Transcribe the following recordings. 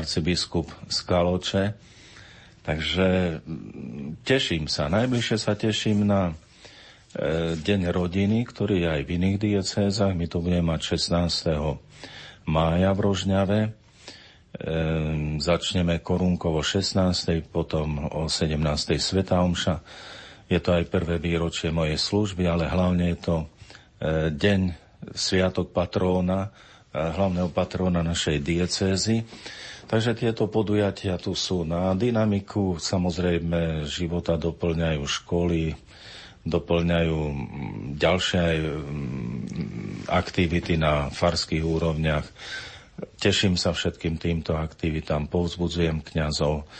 arcibiskup z. Takže mm, teším sa. Najbližšie sa teším na e, Deň rodiny, ktorý je aj v iných diecézach. My to budeme mať 16. mája v Rožňave. E, začneme korunkovo 16. potom o 17. Sveta Omša. Je to aj prvé výročie mojej služby, ale hlavne je to e, deň Sviatok patróna, e, hlavného patróna našej diecézy. Takže tieto podujatia tu sú na dynamiku. Samozrejme, života doplňajú školy, doplňajú ďalšie aktivity na farských úrovniach. Teším sa všetkým týmto aktivitám, povzbudzujem kňazov,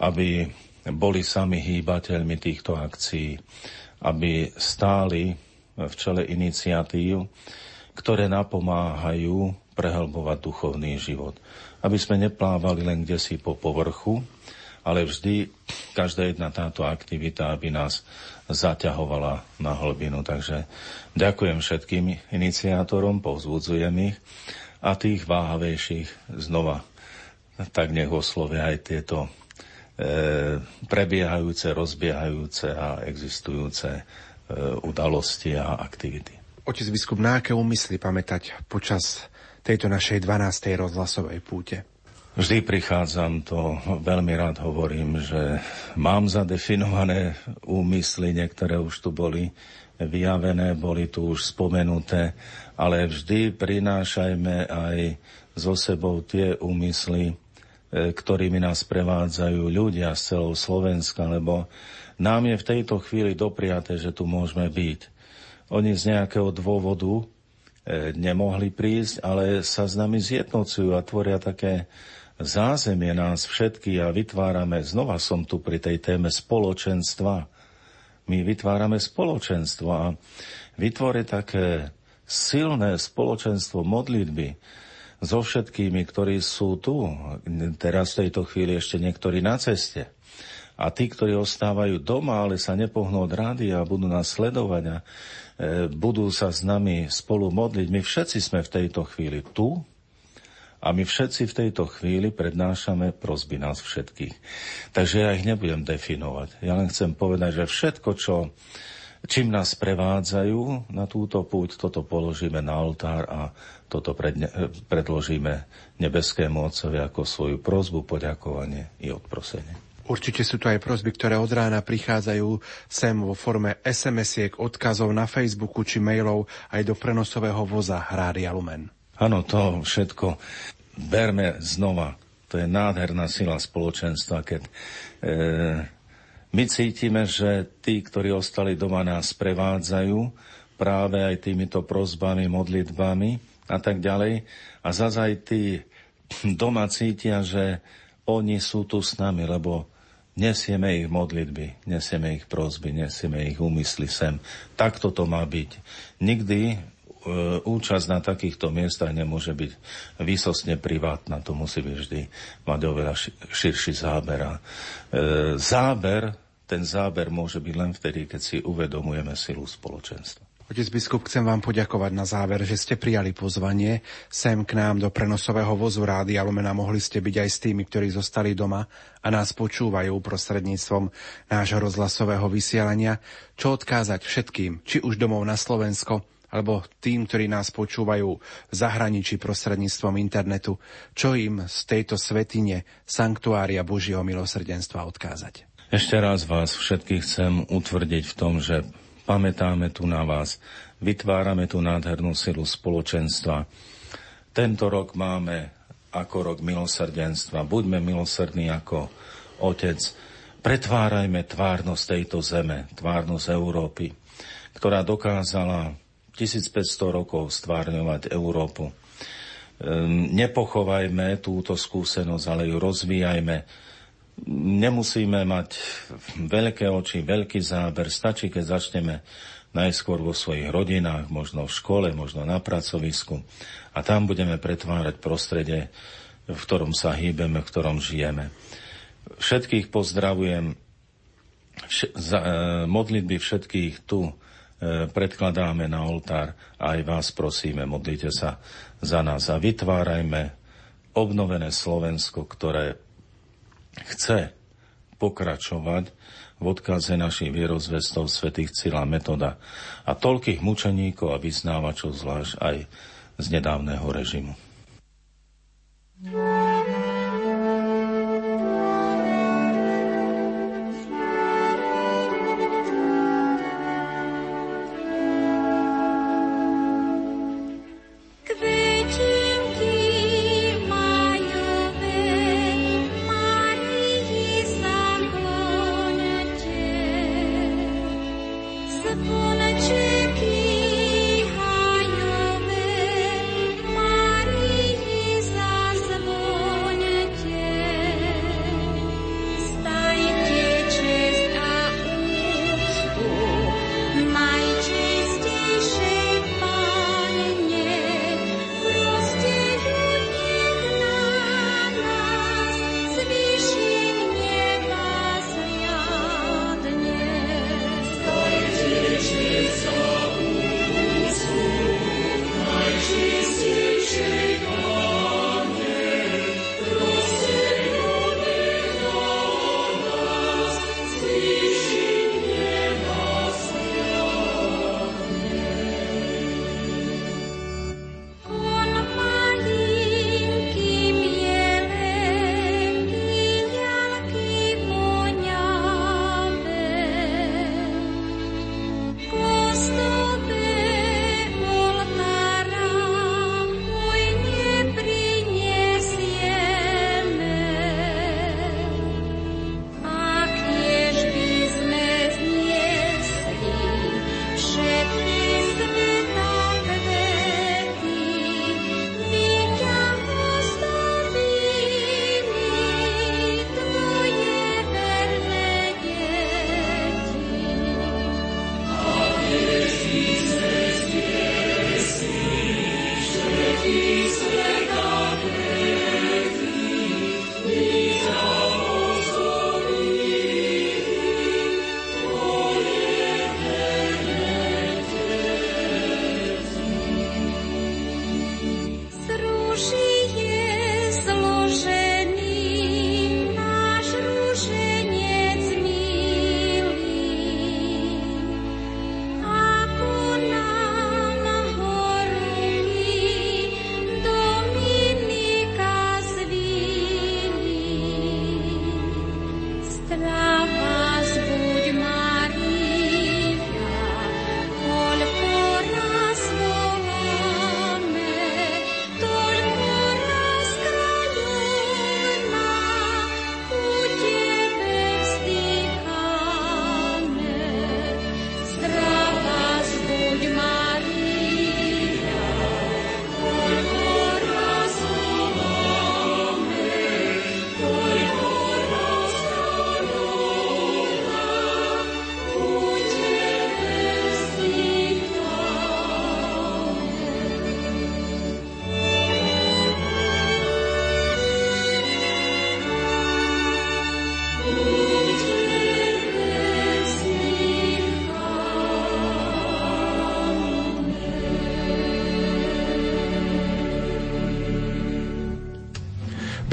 aby boli sami hýbateľmi týchto akcií, aby stáli v čele iniciatív, ktoré napomáhajú prehlbovať duchovný život aby sme neplávali len kde si po povrchu, ale vždy každá jedna táto aktivita, aby nás zaťahovala na hlbinu. Takže ďakujem všetkým iniciátorom, povzbudzujem ich a tých váhavejších znova tak nech oslovia aj tieto e, prebiehajúce, rozbiehajúce a existujúce e, udalosti a aktivity. Otec biskup, na aké úmysly pamätať počas tejto našej 12. rozhlasovej púte? Vždy prichádzam, to veľmi rád hovorím, že mám zadefinované úmysly, niektoré už tu boli vyjavené, boli tu už spomenuté, ale vždy prinášajme aj so sebou tie úmysly, e, ktorými nás prevádzajú ľudia z celého Slovenska, lebo nám je v tejto chvíli dopriaté, že tu môžeme byť. Oni z nejakého dôvodu nemohli prísť, ale sa s nami zjednocujú a tvoria také zázemie nás všetky a vytvárame, znova som tu pri tej téme spoločenstva, my vytvárame spoločenstvo a vytvorí také silné spoločenstvo modlitby so všetkými, ktorí sú tu, teraz v tejto chvíli ešte niektorí na ceste. A tí, ktorí ostávajú doma, ale sa nepohnú od rády a budú nás sledovať a E, budú sa s nami spolu modliť. My všetci sme v tejto chvíli tu a my všetci v tejto chvíli prednášame prosby nás všetkých. Takže ja ich nebudem definovať. Ja len chcem povedať, že všetko, čo, čím nás prevádzajú na túto púť, toto položíme na oltár a toto predne, predložíme nebeskému Otcovi ako svoju prozbu, poďakovanie i odprosenie. Určite sú to aj prosby, ktoré od rána prichádzajú sem vo forme SMS-iek, odkazov na Facebooku či mailov aj do prenosového voza Rádia Lumen. Áno, to všetko berme znova. To je nádherná sila spoločenstva, keď e, my cítime, že tí, ktorí ostali doma, nás prevádzajú práve aj týmito prozbami, modlitbami a tak ďalej. A zase aj tí doma cítia, že oni sú tu s nami, lebo Nesieme ich modlitby, nesieme ich prosby, nesieme ich úmysly sem. Takto to má byť. Nikdy e, účasť na takýchto miestach nemôže byť výsostne privátna, to musí byť vždy mať oveľa širší záber. E, záber, ten záber môže byť len vtedy, keď si uvedomujeme silu spoločenstva. Otec biskup, chcem vám poďakovať na záver, že ste prijali pozvanie sem k nám do prenosového vozu Rádia Lumena. Mohli ste byť aj s tými, ktorí zostali doma a nás počúvajú prostredníctvom nášho rozhlasového vysielania. Čo odkázať všetkým, či už domov na Slovensko, alebo tým, ktorí nás počúvajú v zahraničí prostredníctvom internetu, čo im z tejto svetine Sanktuária Božieho milosrdenstva odkázať. Ešte raz vás všetkých chcem utvrdiť v tom, že pamätáme tu na vás, vytvárame tú nádhernú silu spoločenstva. Tento rok máme ako rok milosrdenstva. Buďme milosrdní ako Otec. Pretvárajme tvárnosť tejto zeme, tvárnosť Európy, ktorá dokázala 1500 rokov stvárňovať Európu. Ehm, nepochovajme túto skúsenosť, ale ju rozvíjajme Nemusíme mať veľké oči, veľký záber. Stačí, keď začneme najskôr vo svojich rodinách, možno v škole, možno na pracovisku. A tam budeme pretvárať prostredie, v ktorom sa hýbeme, v ktorom žijeme. Všetkých pozdravujem, za, e, modlitby všetkých tu e, predkladáme na oltár a aj vás prosíme, modlite sa za nás a vytvárajme obnovené Slovensko, ktoré chce pokračovať v odkaze našich vierozvestov svätých Cila Metoda a toľkých mučeníkov a vyznávačov zvlášť aj z nedávneho režimu. thank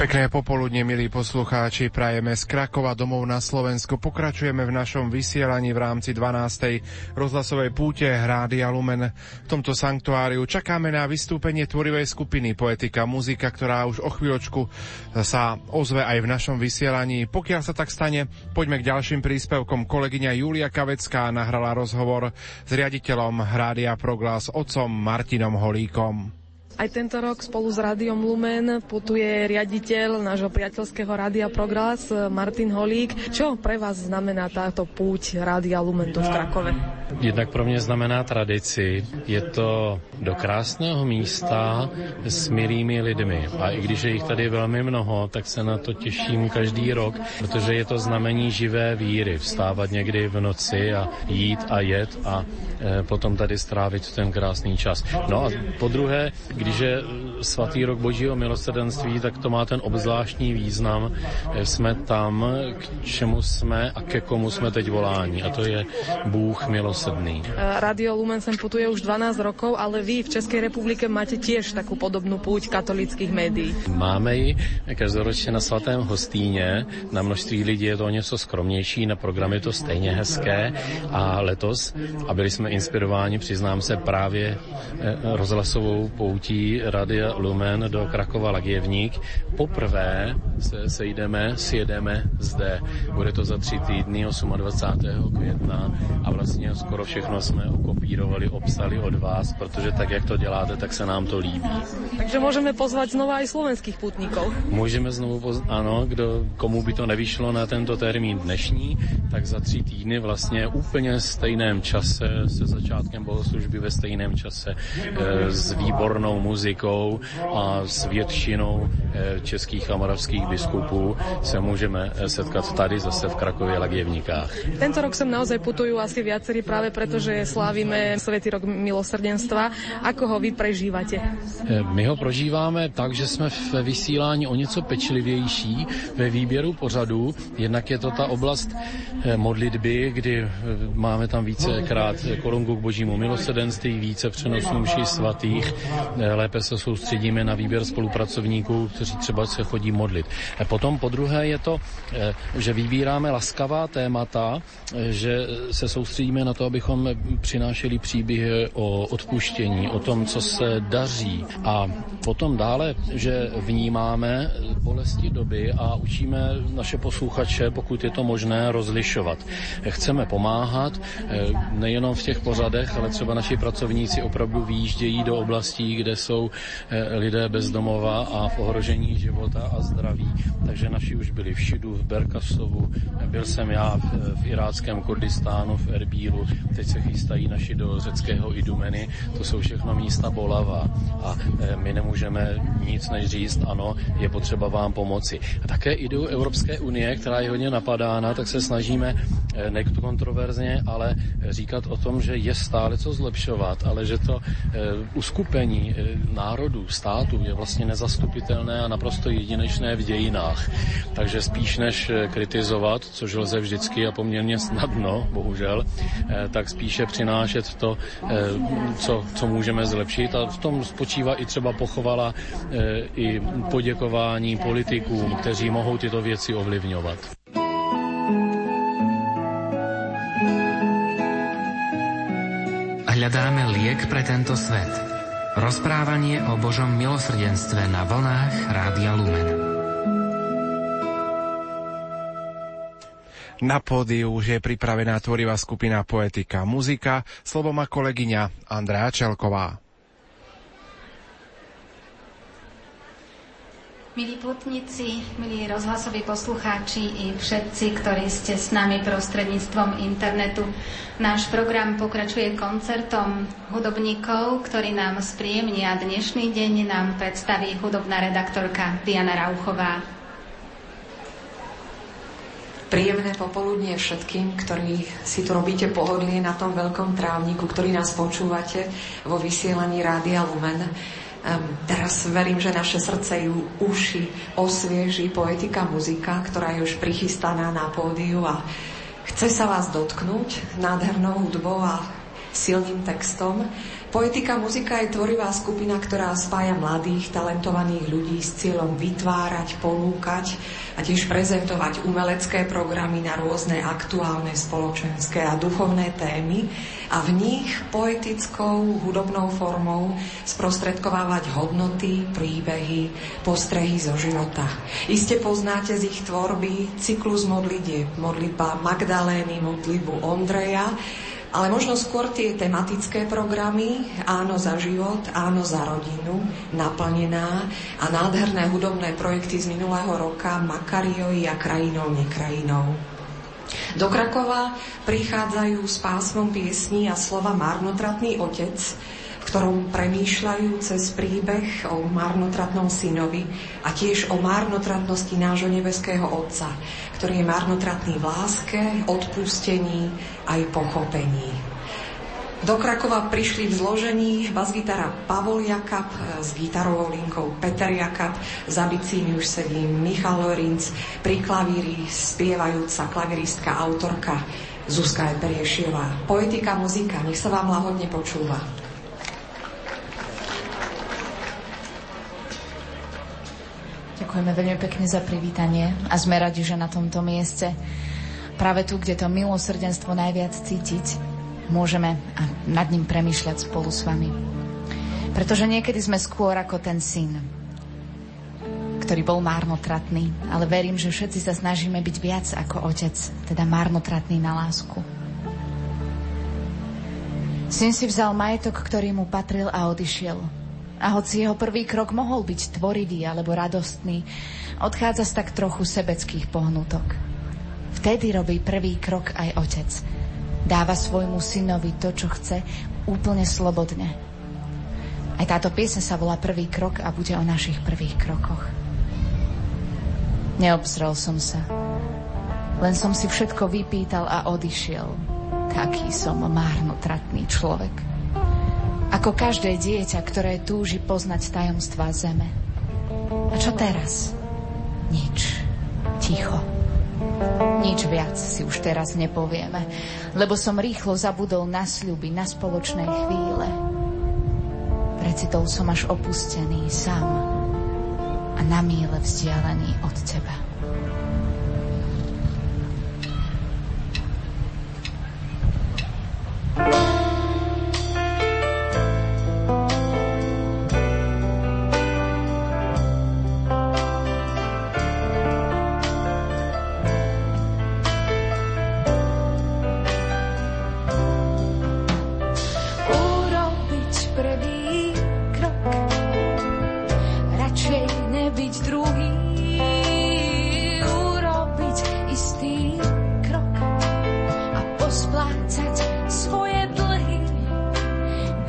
Pekné popoludne, milí poslucháči, prajeme z Krakova domov na Slovensku. Pokračujeme v našom vysielaní v rámci 12. rozhlasovej púte Hrádia Lumen. V tomto sanktuáriu čakáme na vystúpenie tvorivej skupiny Poetika Muzika, ktorá už o chvíľočku sa ozve aj v našom vysielaní. Pokiaľ sa tak stane, poďme k ďalším príspevkom. Kolegyňa Julia Kavecká nahrala rozhovor s riaditeľom Hrádia Proglas, otcom Martinom Holíkom. Aj tento rok spolu s Rádiom Lumen putuje riaditeľ nášho priateľského rádia Progras Martin Holík. Čo pre vás znamená táto púť Rádia Lumen tu v Krakove? Jednak pro mě znamená tradici. Je to do krásného místa s milými lidmi. A i když je jich tady velmi mnoho, tak se na to těším každý rok, protože je to znamení živé víry. Vstávat někdy v noci a jít a jet a e, potom tady strávit ten krásný čas. No a po druhé, když je svatý rok Božího milosrdenství, tak to má ten obzvláštní význam. Jsme tam, k čemu jsme a ke komu jsme teď voláni. A to je Bůh milosrdenství nemilosrdný. Radio Lumen sem putuje už 12 rokov, ale vy v Českej republike máte tiež takú podobnú púť katolických médií. Máme ji každoročně na svatém Hostýně. Na množství lidí je to něco skromnější, na program je to stejně hezké a letos, a byli jsme inspirováni, přiznám se, právě eh, rozhlasovou poutí Radia Lumen do Krakova Lagievník. Poprvé se sejdeme, sjedeme zde. Bude to za tři týdny 28. května a vlastně skoro všechno jsme okopírovali, obsali od vás, protože tak, jak to děláte, tak se nám to líbí. Takže můžeme pozvat znova i slovenských putníkov. Můžeme znovu pozvat, ano, kdo, komu by to nevyšlo na tento termín dnešní, tak za tři týdny vlastně úplně stejném čase, se začátkem bohoslužby ve stejném čase, e, s výbornou muzikou a s většinou e, českých a moravských biskupů se můžeme e, setkat tady zase v Krakově Lagievnikách. Tento rok sem naozaj putujú asi viacerí práve preto, že slávime Svetý rok milosrdenstva. Ako ho vy prežívate? E, my ho prožíváme tak, že jsme ve vysílání o něco pečlivější ve výběru pořadů. Jednak je to ta oblast e, modlitby, kdy máme tam vícekrát korunku k božímu milosrdenství, více přenosů mší svatých. Lépe se soustředíme na výběr spolupracovníků, kteří třeba se chodí modlit. Potom po druhé je to, že vybíráme laskavá témata, že se soustředíme na to, abychom přinášeli příběhy o odpuštění, o tom, co se daří. A potom dále, že vnímáme bolesti doby a učíme naše posluchače, pokud je to možné, rozlišovat. Chceme pomáhat nejenom v těch pořadech, ale třeba naši pracovníci opravdu výjíždějí do oblastí, kde jsou lidé bez domova a v ohrožení života a zdraví. Takže naši už byli v Šidu, v Berkasovu, byl jsem já v, v iráckém Kurdistánu, v Erbílu, teď se chystají naši do řeckého Idumeny, to jsou všechno místa bolava a e, my nemůžeme nic než říct, ano, je potřeba vám pomoci. A také idou Evropské unie, která je hodně napadána, tak se snažíme e, nekontroverzně, ale říkat o tom, že je stále co zlepšovat, ale že to e, uskupení národů, států je vlastně nezastupitelné a naprosto jedinečné v dějinách. Takže spíš než kritizovat, což lze vždycky a poměrně snadno, bohužel, tak spíše přinášet to, co, co můžeme zlepšit a v tom spočívá i třeba pochovala i poděkování politikům, kteří mohou tyto věci ovlivňovat. Hľadáme liek pre tento svet. Rozprávanie o Božom milosrdenstve na vlnách Rádia Lumen. Na pódiu už je pripravená tvorivá skupina Poetika Muzika. Slovo má kolegyňa Andrea Čelková. Milí putníci, milí rozhlasoví poslucháči i všetci, ktorí ste s nami prostredníctvom internetu. Náš program pokračuje koncertom hudobníkov, ktorí nám spríjemnia dnešný deň, nám predstaví hudobná redaktorka Diana Rauchová. Príjemné popoludnie všetkým, ktorí si tu robíte pohodlie na tom veľkom trávniku, ktorý nás počúvate vo vysielaní Rádia Lumen. Um, teraz verím, že naše srdce ju uši osvieži poetika muzika, ktorá je už prichystaná na pódiu a chce sa vás dotknúť nádhernou hudbou a silným textom. Poetika muzika je tvorivá skupina, ktorá spája mladých, talentovaných ľudí s cieľom vytvárať, ponúkať a tiež prezentovať umelecké programy na rôzne aktuálne spoločenské a duchovné témy a v nich poetickou hudobnou formou sprostredkovávať hodnoty, príbehy, postrehy zo života. Iste poznáte z ich tvorby cyklus modlitieb, modlitba Magdalény, modlitbu Ondreja, ale možno skôr tie tematické programy, áno za život, áno za rodinu, naplnená a nádherné hudobné projekty z minulého roka Makarioi a krajinou nekrajinou. Do Krakova prichádzajú s pásmom piesní a slova Marnotratný otec, v ktorom premýšľajú cez príbeh o marnotratnom synovi a tiež o marnotratnosti nášho nebeského Otca, ktorý je marnotratný v láske, odpustení aj pochopení. Do Krakova prišli v zložení basgitara Pavol Jakab s gitarovou linkou Peter Jakab, za bicími už sedí Michal Lorinc, pri klavíri spievajúca klaviristka, autorka Zuzka Eperiešiová. Poetika, muzika, nech sa vám lahodne počúva. Ďakujeme veľmi pekne za privítanie a sme radi, že na tomto mieste, práve tu, kde to milosrdenstvo najviac cítiť, môžeme a nad ním premýšľať spolu s vami. Pretože niekedy sme skôr ako ten syn, ktorý bol márnotratný, ale verím, že všetci sa snažíme byť viac ako otec, teda márnotratný na lásku. Syn si vzal majetok, ktorý mu patril a odišiel. A hoci jeho prvý krok mohol byť tvorivý alebo radostný, odchádza z tak trochu sebeckých pohnutok. Vtedy robí prvý krok aj otec. Dáva svojmu synovi to, čo chce, úplne slobodne. Aj táto piesň sa volá Prvý krok a bude o našich prvých krokoch. Neobzrel som sa. Len som si všetko vypýtal a odišiel. Taký som márnotratný človek. Ako každé dieťa, ktoré túži poznať tajomstvá zeme. A čo teraz? Nič. Ticho. Nič viac si už teraz nepovieme, lebo som rýchlo zabudol na sľuby, na spoločné chvíle. Precitol som až opustený sám a na míle vzdialený od teba.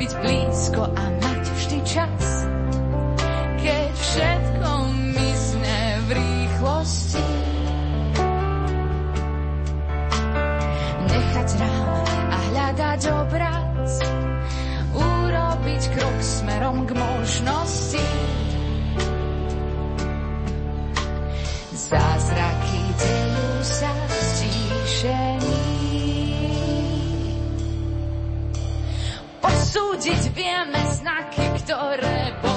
byť blízko a mať vždy čas. Keď všetko mysne v rýchlosti, nechať rám a hľadať obraz, urobiť krok smerom k možnosti. Zázraky dejú sa Obudzić wiemy znaki, które bo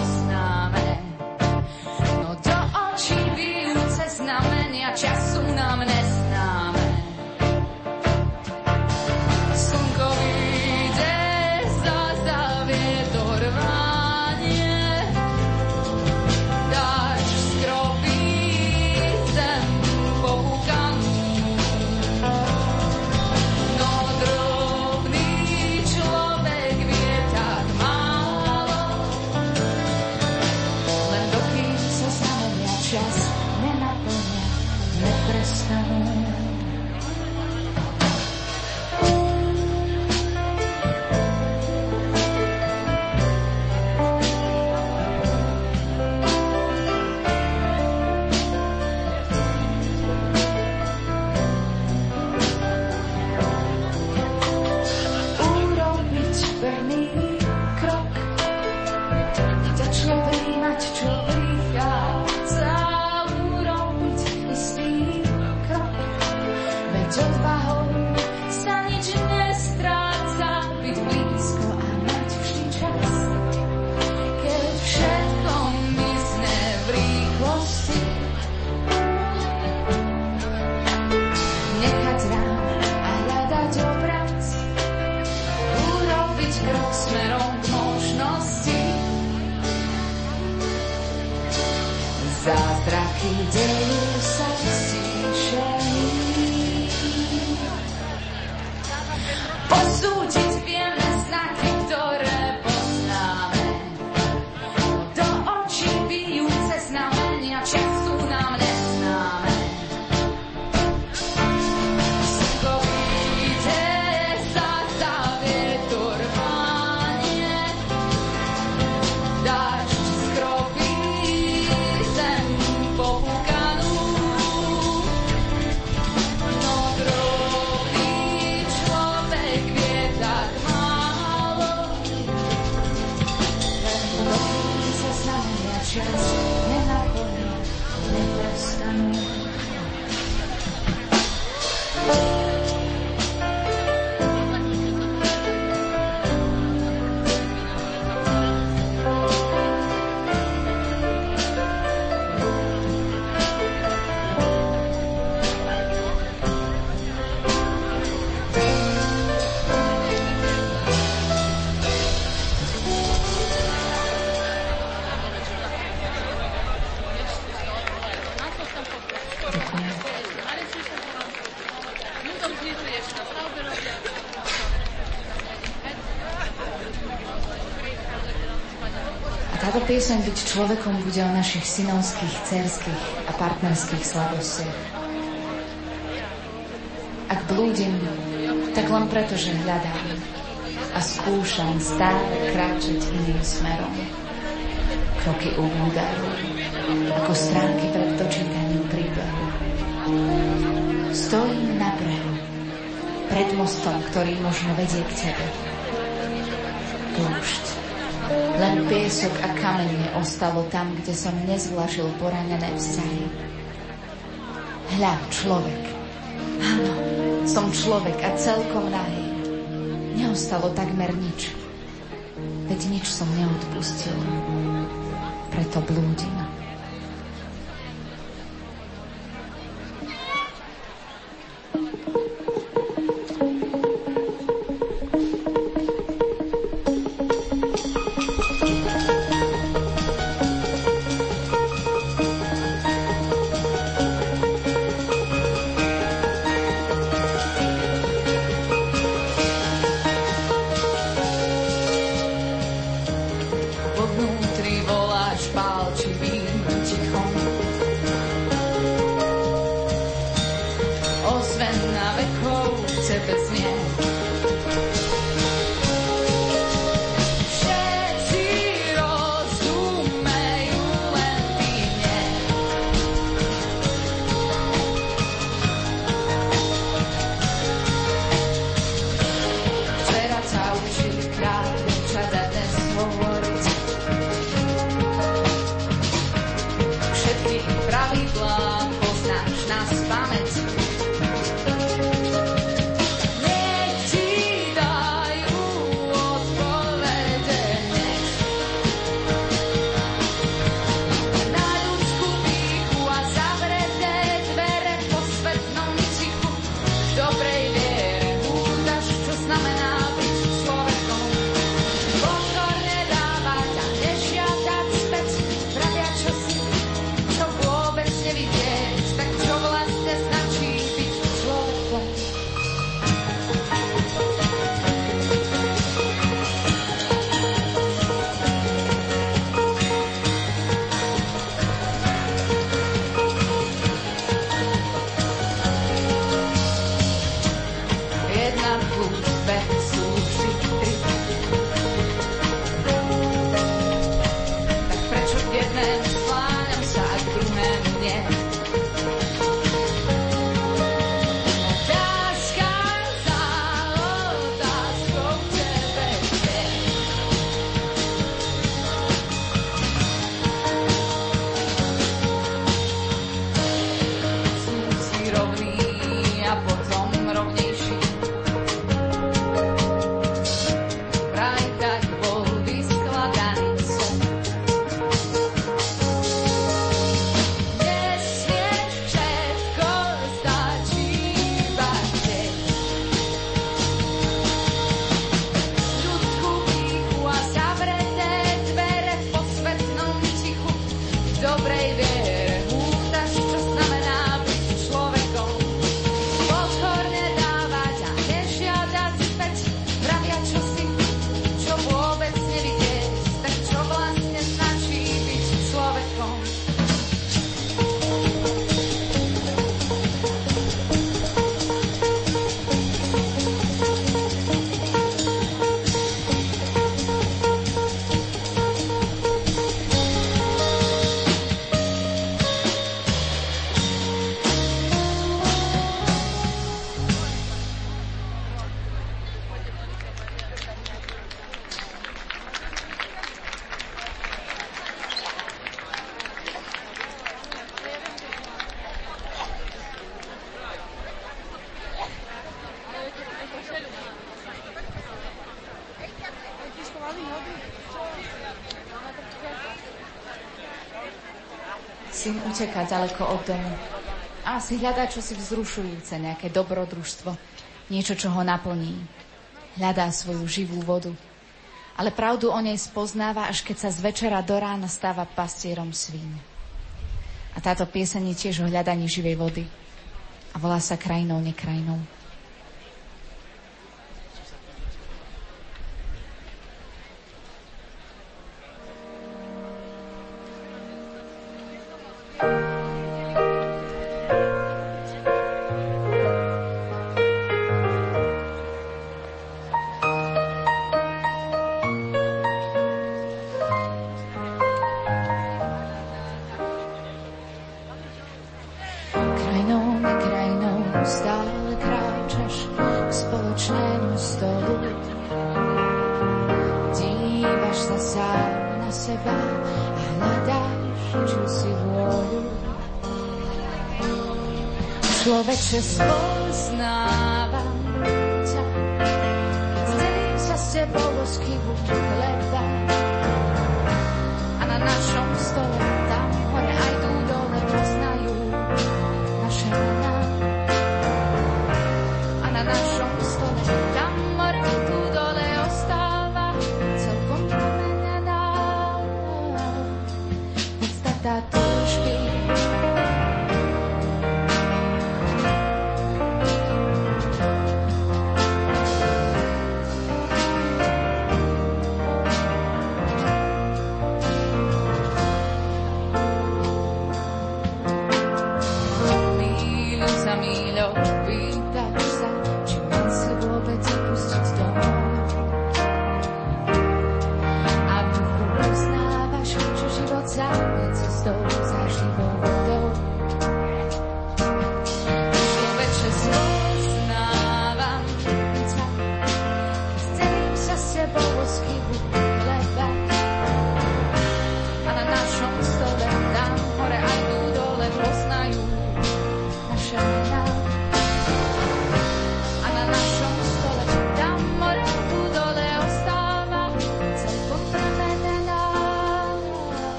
Pieseň byť človekom bude o našich synovských, cerských a partnerských slabostiach. Ak blúdim, tak len preto, že hľadám a skúšam stále kráčať iným smerom. Kroky ubúdajú, ako stránky pred dočítaním príbehu. Stojím na brehu, pred mostom, ktorý možno vedie k tebe. Piesok a kamene ostalo tam, kde som nezvlažil poranené vzťahy. Hľa, človek. Áno, som človek a celkom nahý. Neostalo takmer nič. Veď nič som neodpustil. Preto blúdim. Syn uteká ďaleko od domu. A si hľadá čosi vzrušujúce, nejaké dobrodružstvo, niečo, čo ho naplní. Hľadá svoju živú vodu. Ale pravdu o nej spoznáva, až keď sa z večera do rána stáva pastierom svín. A táto pieseň je tiež o hľadaní živej vody. A volá sa Krajinou, nekrajinou.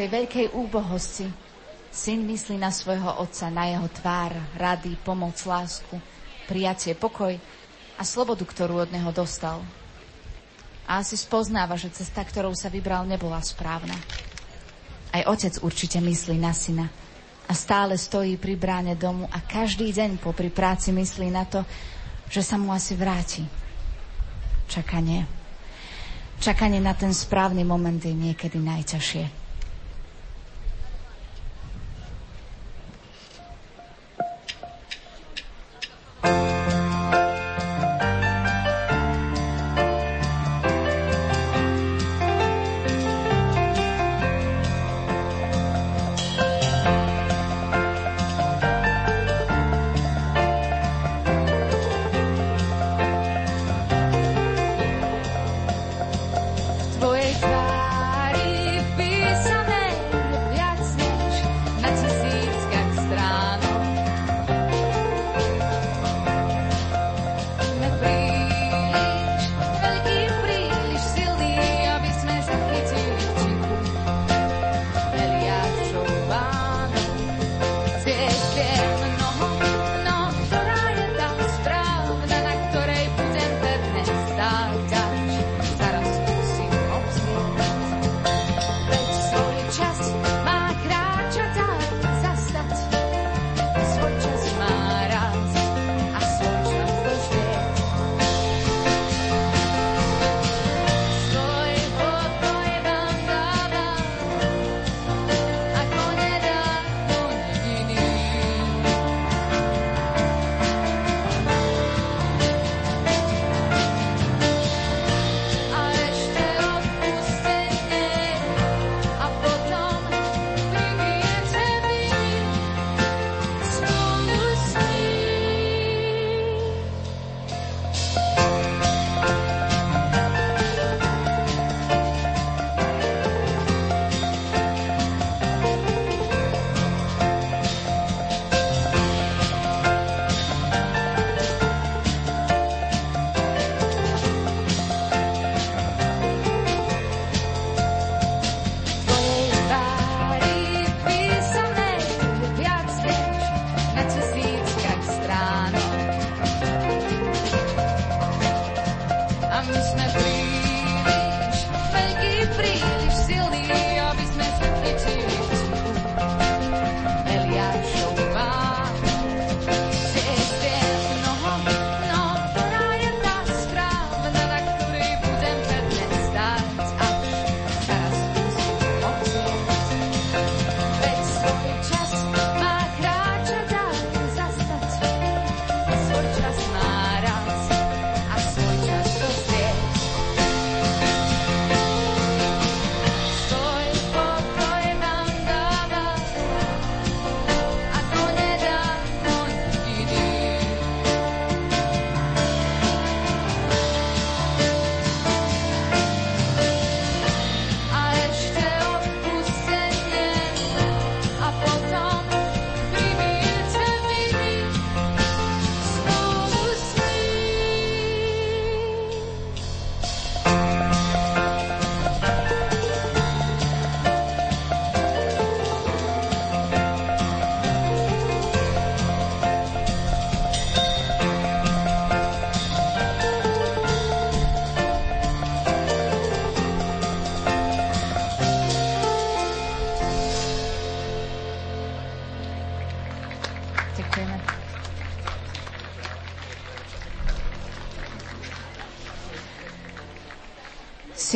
Tej veľkej úbohosti syn myslí na svojho otca, na jeho tvár, rady, pomoc, lásku, prijatie, pokoj a slobodu, ktorú od neho dostal. A asi spoznáva, že cesta, ktorou sa vybral, nebola správna. Aj otec určite myslí na syna a stále stojí pri bráne domu a každý deň popri práci myslí na to, že sa mu asi vráti. Čakanie. Čakanie na ten správny moment je niekedy najťažšie.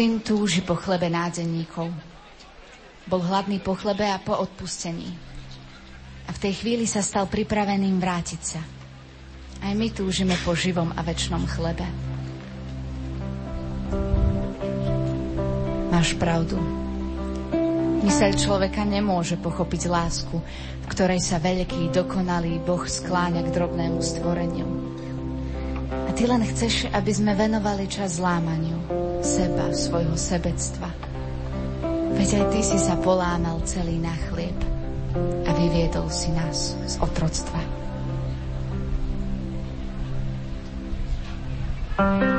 Syn túži po chlebe nádenníkov. Bol hladný po chlebe a po odpustení. A v tej chvíli sa stal pripraveným vrátiť sa. Aj my túžime po živom a väčšnom chlebe. Máš pravdu. Myseľ človeka nemôže pochopiť lásku, v ktorej sa veľký, dokonalý Boh skláňa k drobnému stvoreniu. Ty len chceš, aby sme venovali čas zlámaniu seba, svojho sebectva. Veď aj ty si sa polámal celý na chlieb a vyviedol si nás z otroctva. thank you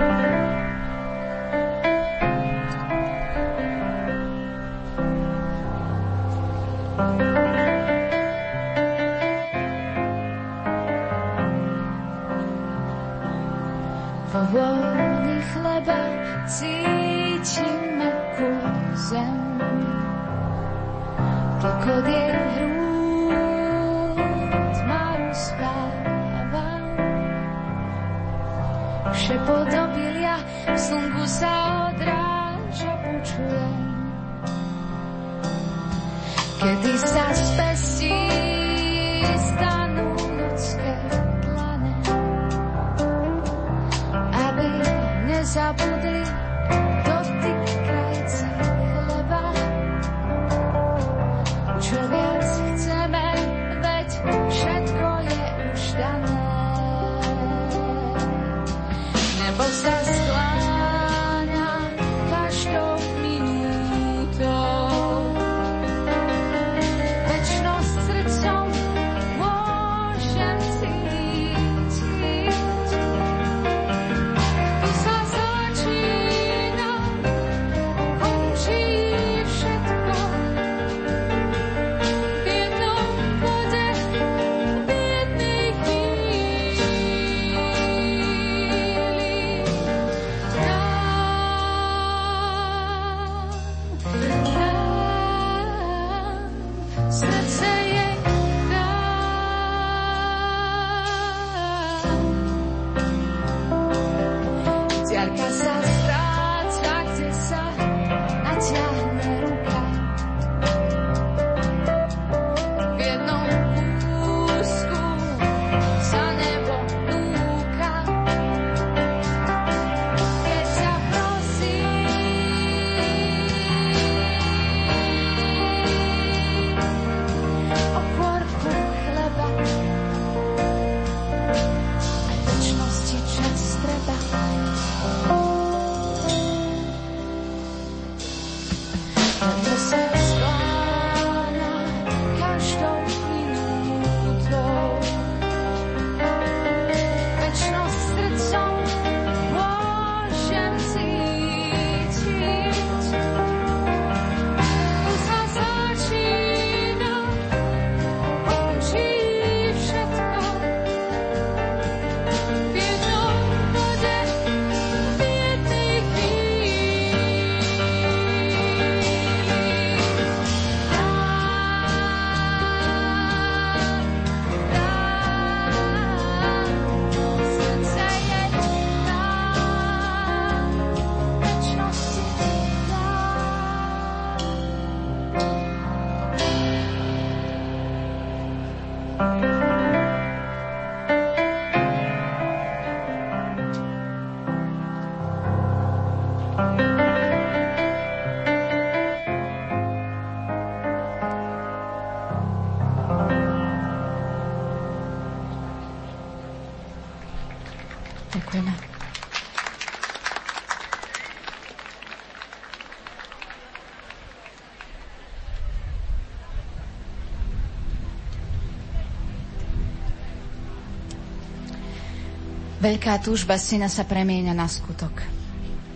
Veľká túžba syna sa premieňa na skutok.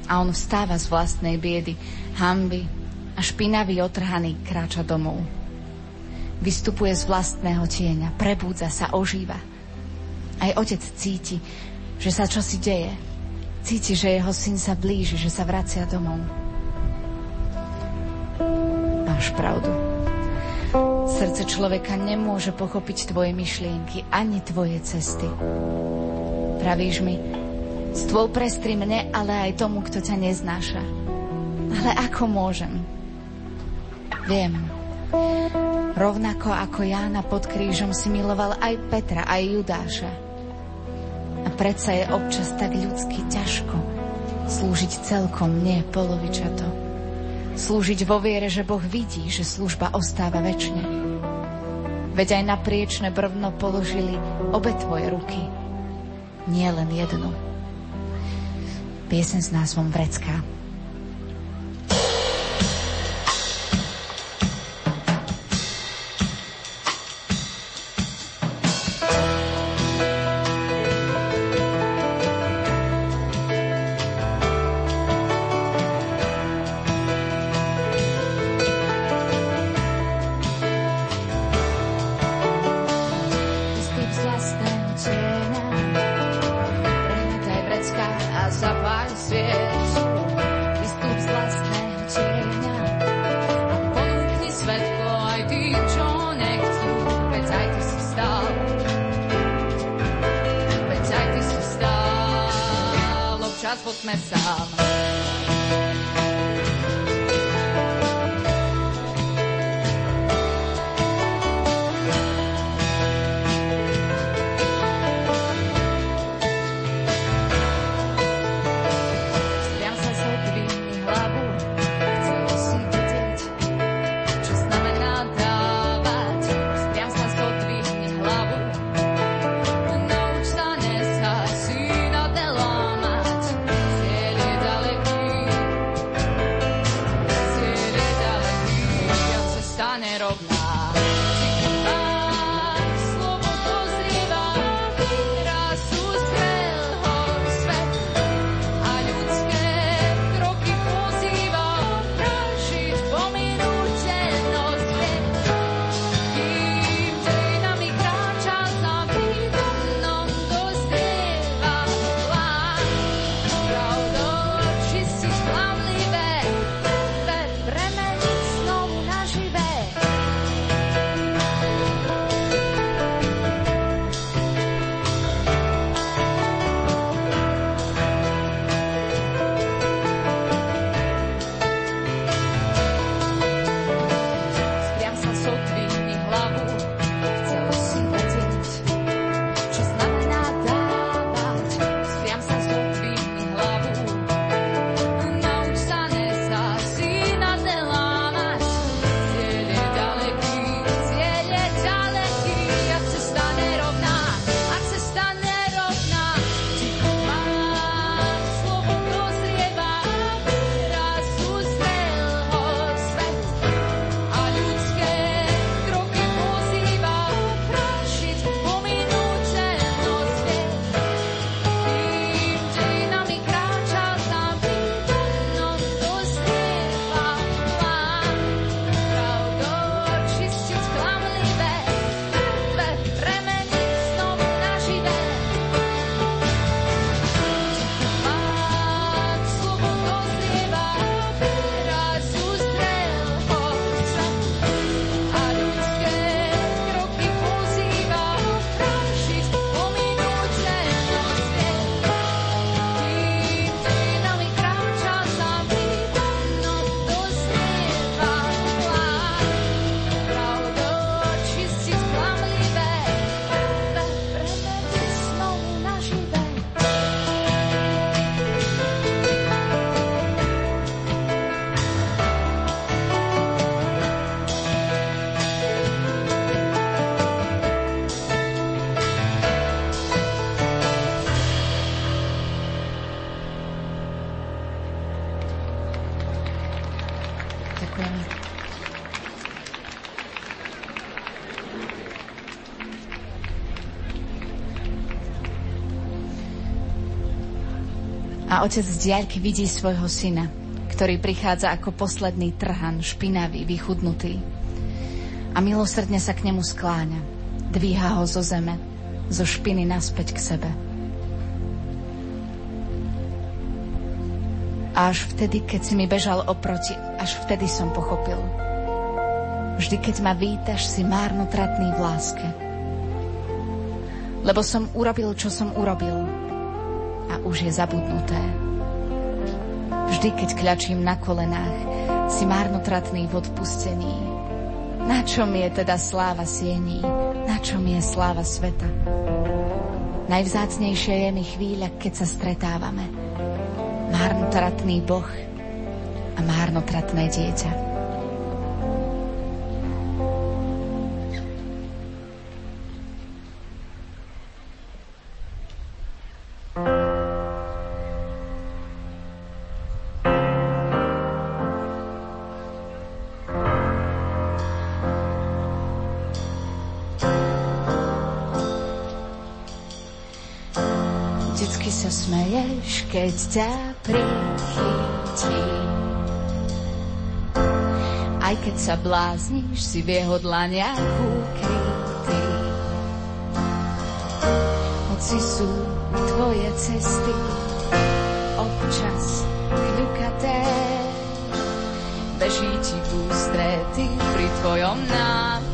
A on vstáva z vlastnej biedy, hamby a špinavý otrhaný kráča domov. Vystupuje z vlastného tieňa, prebúdza sa, ožíva. Aj otec cíti, že sa čosi deje. Cíti, že jeho syn sa blíži, že sa vracia domov. Máš pravdu. Srdce človeka nemôže pochopiť tvoje myšlienky ani tvoje cesty. Pravíš mi, stôl prestri mne, ale aj tomu, kto ťa neznáša. Ale ako môžem? Viem. Rovnako ako Jána pod krížom si miloval aj Petra, aj Judáša. A predsa je občas tak ľudsky ťažko slúžiť celkom, nie polovičato. Slúžiť vo viere, že Boh vidí, že služba ostáva väčšine. Veď aj na priečne brvno položili obe tvoje ruky, nie len jednu. Piesen s názvom Vrecká. myself. Otec z diaľky vidí svojho syna, ktorý prichádza ako posledný trhan, špinavý, vychudnutý. A milosrdne sa k nemu skláňa. Dvíha ho zo zeme, zo špiny naspäť k sebe. A až vtedy, keď si mi bežal oproti, až vtedy som pochopil. Vždy, keď ma vítaš, si márnotratný v láske. Lebo som urobil, čo som urobil, a už je zabudnuté. Vždy, keď kľačím na kolenách, si márnotratný v odpustení. Na čom je teda sláva siení? Na čom je sláva sveta? Najvzácnejšie je mi chvíľa, keď sa stretávame. Márnotratný Boh a márnotratné dieťa. Keď ťa prichytím. Aj keď sa blázniš, si v jeho dlaniach ukrytý. Hoci sú tvoje cesty občas kľukaté, beží ti v ústrety pri tvojom návráte.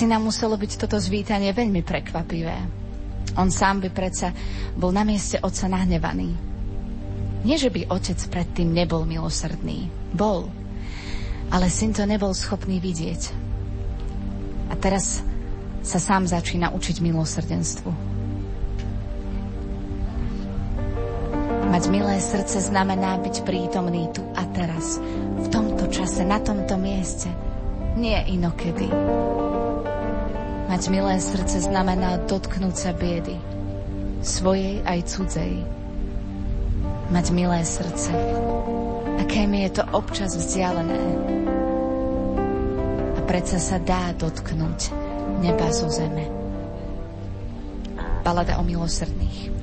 Syna muselo byť toto zvítanie veľmi prekvapivé. On sám by predsa bol na mieste otca nahnevaný. Nie, že by otec predtým nebol milosrdný. Bol. Ale syn to nebol schopný vidieť. A teraz sa sám začína učiť milosrdenstvu. Mať milé srdce znamená byť prítomný tu a teraz, v tomto čase, na tomto mieste, nie inokedy. Mať milé srdce znamená dotknúť sa biedy, svojej aj cudzej. Mať milé srdce, aké mi je to občas vzdialené. A predsa sa dá dotknúť neba zo zeme. Balada o milosrdných.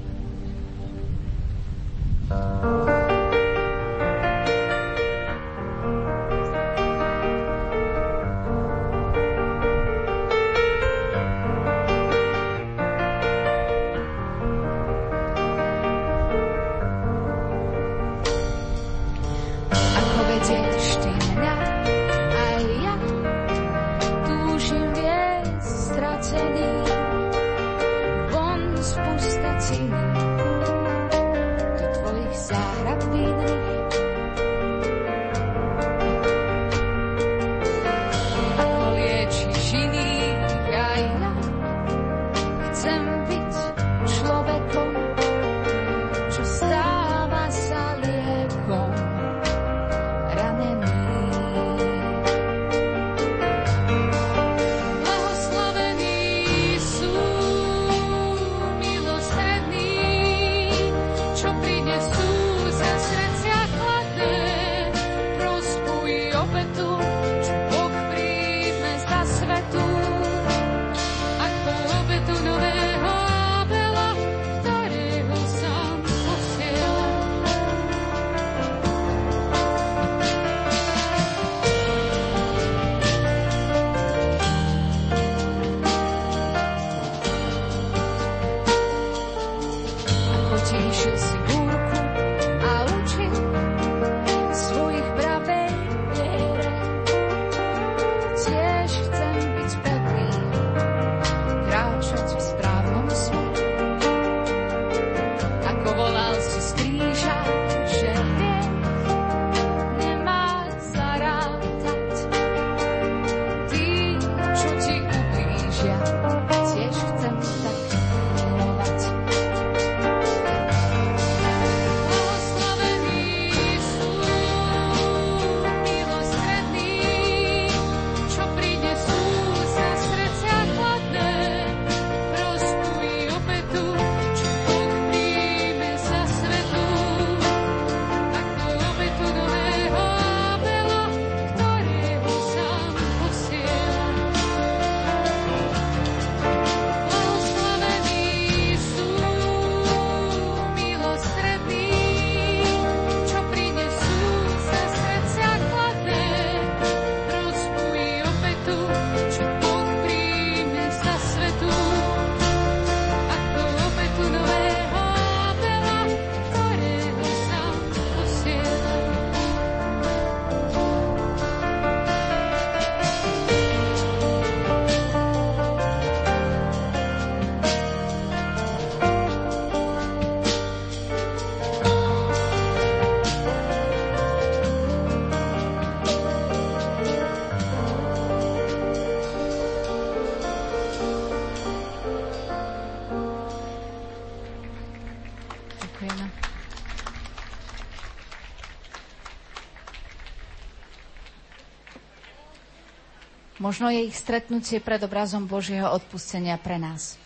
Možno je ich stretnutie pred obrazom Božieho odpustenia pre nás.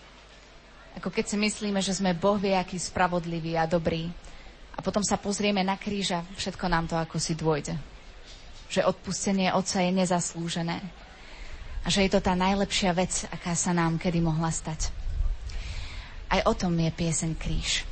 Ako keď si myslíme, že sme Boh vie, aký spravodlivý a dobrý. A potom sa pozrieme na kríž a všetko nám to ako si dôjde. Že odpustenie Otca je nezaslúžené. A že je to tá najlepšia vec, aká sa nám kedy mohla stať. Aj o tom je pieseň Kríž.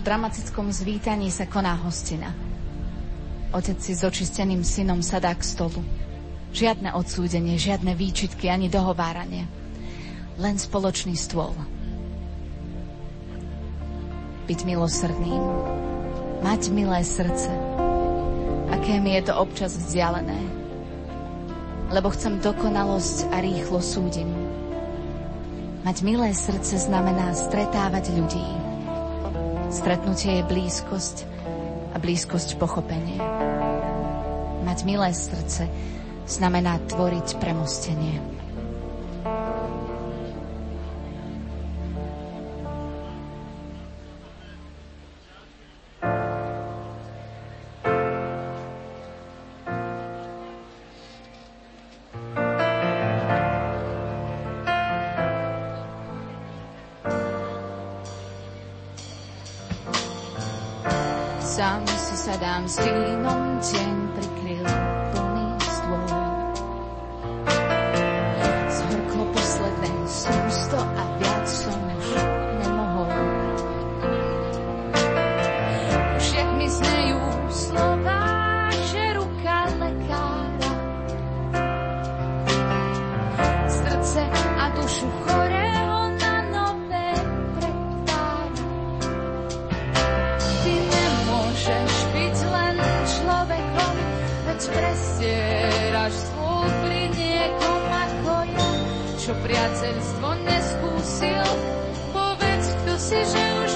Dramatickom zvítaní sa koná hostina. Otec si s očisteným synom sadá k stolu. Žiadne odsúdenie, žiadne výčitky ani dohováranie. Len spoločný stôl. Byť milosrdným. Mať milé srdce. Aké mi je to občas vzdialené. Lebo chcem dokonalosť a rýchlo súdim. Mať milé srdce znamená stretávať ľudí Stretnutie je blízkosť a blízkosť pochopenie. Mať milé srdce znamená tvoriť premostenie. Prečoť prestieraš stôl pri niekom ako ja, čo priateľstvo neskúsil? Povedz, kto si, že už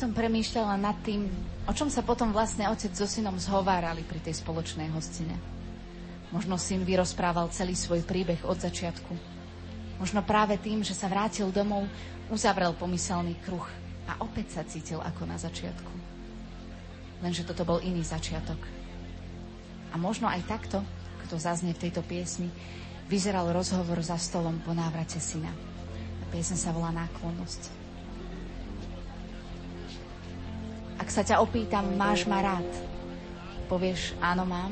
som premýšľala nad tým, o čom sa potom vlastne otec so synom zhovárali pri tej spoločnej hostine. Možno syn vyrozprával celý svoj príbeh od začiatku. Možno práve tým, že sa vrátil domov, uzavrel pomyselný kruh a opäť sa cítil ako na začiatku. Lenže toto bol iný začiatok. A možno aj takto, kto zaznie v tejto piesni, vyzeral rozhovor za stolom po návrate syna. A piesen sa volá Náklonnosť. Ak sa ťa opýtam, máš ma rád, povieš, áno, mám.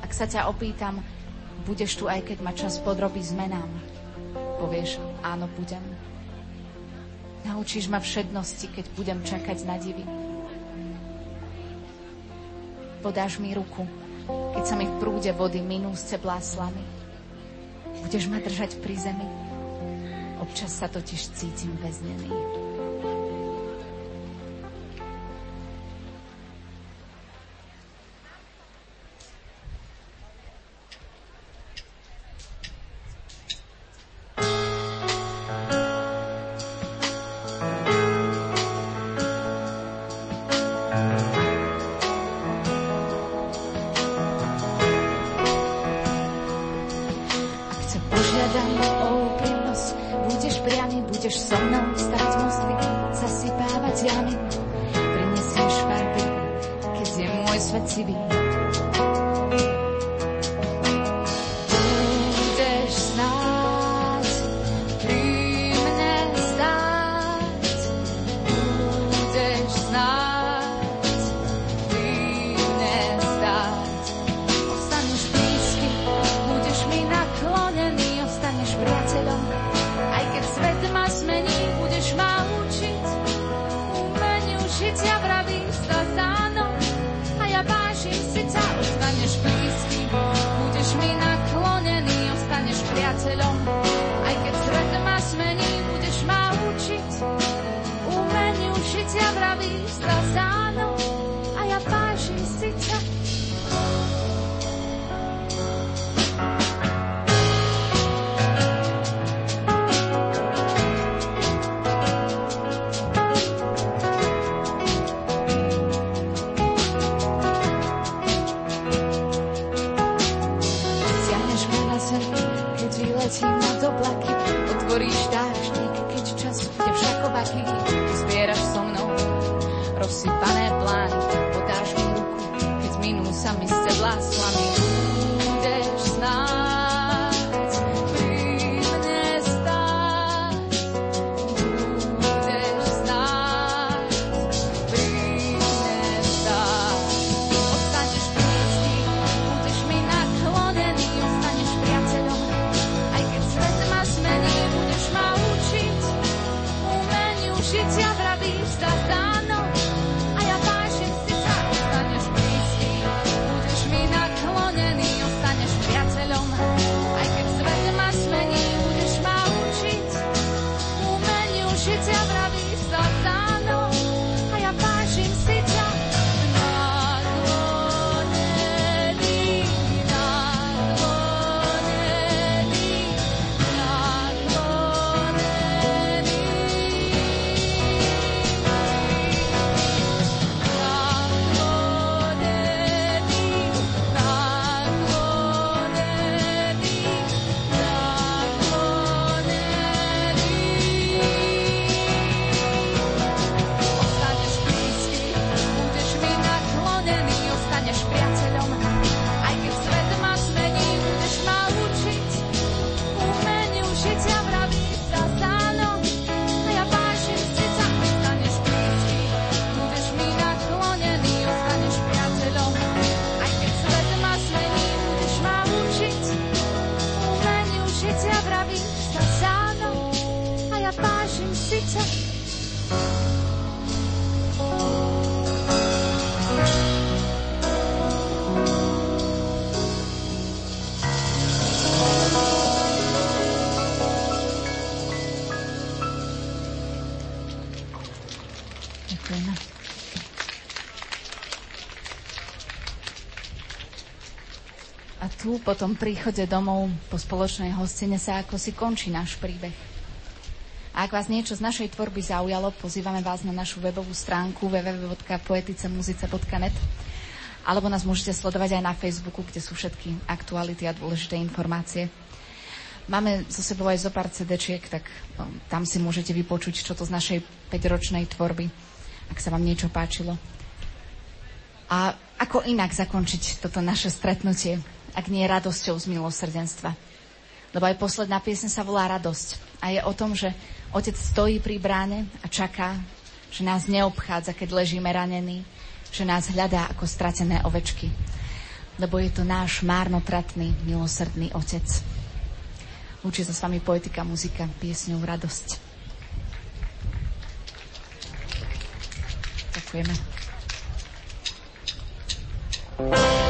Ak sa ťa opýtam, budeš tu aj keď ma čas podrobí zmenám, povieš, áno, budem. Naučíš ma všednosti, keď budem čakať na divy. Podáš mi ruku, keď sa mi v prúde vody minú sceblá slamy. Budeš ma držať pri zemi. Občas sa totiž cítim väznený. Po tom príchode domov, po spoločnej hostine sa ako si končí náš príbeh. A ak vás niečo z našej tvorby zaujalo, pozývame vás na našu webovú stránku www.poeticemuzice.net alebo nás môžete sledovať aj na Facebooku, kde sú všetky aktuality a dôležité informácie. Máme so sebou aj zo pár CD-čiek, tak um, tam si môžete vypočuť, čo to z našej 5-ročnej tvorby, ak sa vám niečo páčilo. A ako inak zakončiť toto naše stretnutie, ak nie radosťou z milosrdenstva? Lebo aj posledná piesň sa volá Radosť. A je o tom, že otec stojí pri bráne a čaká, že nás neobchádza, keď ležíme ranení, že nás hľadá ako stratené ovečky. Lebo je to náš márnotratný, milosrdný otec. Učí sa s vami poetika, muzika, piesňou Radosť. Ďakujeme. Slnko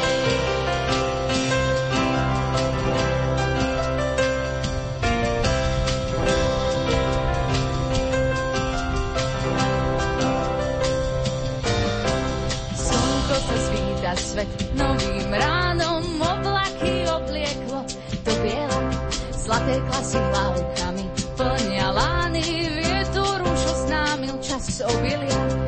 oznámil čas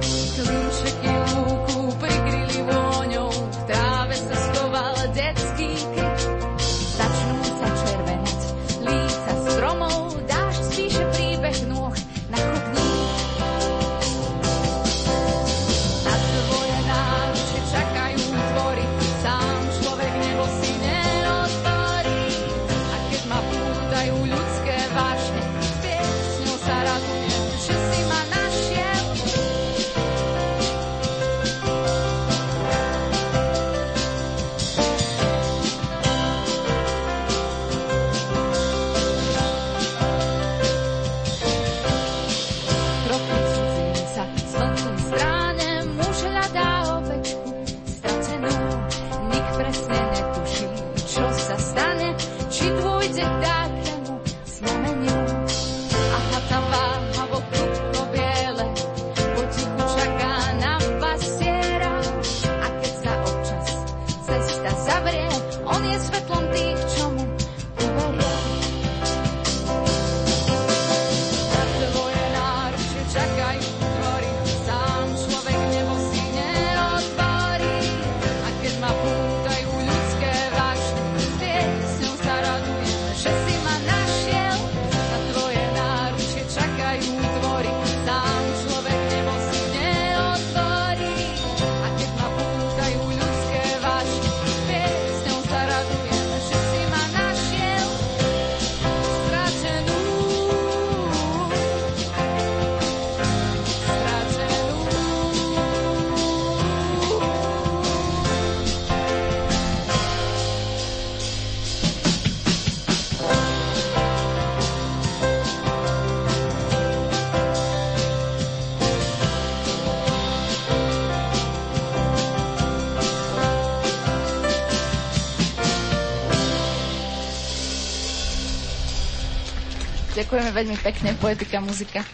Ďakujeme veľmi pekne, poetika, muzika.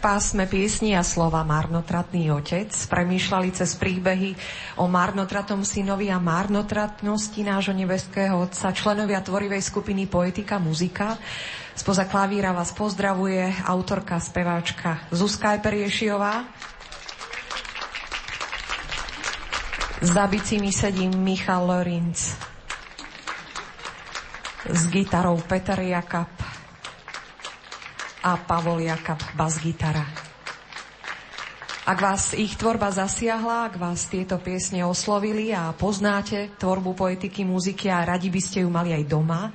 Pásme piesni a slova Marnotratný otec premýšľali cez príbehy o marnotratom synovi a marnotratnosti nášho nebeského otca, členovia tvorivej skupiny Poetika Muzika. Spoza klavíra vás pozdravuje autorka, speváčka Zuzka Eperiešiová. Za bicimi sedím Michal Lorinc. S gitarou Peter Jakab a Pavol Jakab bas-gitara. Ak vás ich tvorba zasiahla, ak vás tieto piesne oslovili a poznáte tvorbu poetiky muziky a radi by ste ju mali aj doma,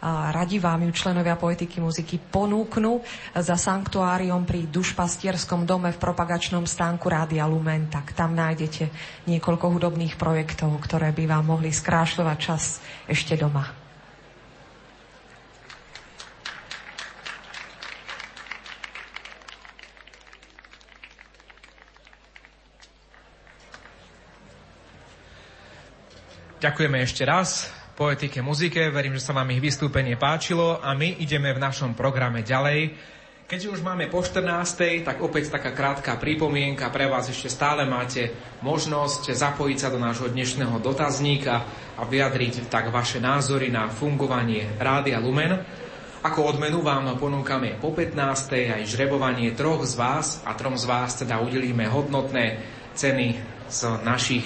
a radi vám ju členovia poetiky muziky ponúknu za sanktuáriom pri Dušpastierskom dome v propagačnom stánku Rádia Lumen, tak tam nájdete niekoľko hudobných projektov, ktoré by vám mohli skrášľovať čas ešte doma. Ďakujeme ešte raz poetike, muzike. Verím, že sa vám ich vystúpenie páčilo a my ideme v našom programe ďalej. Keďže už máme po 14. tak opäť taká krátka pripomienka pre vás. Ešte stále máte možnosť zapojiť sa do nášho dnešného dotazníka a vyjadriť tak vaše názory na fungovanie Rádia Lumen. Ako odmenu vám ponúkame po 15. aj žrebovanie troch z vás a trom z vás teda udelíme hodnotné ceny z našich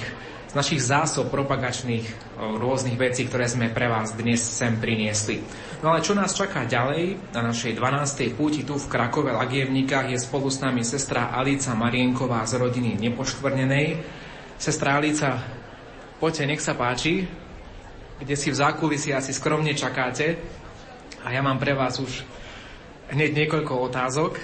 z našich zásob propagačných rôznych vecí, ktoré sme pre vás dnes sem priniesli. No ale čo nás čaká ďalej na našej 12. púti tu v Krakove Lagievnikách je spolu s nami sestra Alica Marienková z rodiny Nepoškvrnenej. Sestra Alica, poďte, nech sa páči, kde si v zákulisi asi skromne čakáte a ja mám pre vás už hneď niekoľko otázok.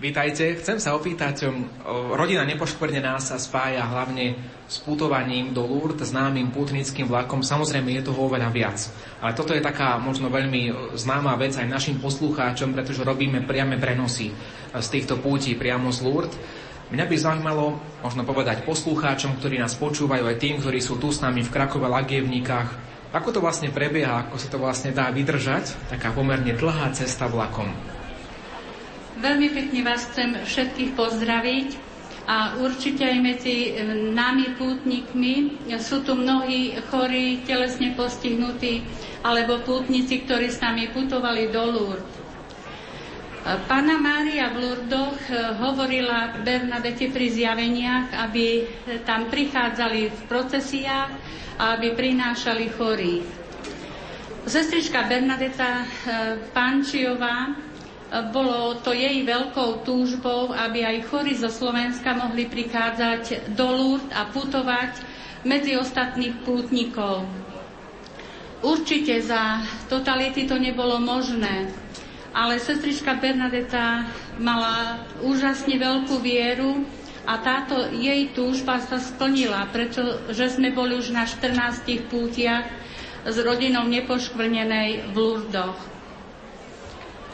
Vítajte. Chcem sa opýtať, um, rodina nepoškvrnená sa spája hlavne s putovaním do Lourdes, známym putnickým vlakom. Samozrejme je toho oveľa viac. Ale toto je taká možno veľmi uh, známa vec aj našim poslucháčom, pretože robíme priame prenosy uh, z týchto pútí priamo z Lourdes. Mňa by zaujímalo, možno povedať poslucháčom, ktorí nás počúvajú, aj tým, ktorí sú tu s nami v Krakove Lagievnikách, ako to vlastne prebieha, ako sa to vlastne dá vydržať, taká pomerne dlhá cesta vlakom. Veľmi pekne vás chcem všetkých pozdraviť a určite aj medzi e, nami pútnikmi sú tu mnohí chorí, telesne postihnutí alebo pútnici, ktorí s nami putovali do Lourdes. Pána Mária v Lurdoch e, hovorila Bernadete pri zjaveniach, aby tam prichádzali v procesiách a aby prinášali chorých. Sestrička Bernadeta Pančiová bolo to jej veľkou túžbou, aby aj chorí zo Slovenska mohli prichádzať do Lourdes a putovať medzi ostatných pútnikov. Určite za totality to nebolo možné, ale sestrička Bernadeta mala úžasne veľkú vieru a táto jej túžba sa splnila, pretože sme boli už na 14 pútiach s rodinou nepoškvrnenej v Lurdoch.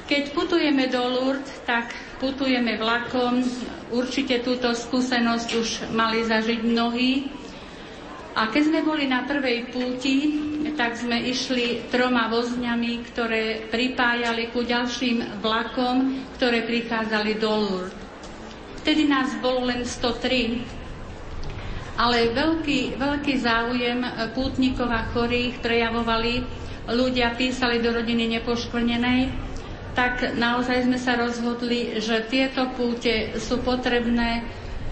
Keď putujeme do Lourdes, tak putujeme vlakom. Určite túto skúsenosť už mali zažiť mnohí. A keď sme boli na prvej púti, tak sme išli troma vozňami, ktoré pripájali ku ďalším vlakom, ktoré prichádzali do Lourdes. Vtedy nás bolo len 103, ale veľký, veľký záujem pútnikov a chorých prejavovali. Ľudia písali do rodiny nepoškvrnenej, tak naozaj sme sa rozhodli, že tieto púte sú potrebné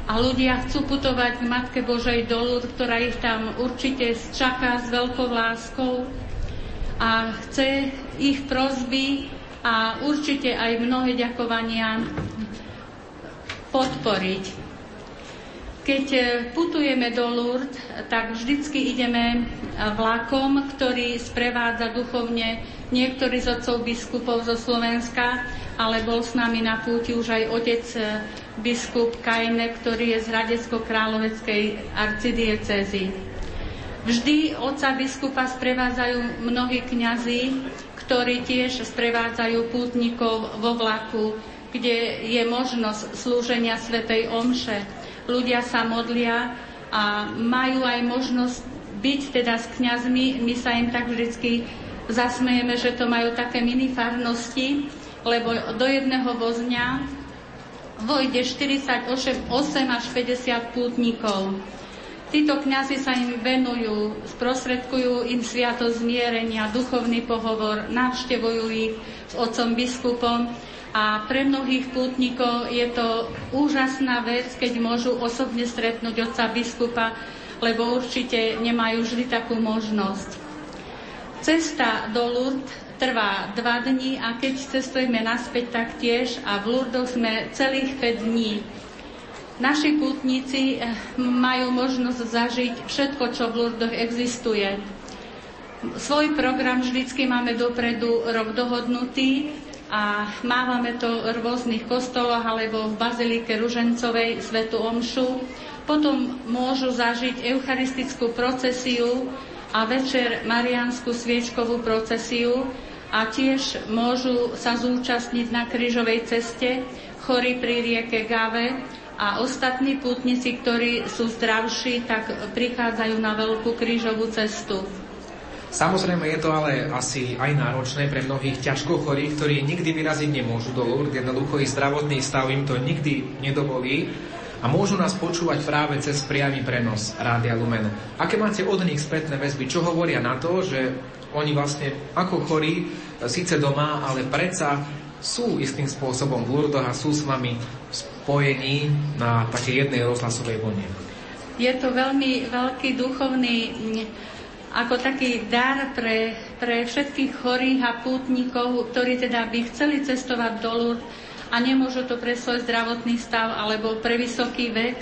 a ľudia chcú putovať k Matke Božej dolu, ktorá ich tam určite čaká s veľkou láskou a chce ich prozby a určite aj mnohé ďakovania podporiť. Keď e, putujeme do Lourdes, tak vždycky ideme vlakom, ktorý sprevádza duchovne niektorí z otcov biskupov zo Slovenska ale bol s nami na púti už aj otec e, biskup Kajne, ktorý je z Hradecko-Královeckej arcidiecezy. Vždy otca biskupa sprevádzajú mnohí kňazi, ktorí tiež sprevádzajú pútnikov vo vlaku, kde je možnosť slúženia Svetej Omše. Ľudia sa modlia a majú aj možnosť byť teda s kňazmi. My sa im tak vždycky zasmejeme, že to majú také mini farnosti, lebo do jedného vozňa vojde 48 až 50 pútnikov. Títo kňazi sa im venujú, sprostredkujú im sviato zmierenia, duchovný pohovor, navštevujú ich s otcom biskupom a pre mnohých pútnikov je to úžasná vec, keď môžu osobne stretnúť otca biskupa, lebo určite nemajú vždy takú možnosť. Cesta do Lourdes trvá dva dní a keď cestujeme naspäť tak tiež a v Lourdes sme celých 5 dní. Naši putníci eh, majú možnosť zažiť všetko, čo v Lurdoch existuje. Svoj program vždycky máme dopredu rok dohodnutý a mávame to v rôznych kostoloch alebo v Bazilike Ružencovej Svetu Omšu. Potom môžu zažiť eucharistickú procesiu a večer mariánsku sviečkovú procesiu a tiež môžu sa zúčastniť na krížovej ceste chory pri rieke Gave a ostatní pútnici, ktorí sú zdravší, tak prichádzajú na veľkú krížovú cestu. Samozrejme je to ale asi aj náročné pre mnohých ťažko chorých, ktorí nikdy vyraziť nemôžu do Lourdes, jednoducho ich zdravotný stav im to nikdy nedovolí a môžu nás počúvať práve cez priamy prenos Rádia Lumen. Aké máte od nich spätné väzby? Čo hovoria na to, že oni vlastne ako chorí, síce doma, ale predsa sú istým spôsobom v Lurdoch a sú s vami spojení na také jednej rozhlasovej vlne. Je to veľmi veľký duchovný ako taký dar pre, pre všetkých chorých a pútnikov, ktorí teda by chceli cestovať do Lourdes a nemôžu to pre svoj zdravotný stav alebo pre vysoký vek,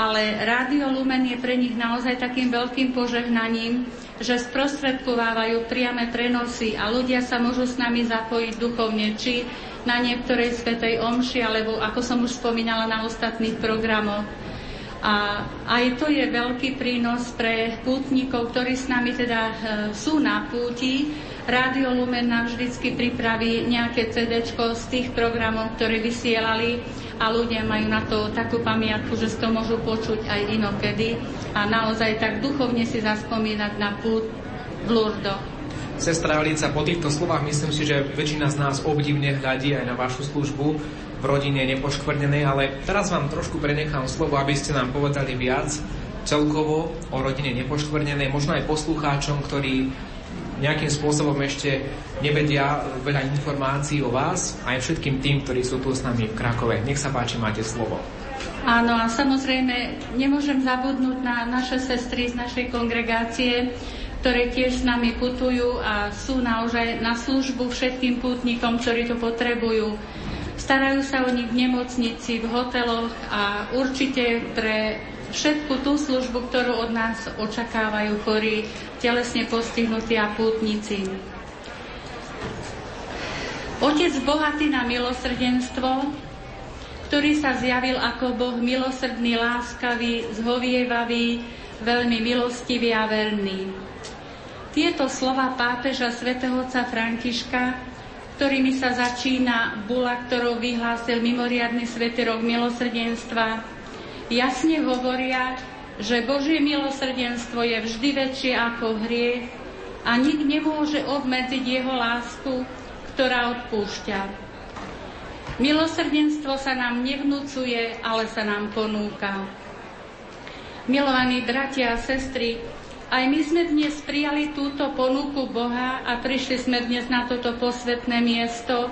ale Rádio Lumen je pre nich naozaj takým veľkým požehnaním, že sprostredkovávajú priame prenosy a ľudia sa môžu s nami zapojiť duchovne, či na niektorej svetej omši, alebo ako som už spomínala na ostatných programoch. A aj to je veľký prínos pre pútnikov, ktorí s nami teda e, sú na púti. Rádio Lumen nám vždycky pripraví nejaké CD z tých programov, ktoré vysielali a ľudia majú na to takú pamiatku, že si to môžu počuť aj inokedy a naozaj tak duchovne si zaspomínať na pút v Lurdo. Sestra Alica, po týchto slovách myslím si, že väčšina z nás obdivne hľadí aj na vašu službu v rodine nepoškvrnenej, ale teraz vám trošku prenechám slovo, aby ste nám povedali viac celkovo o rodine nepoškvrnenej, možno aj poslucháčom, ktorí nejakým spôsobom ešte nevedia veľa informácií o vás, aj všetkým tým, ktorí sú tu s nami v Krakove. Nech sa páči, máte slovo. Áno, a samozrejme nemôžem zabudnúť na naše sestry z našej kongregácie, ktoré tiež s nami putujú a sú naozaj na službu všetkým pútnikom, ktorí to potrebujú. Starajú sa o nich v nemocnici, v hoteloch a určite pre všetku tú službu, ktorú od nás očakávajú chorí, telesne postihnutí a pútnici. Otec bohatý na milosrdenstvo, ktorý sa zjavil ako Boh milosrdný, láskavý, zhovievavý, veľmi milostivý a verný. Tieto slova pápeža svätého otca Františka, ktorými sa začína bula, ktorou vyhlásil mimoriadny svätý rok milosrdenstva, jasne hovoria, že Božie milosrdenstvo je vždy väčšie ako hriech a nik nemôže obmedziť jeho lásku, ktorá odpúšťa. Milosrdenstvo sa nám nevnúcuje, ale sa nám ponúka. Milovaní bratia a sestry, aj my sme dnes prijali túto ponuku Boha a prišli sme dnes na toto posvetné miesto,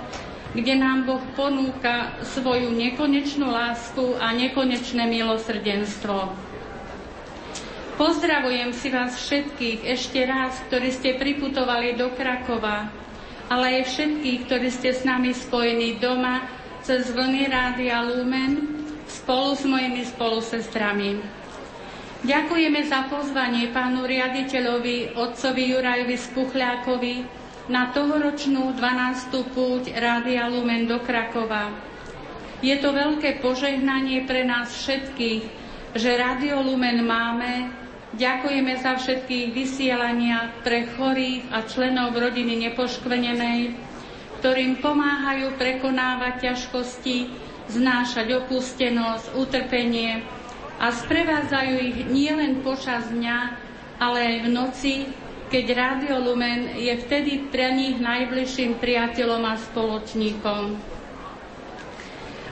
kde nám Boh ponúka svoju nekonečnú lásku a nekonečné milosrdenstvo. Pozdravujem si vás všetkých ešte raz, ktorí ste priputovali do Krakova, ale aj všetkých, ktorí ste s nami spojení doma cez vlny Rádia Lumen spolu s mojimi spolusestrami. Ďakujeme za pozvanie pánu riaditeľovi, otcovi Jurajovi Spuchľákovi na tohoročnú 12. púť Rádia Lumen do Krakova. Je to veľké požehnanie pre nás všetkých, že Rádio Lumen máme. Ďakujeme za všetkých vysielania pre chorých a členov rodiny nepoškvenenej, ktorým pomáhajú prekonávať ťažkosti, znášať opustenosť, utrpenie a sprevádzajú ich nielen počas dňa, ale aj v noci, keď Rádio Lumen je vtedy pre nich najbližším priateľom a spoločníkom.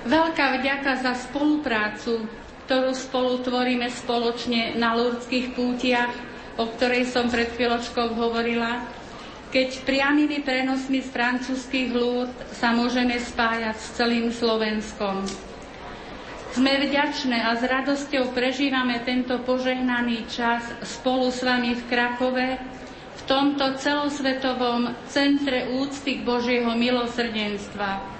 Veľká vďaka za spoluprácu, ktorú spolu tvoríme spoločne na Lurdských pútiach, o ktorej som pred chvíľočkou hovorila, keď priamými prenosmi z francúzských Lourd sa môžeme spájať s celým Slovenskom. Sme vďačné a s radosťou prežívame tento požehnaný čas spolu s vami v Krakove, tomto celosvetovom centre úcty k Božieho milosrdenstva.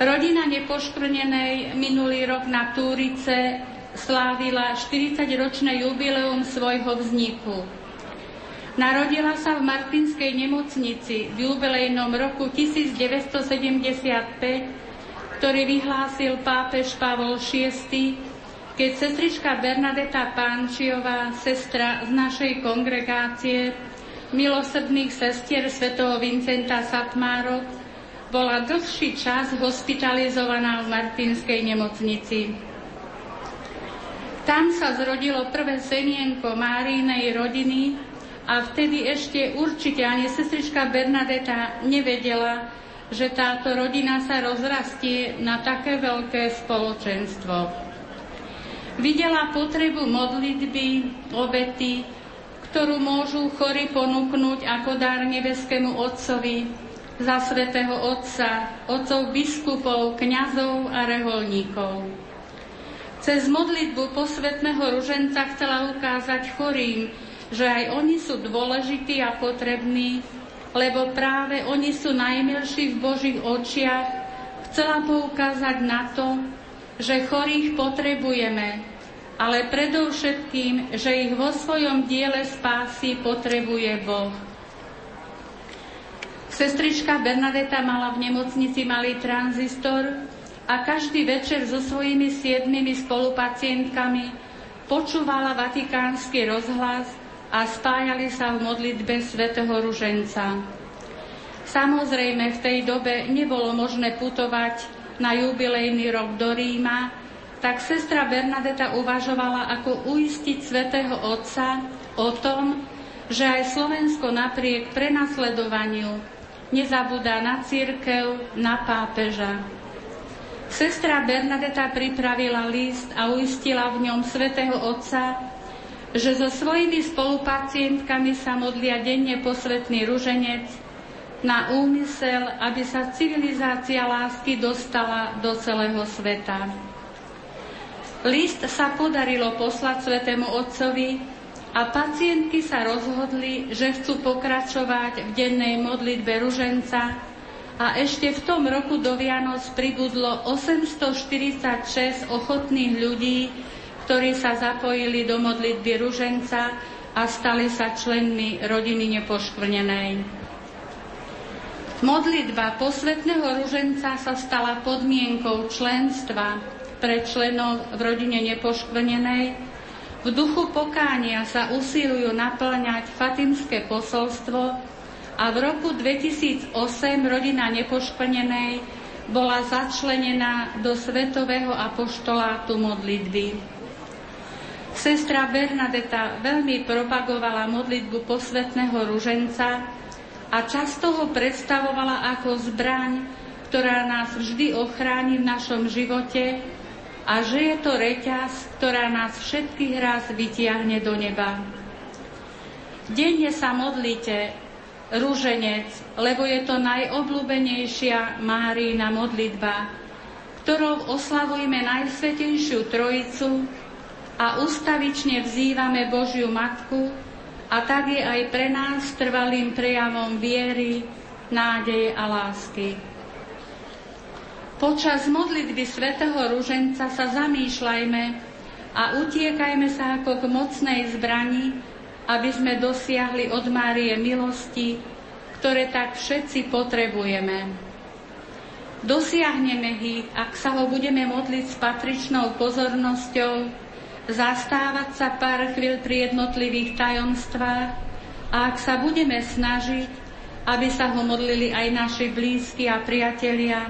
Rodina nepoškvrnenej minulý rok na Túrice slávila 40-ročné jubileum svojho vzniku. Narodila sa v Martinskej nemocnici v jubilejnom roku 1975, ktorý vyhlásil pápež Pavol VI keď sestrička Bernadeta Pánčiová, sestra z našej kongregácie milosrdných sestier svätého Vincenta Satmárov, bola dlhší čas hospitalizovaná v Martinskej nemocnici. Tam sa zrodilo prvé semienko Márinej rodiny a vtedy ešte určite ani sestrička Bernadeta nevedela, že táto rodina sa rozrastie na také veľké spoločenstvo. Videla potrebu modlitby, obety, ktorú môžu chory ponúknuť ako dar nebeskému Otcovi za svätého Otca, otcov biskupov, kňazov a reholníkov. Cez modlitbu posvetného ruženca chcela ukázať chorým, že aj oni sú dôležití a potrební, lebo práve oni sú najmilší v Božích očiach, chcela poukázať na to, že chorých potrebujeme, ale predovšetkým, že ich vo svojom diele spásy potrebuje Boh. Sestrička Bernadeta mala v nemocnici malý tranzistor a každý večer so svojimi siedmimi spolupacientkami počúvala vatikánsky rozhlas a spájali sa v modlitbe svätého Ruženca. Samozrejme, v tej dobe nebolo možné putovať na jubilejný rok do Ríma, tak sestra Bernadeta uvažovala, ako uistiť svätého Otca o tom, že aj Slovensko napriek prenasledovaniu nezabúda na církev, na pápeža. Sestra Bernadeta pripravila list a uistila v ňom svätého Otca, že so svojimi spolupacientkami sa modlia denne posvetný ruženec na úmysel, aby sa civilizácia lásky dostala do celého sveta. List sa podarilo poslať Svetému Otcovi a pacientky sa rozhodli, že chcú pokračovať v dennej modlitbe ruženca a ešte v tom roku do Vianoc pribudlo 846 ochotných ľudí, ktorí sa zapojili do modlitby ruženca a stali sa členmi rodiny nepoškvrnenej. Modlitba posvetného ruženca sa stala podmienkou členstva pre členov v rodine nepoškvrnenej, v duchu pokánia sa usilujú naplňať Fatimské posolstvo a v roku 2008 rodina nepoškvrnenej bola začlenená do Svetového apoštolátu modlitby. Sestra Bernadeta veľmi propagovala modlitbu posvetného ruženca a často ho predstavovala ako zbraň, ktorá nás vždy ochráni v našom živote a že je to reťaz, ktorá nás všetkých raz vytiahne do neba. Denne sa modlite, rúženec, lebo je to najobľúbenejšia Márína modlitba, ktorou oslavujeme Najsvetejšiu Trojicu a ustavične vzývame Božiu Matku a tak je aj pre nás trvalým prejavom viery, nádeje a lásky. Počas modlitby svätého Ruženca sa zamýšľajme a utiekajme sa ako k mocnej zbrani, aby sme dosiahli od Márie milosti ktoré tak všetci potrebujeme. Dosiahneme ich, ak sa ho budeme modliť s patričnou pozornosťou, zastávať sa pár chvíľ pri jednotlivých tajomstvách a ak sa budeme snažiť, aby sa ho modlili aj naši blízki a priatelia,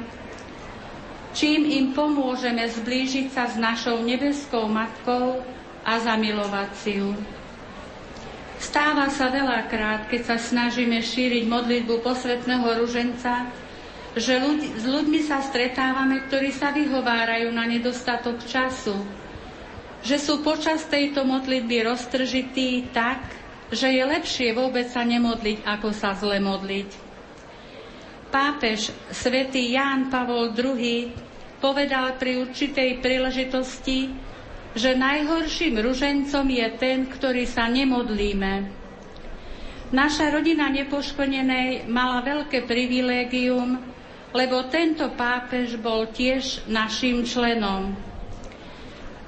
čím im pomôžeme zblížiť sa s našou nebeskou matkou a zamilovať si ju. Stáva sa veľakrát, keď sa snažíme šíriť modlitbu posvetného ruženca, že ľudí, s ľuďmi sa stretávame, ktorí sa vyhovárajú na nedostatok času, že sú počas tejto modlitby roztržití tak, že je lepšie vôbec sa nemodliť, ako sa zle modliť. Pápež svätý Ján Pavol II povedal pri určitej príležitosti, že najhorším ružencom je ten, ktorý sa nemodlíme. Naša rodina nepoškodenej mala veľké privilégium, lebo tento pápež bol tiež našim členom.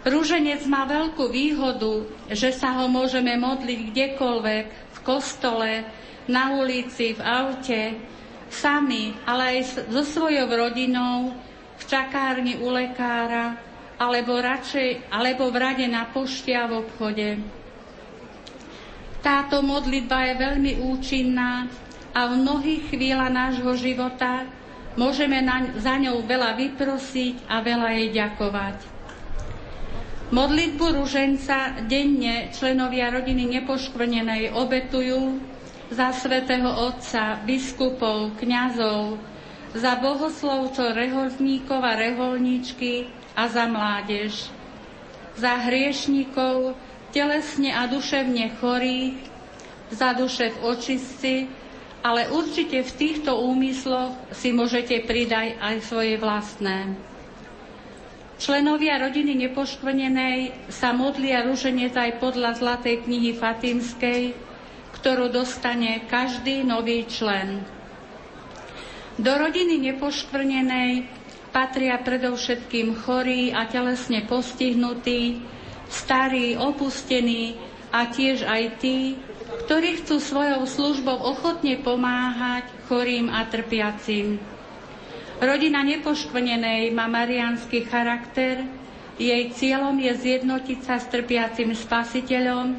Rúženec má veľkú výhodu, že sa ho môžeme modliť kdekoľvek, v kostole, na ulici, v aute, sami, ale aj so svojou rodinou, v čakárni u lekára, alebo, radšej, alebo v rade na pošte a v obchode. Táto modlitba je veľmi účinná a v mnohých chvíľach nášho života môžeme na, za ňou veľa vyprosiť a veľa jej ďakovať. Modlitbu ruženca denne členovia rodiny nepoškvrnenej obetujú za svätého Otca, biskupov, kňazov, za bohoslovcov, reholníkov a reholníčky, a za mládež, za hriešnikov, telesne a duševne chorých, za duše v očistci, ale určite v týchto úmysloch si môžete pridať aj svoje vlastné. Členovia rodiny nepoškvrnenej sa modlia ruženec aj podľa Zlatej knihy Fatimskej, ktorú dostane každý nový člen. Do rodiny nepoškvrnenej patria predovšetkým chorí a telesne postihnutí, starí, opustení a tiež aj tí, ktorí chcú svojou službou ochotne pomáhať chorým a trpiacim. Rodina nepoškvrnenej má mariánsky charakter, jej cieľom je zjednotiť sa s trpiacim spasiteľom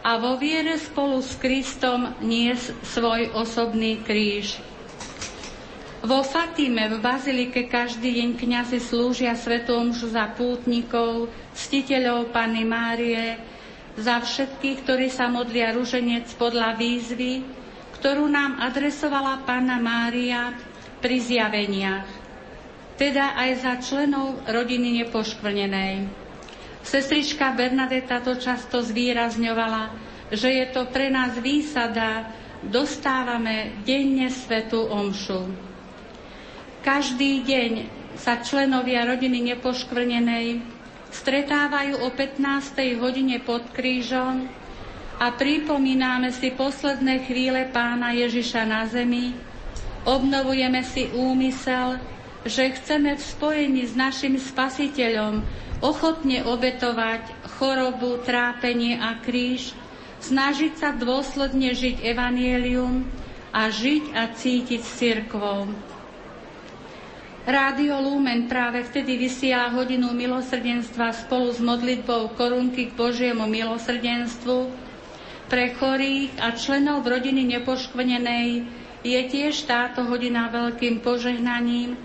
a vo viere spolu s Kristom niesť svoj osobný kríž. Vo Fatime v Bazilike každý deň kňazi slúžia Svetú omšu za pútnikov, ctiteľov Panny Márie, za všetkých, ktorí sa modlia ruženec podľa výzvy, ktorú nám adresovala Panna Mária pri zjaveniach, teda aj za členov rodiny nepoškvrnenej. Sestrička Bernadeta to často zvýrazňovala, že je to pre nás výsada, dostávame denne Svetú omšu. Každý deň sa členovia rodiny nepoškvrnenej stretávajú o 15. hodine pod krížom a pripomíname si posledné chvíle pána Ježiša na zemi, obnovujeme si úmysel, že chceme v spojení s našim spasiteľom ochotne obetovať chorobu, trápenie a kríž, snažiť sa dôsledne žiť evanielium a žiť a cítiť s cirkvou. Rádio Lumen práve vtedy vysiela hodinu milosrdenstva spolu s modlitbou korunky k Božiemu milosrdenstvu. Pre chorých a členov rodiny nepoškvrnenej je tiež táto hodina veľkým požehnaním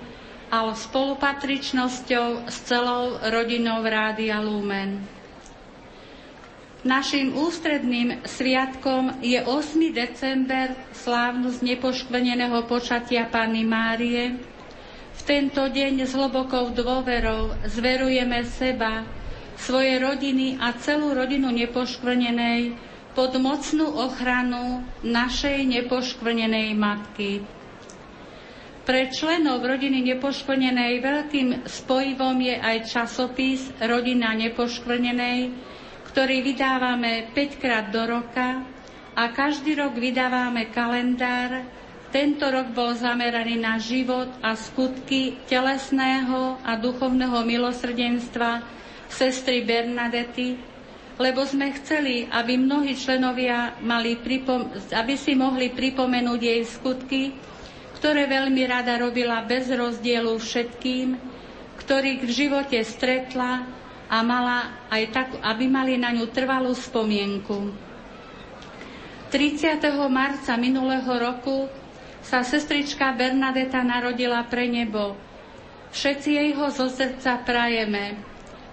a spolupatričnosťou s celou rodinou Rádia Lumen. Naším ústredným sviatkom je 8. december, slávnosť nepoškvrneného počatia Panny Márie, tento deň s hlbokou dôverou zverujeme seba, svoje rodiny a celú rodinu nepoškvrnenej pod mocnú ochranu našej nepoškvrnenej matky. Pre členov rodiny nepoškvrnenej veľkým spojivom je aj časopis Rodina nepoškvrnenej, ktorý vydávame 5 krát do roka a každý rok vydávame kalendár, tento rok bol zameraný na život a skutky telesného a duchovného milosrdenstva sestry Bernadety, lebo sme chceli, aby mnohí členovia mali pripom- aby si mohli pripomenúť jej skutky, ktoré veľmi rada robila bez rozdielu všetkým, ktorých v živote stretla a mala aj tak, aby mali na ňu trvalú spomienku. 30. marca minulého roku sa sestrička Bernadeta narodila pre nebo. Všetci jej ho zo srdca prajeme,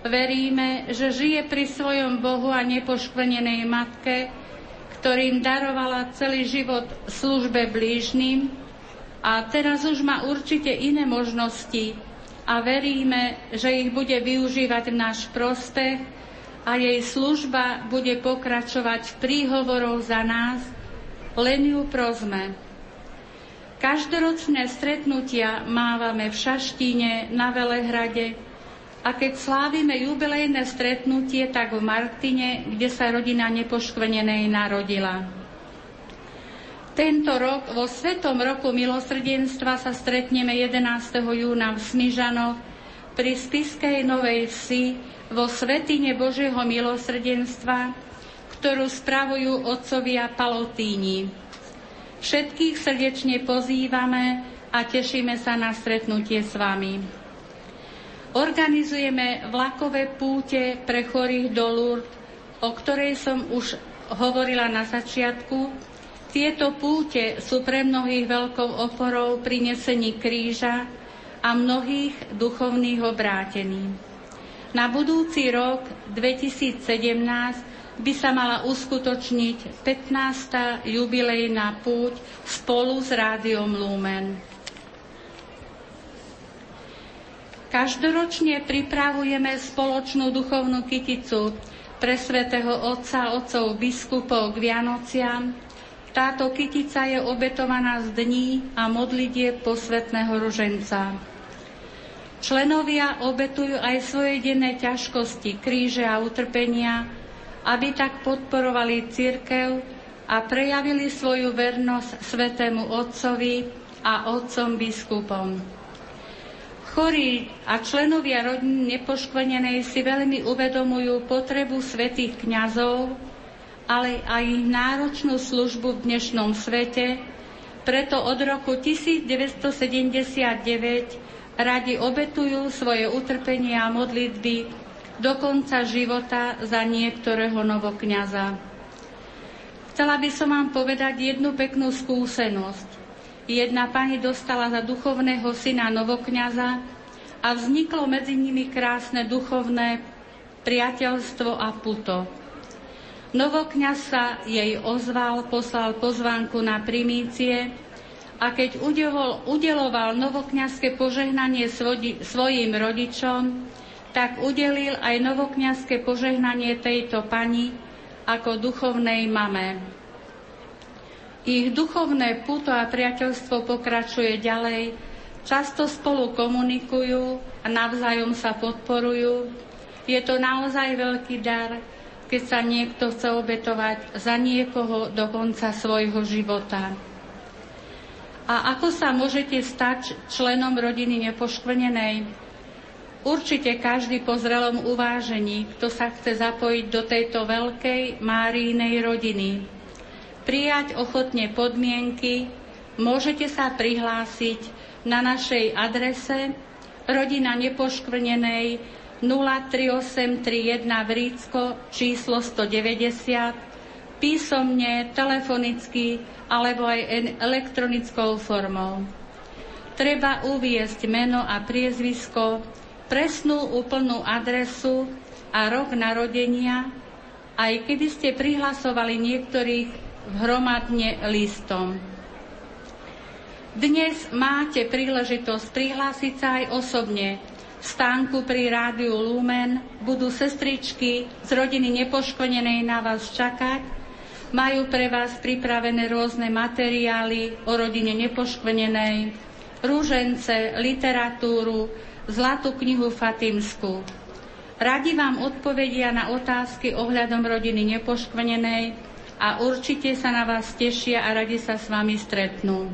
veríme, že žije pri svojom Bohu a nepoškvrnenej matke, ktorým darovala celý život službe blížnym. A teraz už má určite iné možnosti a veríme, že ich bude využívať v náš prospech a jej služba bude pokračovať v príhovoroch za nás, len ju prosme. Každoročné stretnutia mávame v Šaštíne na Velehrade, a keď slávime jubilejné stretnutie, tak v Martine, kde sa rodina nepoškvrnenej narodila. Tento rok vo Svetom roku milosrdenstva sa stretneme 11. júna v Smižanoch pri Spiskej Novej Vsi vo Svetine Božieho milosrdenstva, ktorú spravujú otcovia Palotíni. Všetkých srdečne pozývame a tešíme sa na stretnutie s vami. Organizujeme vlakové púte pre chorých do Lourdes, o ktorej som už hovorila na začiatku. Tieto púte sú pre mnohých veľkou oporou pri nesení kríža a mnohých duchovných obrátení. Na budúci rok 2017 by sa mala uskutočniť 15. jubilejná púť spolu s Rádiom Lumen. Každoročne pripravujeme spoločnú duchovnú kyticu pre svätého Otca, Otcov biskupov k Vianociam. Táto kytica je obetovaná z dní a modlitie posvetného ruženca. Členovia obetujú aj svoje denné ťažkosti, kríže a utrpenia, aby tak podporovali církev a prejavili svoju vernosť svetému Otcovi a Otcom biskupom. Chorí a členovia rodiny nepoškvrnenej si veľmi uvedomujú potrebu svetých kňazov, ale aj ich náročnú službu v dnešnom svete, preto od roku 1979 radi obetujú svoje utrpenie a modlitby do konca života za niektorého novokňaza. Chcela by som vám povedať jednu peknú skúsenosť. Jedna pani dostala za duchovného syna novokňaza a vzniklo medzi nimi krásne duchovné priateľstvo a puto. Novokňaz sa jej ozval, poslal pozvánku na primície a keď udeloval, udeloval novokňazské požehnanie svojim rodičom, tak udelil aj novokňazské požehnanie tejto pani ako duchovnej mame. Ich duchovné puto a priateľstvo pokračuje ďalej, často spolu komunikujú a navzájom sa podporujú. Je to naozaj veľký dar, keď sa niekto chce obetovať za niekoho do konca svojho života. A ako sa môžete stať členom rodiny nepoškvrnenej? Určite každý po zrelom uvážení, kto sa chce zapojiť do tejto veľkej Márínej rodiny prijať ochotne podmienky, môžete sa prihlásiť na našej adrese rodina nepoškvrnenej 03831 Vrícko číslo 190 písomne, telefonicky alebo aj elektronickou formou. Treba uviesť meno a priezvisko, presnú úplnú adresu a rok narodenia, aj keby ste prihlasovali niektorých hromadne listom. Dnes máte príležitosť prihlásiť sa aj osobne. V stánku pri rádiu Lumen budú sestričky z rodiny nepoškodenej na vás čakať. Majú pre vás pripravené rôzne materiály o rodine nepoškvrnenej, rúžence, literatúru, zlatú knihu Fatimsku. Radi vám odpovedia na otázky ohľadom rodiny nepoškvrnenej a určite sa na vás tešia a radi sa s vami stretnú.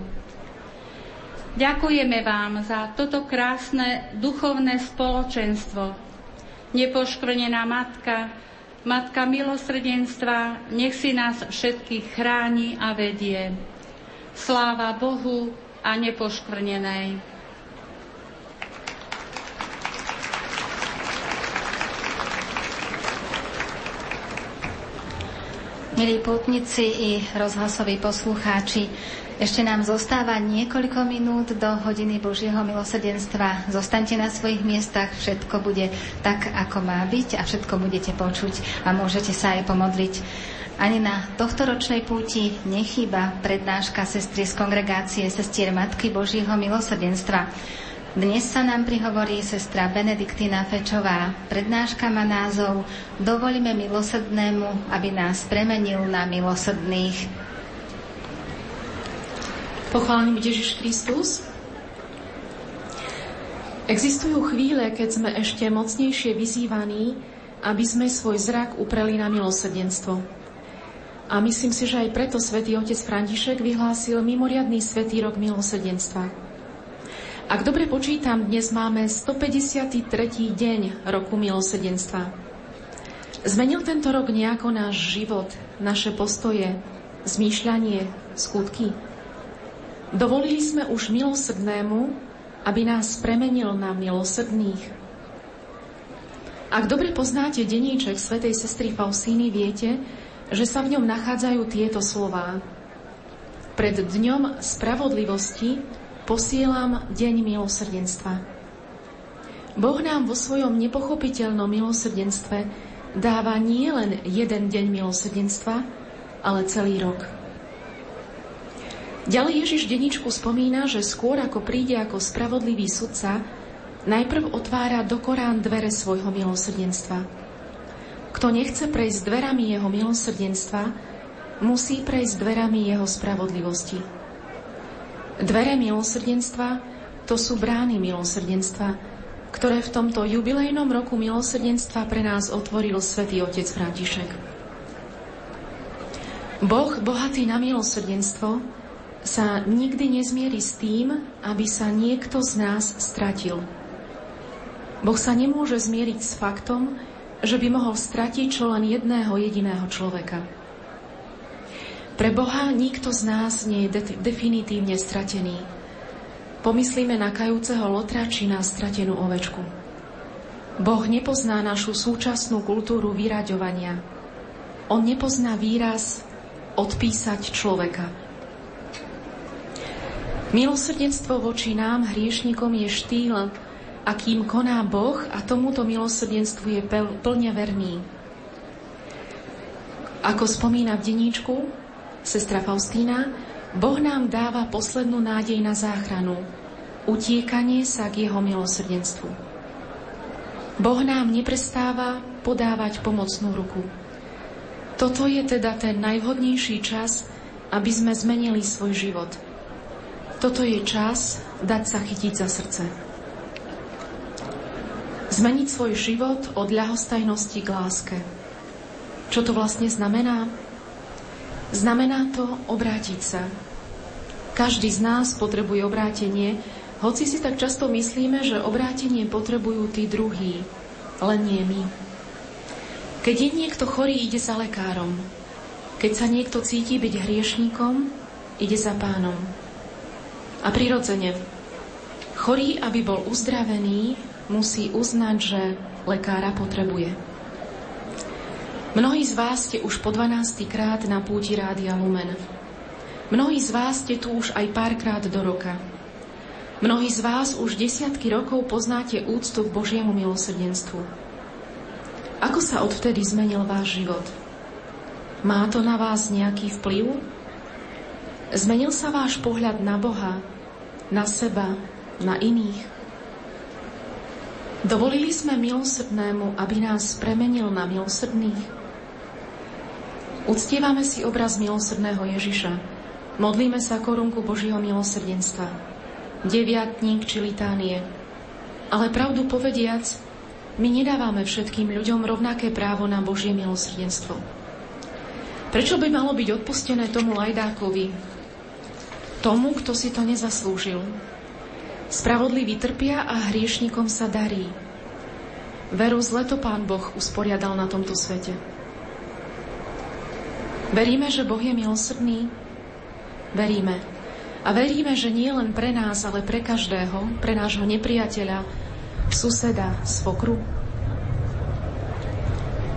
Ďakujeme vám za toto krásne duchovné spoločenstvo. Nepoškvrnená matka Matka milosrdenstva, nech si nás všetkých chráni a vedie. Sláva Bohu a nepoškvrnenej. Milí pútnici i rozhlasoví poslucháči, ešte nám zostáva niekoľko minút do hodiny Božieho milosrdenstva. Zostaňte na svojich miestach, všetko bude tak, ako má byť a všetko budete počuť a môžete sa aj pomodliť. Ani na tohto ročnej púti nechýba prednáška sestry z kongregácie sestier Matky Božieho milosrdenstva. Dnes sa nám prihovorí sestra Benediktina Fečová. Prednáška má názov Dovolíme milosrdnému, aby nás premenil na milosrdných. Pochválený byť Ježiš Kristus. Existujú chvíle, keď sme ešte mocnejšie vyzývaní, aby sme svoj zrak upreli na milosrdenstvo. A myslím si, že aj preto svätý otec František vyhlásil mimoriadný svätý rok milosrdenstva. Ak dobre počítam, dnes máme 153. deň roku milosrdenstva. Zmenil tento rok nejako náš život, naše postoje, zmýšľanie, skutky? Dovolili sme už milosrdnému, aby nás premenil na milosrdných. Ak dobre poznáte deníček svätej sestry Fausíny, viete, že sa v ňom nachádzajú tieto slová. Pred dňom spravodlivosti posielam deň milosrdenstva. Boh nám vo svojom nepochopiteľnom milosrdenstve dáva nie len jeden deň milosrdenstva, ale celý rok. Ďalej Ježiš deničku spomína, že skôr ako príde ako spravodlivý sudca, najprv otvára do Korán dvere svojho milosrdenstva. Kto nechce prejsť dverami jeho milosrdenstva, musí prejsť dverami jeho spravodlivosti. Dvere milosrdenstva to sú brány milosrdenstva, ktoré v tomto jubilejnom roku milosrdenstva pre nás otvoril svätý otec František. Boh, bohatý na milosrdenstvo, sa nikdy nezmierí s tým, aby sa niekto z nás stratil. Boh sa nemôže zmieriť s faktom, že by mohol stratiť čo len jedného jediného človeka. Pre Boha nikto z nás nie je de- definitívne stratený. Pomyslíme na kajúceho lotra či na stratenú ovečku. Boh nepozná našu súčasnú kultúru vyraďovania. On nepozná výraz odpísať človeka. Milosrdenstvo voči nám, hriešnikom, je štýl, akým koná Boh a tomuto milosrdenstvu je plne verný. Ako spomína v deníčku sestra Faustína, Boh nám dáva poslednú nádej na záchranu, utiekanie sa k jeho milosrdenstvu. Boh nám neprestáva podávať pomocnú ruku. Toto je teda ten najvhodnejší čas, aby sme zmenili svoj život – toto je čas dať sa chytiť za srdce. Zmeniť svoj život od ľahostajnosti k láske. Čo to vlastne znamená? Znamená to obrátiť sa. Každý z nás potrebuje obrátenie, hoci si tak často myslíme, že obrátenie potrebujú tí druhí, len nie my. Keď je niekto chorý, ide za lekárom. Keď sa niekto cíti byť hriešníkom, ide za pánom. A prirodzene, chorý, aby bol uzdravený, musí uznať, že lekára potrebuje. Mnohí z vás ste už po 12. krát na púti Rádia Lumen. Mnohí z vás ste tu už aj párkrát do roka. Mnohí z vás už desiatky rokov poznáte úctu k Božiemu milosrdenstvu. Ako sa odvtedy zmenil váš život? Má to na vás nejaký vplyv? Zmenil sa váš pohľad na Boha, na seba, na iných? Dovolili sme milosrdnému, aby nás premenil na milosrdných? Uctievame si obraz milosrdného Ježiša. Modlíme sa korunku Božieho milosrdenstva. Deviatník či litánie. Ale pravdu povediac, my nedávame všetkým ľuďom rovnaké právo na Božie milosrdenstvo. Prečo by malo byť odpustené tomu lajdákovi, tomu, kto si to nezaslúžil. Spravodliví trpia a hriešnikom sa darí. Veru zle to Pán Boh usporiadal na tomto svete. Veríme, že Boh je milosrdný? Veríme. A veríme, že nie len pre nás, ale pre každého, pre nášho nepriateľa, suseda, svokru.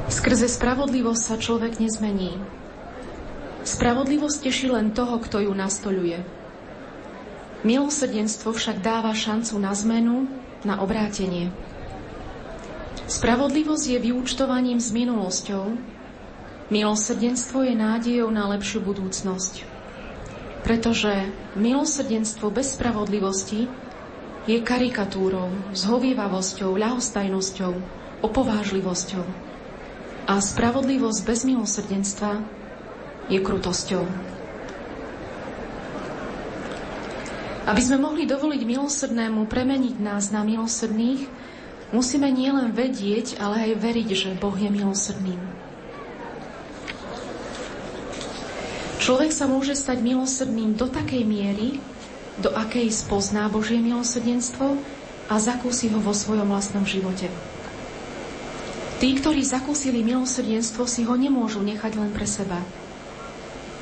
Skrze spravodlivosť sa človek nezmení. Spravodlivosť teší len toho, kto ju nastoľuje. Milosrdenstvo však dáva šancu na zmenu, na obrátenie. Spravodlivosť je vyúčtovaním s minulosťou, milosrdenstvo je nádejou na lepšiu budúcnosť. Pretože milosrdenstvo bez spravodlivosti je karikatúrou, zhovievavosťou, ľahostajnosťou, opovážlivosťou. A spravodlivosť bez milosrdenstva je krutosťou. Aby sme mohli dovoliť milosrdnému premeniť nás na milosrdných, Musíme nielen vedieť, ale aj veriť, že Boh je milosrdným. Človek sa môže stať milosrdným do takej miery, do akej spozná Božie milosrdenstvo a zakúsi ho vo svojom vlastnom živote. Tí, ktorí zakúsili milosrdenstvo, si ho nemôžu nechať len pre seba.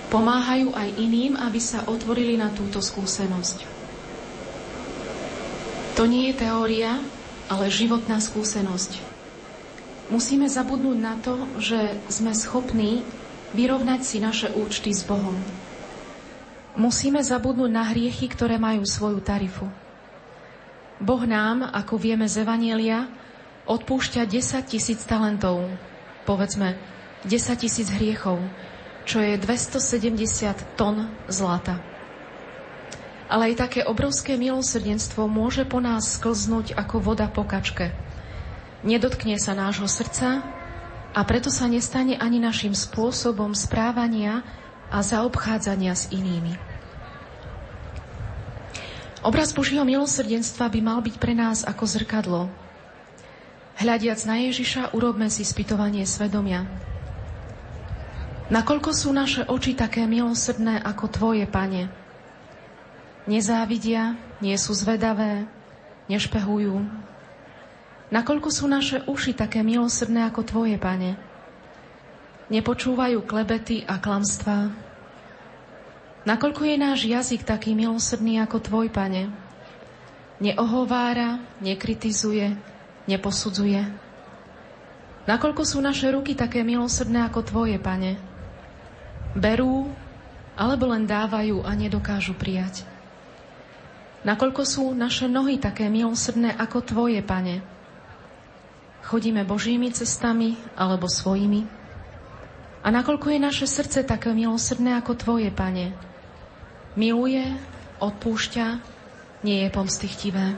Pomáhajú aj iným, aby sa otvorili na túto skúsenosť. To nie je teória, ale životná skúsenosť. Musíme zabudnúť na to, že sme schopní vyrovnať si naše účty s Bohom. Musíme zabudnúť na hriechy, ktoré majú svoju tarifu. Boh nám, ako vieme z Evanielia, odpúšťa 10 tisíc talentov, povedzme 10 tisíc hriechov, čo je 270 tón zlata ale aj také obrovské milosrdenstvo môže po nás sklznúť ako voda po kačke. Nedotkne sa nášho srdca a preto sa nestane ani našim spôsobom správania a zaobchádzania s inými. Obraz Božího milosrdenstva by mal byť pre nás ako zrkadlo. Hľadiac na Ježiša, urobme si spytovanie svedomia. Nakoľko sú naše oči také milosrdné ako Tvoje, Pane? nezávidia, nie sú zvedavé, nešpehujú. Nakoľko sú naše uši také milosrdné ako Tvoje, Pane? Nepočúvajú klebety a klamstvá. Nakoľko je náš jazyk taký milosrdný ako Tvoj, Pane? Neohovára, nekritizuje, neposudzuje. Nakoľko sú naše ruky také milosrdné ako Tvoje, Pane? Berú, alebo len dávajú a nedokážu prijať. Nakoľko sú naše nohy také milosrdné ako Tvoje, Pane? Chodíme Božími cestami alebo svojimi? A nakoľko je naše srdce také milosrdné ako Tvoje, Pane? Miluje, odpúšťa, nie je pomstichtivé.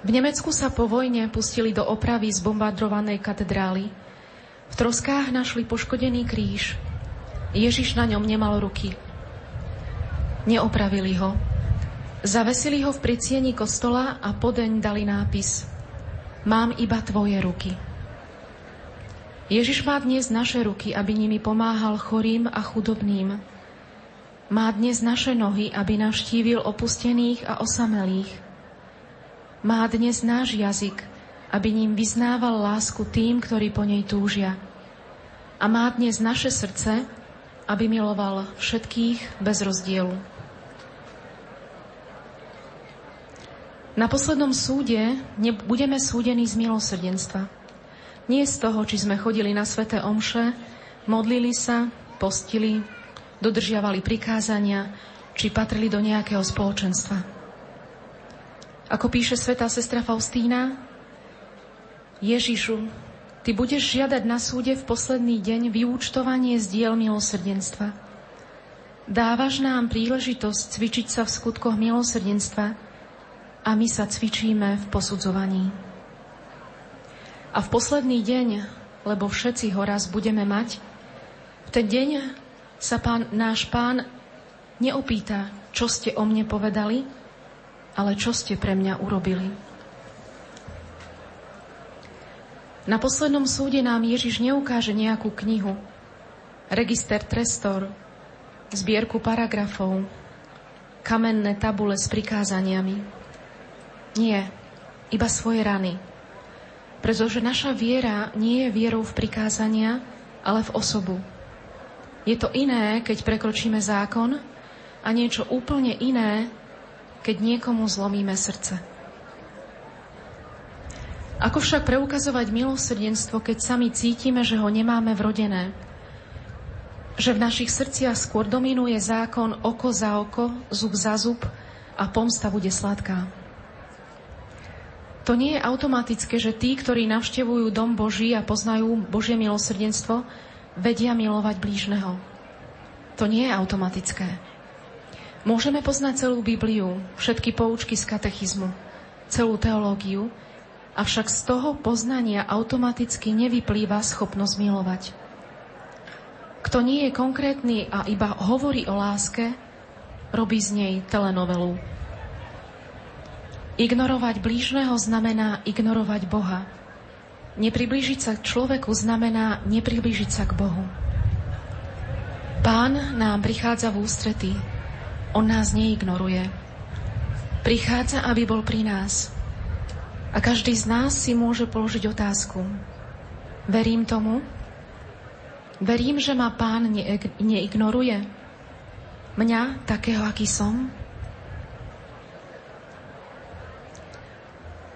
V Nemecku sa po vojne pustili do opravy zbombardovanej katedrály. V troskách našli poškodený kríž. Ježiš na ňom nemal ruky. Neopravili ho. Zavesili ho v pricieni kostola a podeň dali nápis Mám iba tvoje ruky. Ježiš má dnes naše ruky, aby nimi pomáhal chorým a chudobným. Má dnes naše nohy, aby navštívil opustených a osamelých. Má dnes náš jazyk, aby ním vyznával lásku tým, ktorí po nej túžia. A má dnes naše srdce, aby miloval všetkých bez rozdielu. Na poslednom súde budeme súdení z milosrdenstva. Nie z toho, či sme chodili na sveté omše, modlili sa, postili, dodržiavali prikázania, či patrili do nejakého spoločenstva. Ako píše svetá sestra Faustína, Ježišu, Ty budeš žiadať na súde v posledný deň vyúčtovanie z diel milosrdenstva. Dávaš nám príležitosť cvičiť sa v skutkoch milosrdenstva, a my sa cvičíme v posudzovaní. A v posledný deň, lebo všetci ho raz budeme mať, v ten deň sa pán, náš pán neopýta, čo ste o mne povedali, ale čo ste pre mňa urobili. Na poslednom súde nám Ježiš neukáže nejakú knihu, register trestor, zbierku paragrafov, kamenné tabule s prikázaniami. Nie. iba svoje rany. Pretože naša viera nie je vierou v prikázania, ale v osobu. Je to iné, keď prekročíme zákon a niečo úplne iné, keď niekomu zlomíme srdce. Ako však preukazovať milosrdenstvo, keď sami cítime, že ho nemáme vrodené? Že v našich srdciach skôr dominuje zákon oko za oko, zub za zub a pomsta bude sladká. To nie je automatické, že tí, ktorí navštevujú dom Boží a poznajú Božie milosrdenstvo, vedia milovať blížneho. To nie je automatické. Môžeme poznať celú Bibliu, všetky poučky z katechizmu, celú teológiu, avšak z toho poznania automaticky nevyplýva schopnosť milovať. Kto nie je konkrétny a iba hovorí o láske, robí z nej telenovelu. Ignorovať blížneho znamená ignorovať Boha. Nepriblížiť sa k človeku znamená nepriblížiť sa k Bohu. Pán nám prichádza v ústretí. On nás neignoruje. Prichádza, aby bol pri nás. A každý z nás si môže položiť otázku. Verím tomu? Verím, že ma pán neignoruje? Mňa, takého, aký som?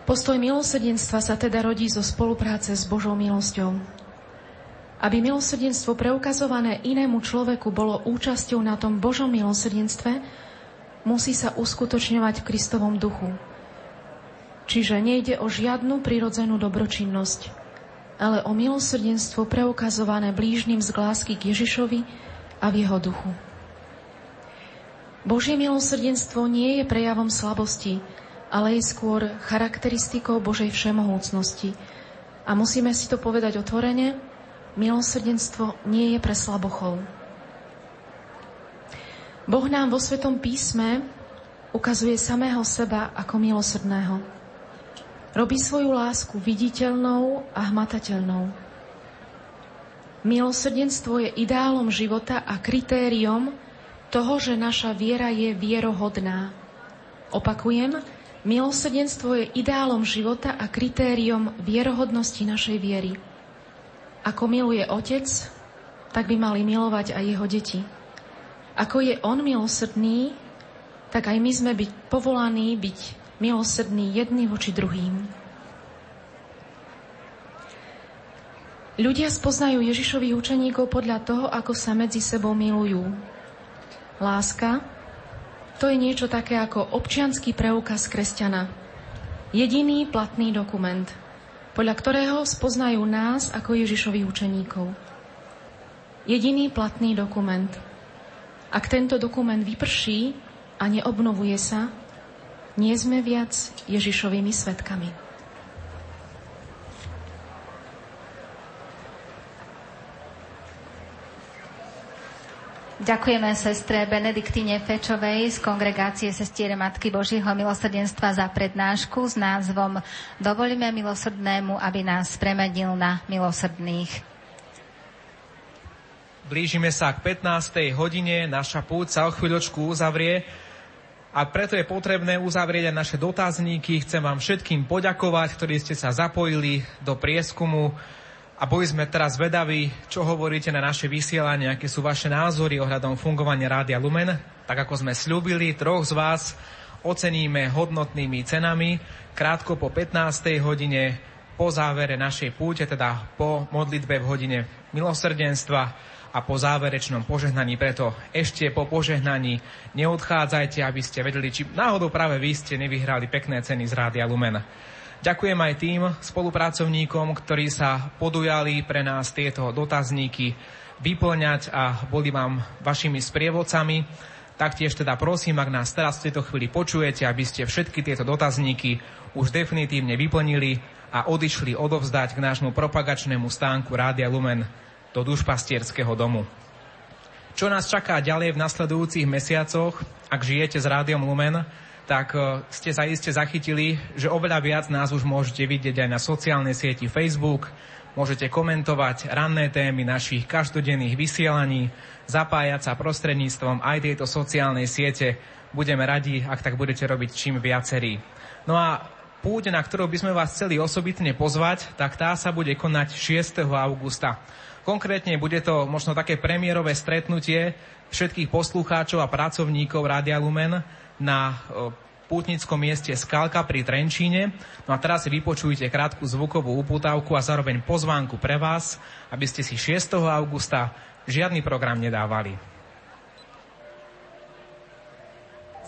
Postoj milosrdenstva sa teda rodí zo spolupráce s Božou milosťou. Aby milosrdenstvo preukazované inému človeku bolo účasťou na tom Božom milosrdenstve, musí sa uskutočňovať v Kristovom duchu. Čiže nejde o žiadnu prirodzenú dobročinnosť, ale o milosrdenstvo preukazované blížnym z lásky k Ježišovi a v jeho duchu. Božie milosrdenstvo nie je prejavom slabosti, ale je skôr charakteristikou Božej všemohúcnosti. A musíme si to povedať otvorene, Milosrdenstvo nie je pre slabochov. Boh nám vo Svetom písme ukazuje samého seba ako milosrdného. Robí svoju lásku viditeľnou a hmatateľnou. Milosrdenstvo je ideálom života a kritériom toho, že naša viera je vierohodná. Opakujem, milosrdenstvo je ideálom života a kritériom vierohodnosti našej viery. Ako miluje otec, tak by mali milovať aj jeho deti. Ako je on milosrdný, tak aj my sme byť povolaní byť milosrdní jedni voči druhým. Ľudia spoznajú Ježišových učeníkov podľa toho, ako sa medzi sebou milujú. Láska to je niečo také ako občianský preukaz kresťana. Jediný platný dokument – podľa ktorého spoznajú nás ako Ježišových učeníkov. Jediný platný dokument. Ak tento dokument vyprší a neobnovuje sa, nie sme viac Ježišovými svetkami. Ďakujeme sestre Benediktine Fečovej z kongregácie Sestiere Matky Božího milosrdenstva za prednášku s názvom Dovolíme milosrdnému, aby nás premenil na milosrdných. Blížime sa k 15. hodine, naša púť sa o chvíľočku uzavrie a preto je potrebné uzavrieť aj naše dotazníky. Chcem vám všetkým poďakovať, ktorí ste sa zapojili do prieskumu a boli sme teraz vedaví, čo hovoríte na naše vysielanie, aké sú vaše názory ohľadom fungovania Rádia Lumen. Tak ako sme slúbili, troch z vás oceníme hodnotnými cenami krátko po 15. hodine po závere našej púte, teda po modlitbe v hodine milosrdenstva a po záverečnom požehnaní. Preto ešte po požehnaní neodchádzajte, aby ste vedeli, či náhodou práve vy ste nevyhrali pekné ceny z Rádia Lumen. Ďakujem aj tým spolupracovníkom, ktorí sa podujali pre nás tieto dotazníky vyplňať a boli vám vašimi sprievodcami. Taktiež teda prosím, ak nás teraz v tejto chvíli počujete, aby ste všetky tieto dotazníky už definitívne vyplnili a odišli odovzdať k nášmu propagačnému stánku Rádia Lumen do dušpastierského domu. Čo nás čaká ďalej v nasledujúcich mesiacoch, ak žijete s Rádiom Lumen, tak e, ste sa iste zachytili, že oveľa viac nás už môžete vidieť aj na sociálnej sieti Facebook, môžete komentovať ranné témy našich každodenných vysielaní, zapájať sa prostredníctvom aj tejto sociálnej siete. Budeme radi, ak tak budete robiť čím viacerí. No a púť, na ktorú by sme vás chceli osobitne pozvať, tak tá sa bude konať 6. augusta. Konkrétne bude to možno také premiérové stretnutie všetkých poslucháčov a pracovníkov Rádia Lumen na pútnickom mieste Skalka pri Trenčíne. No a teraz si vypočujte krátku zvukovú upútavku a zároveň pozvánku pre vás, aby ste si 6. augusta žiadny program nedávali.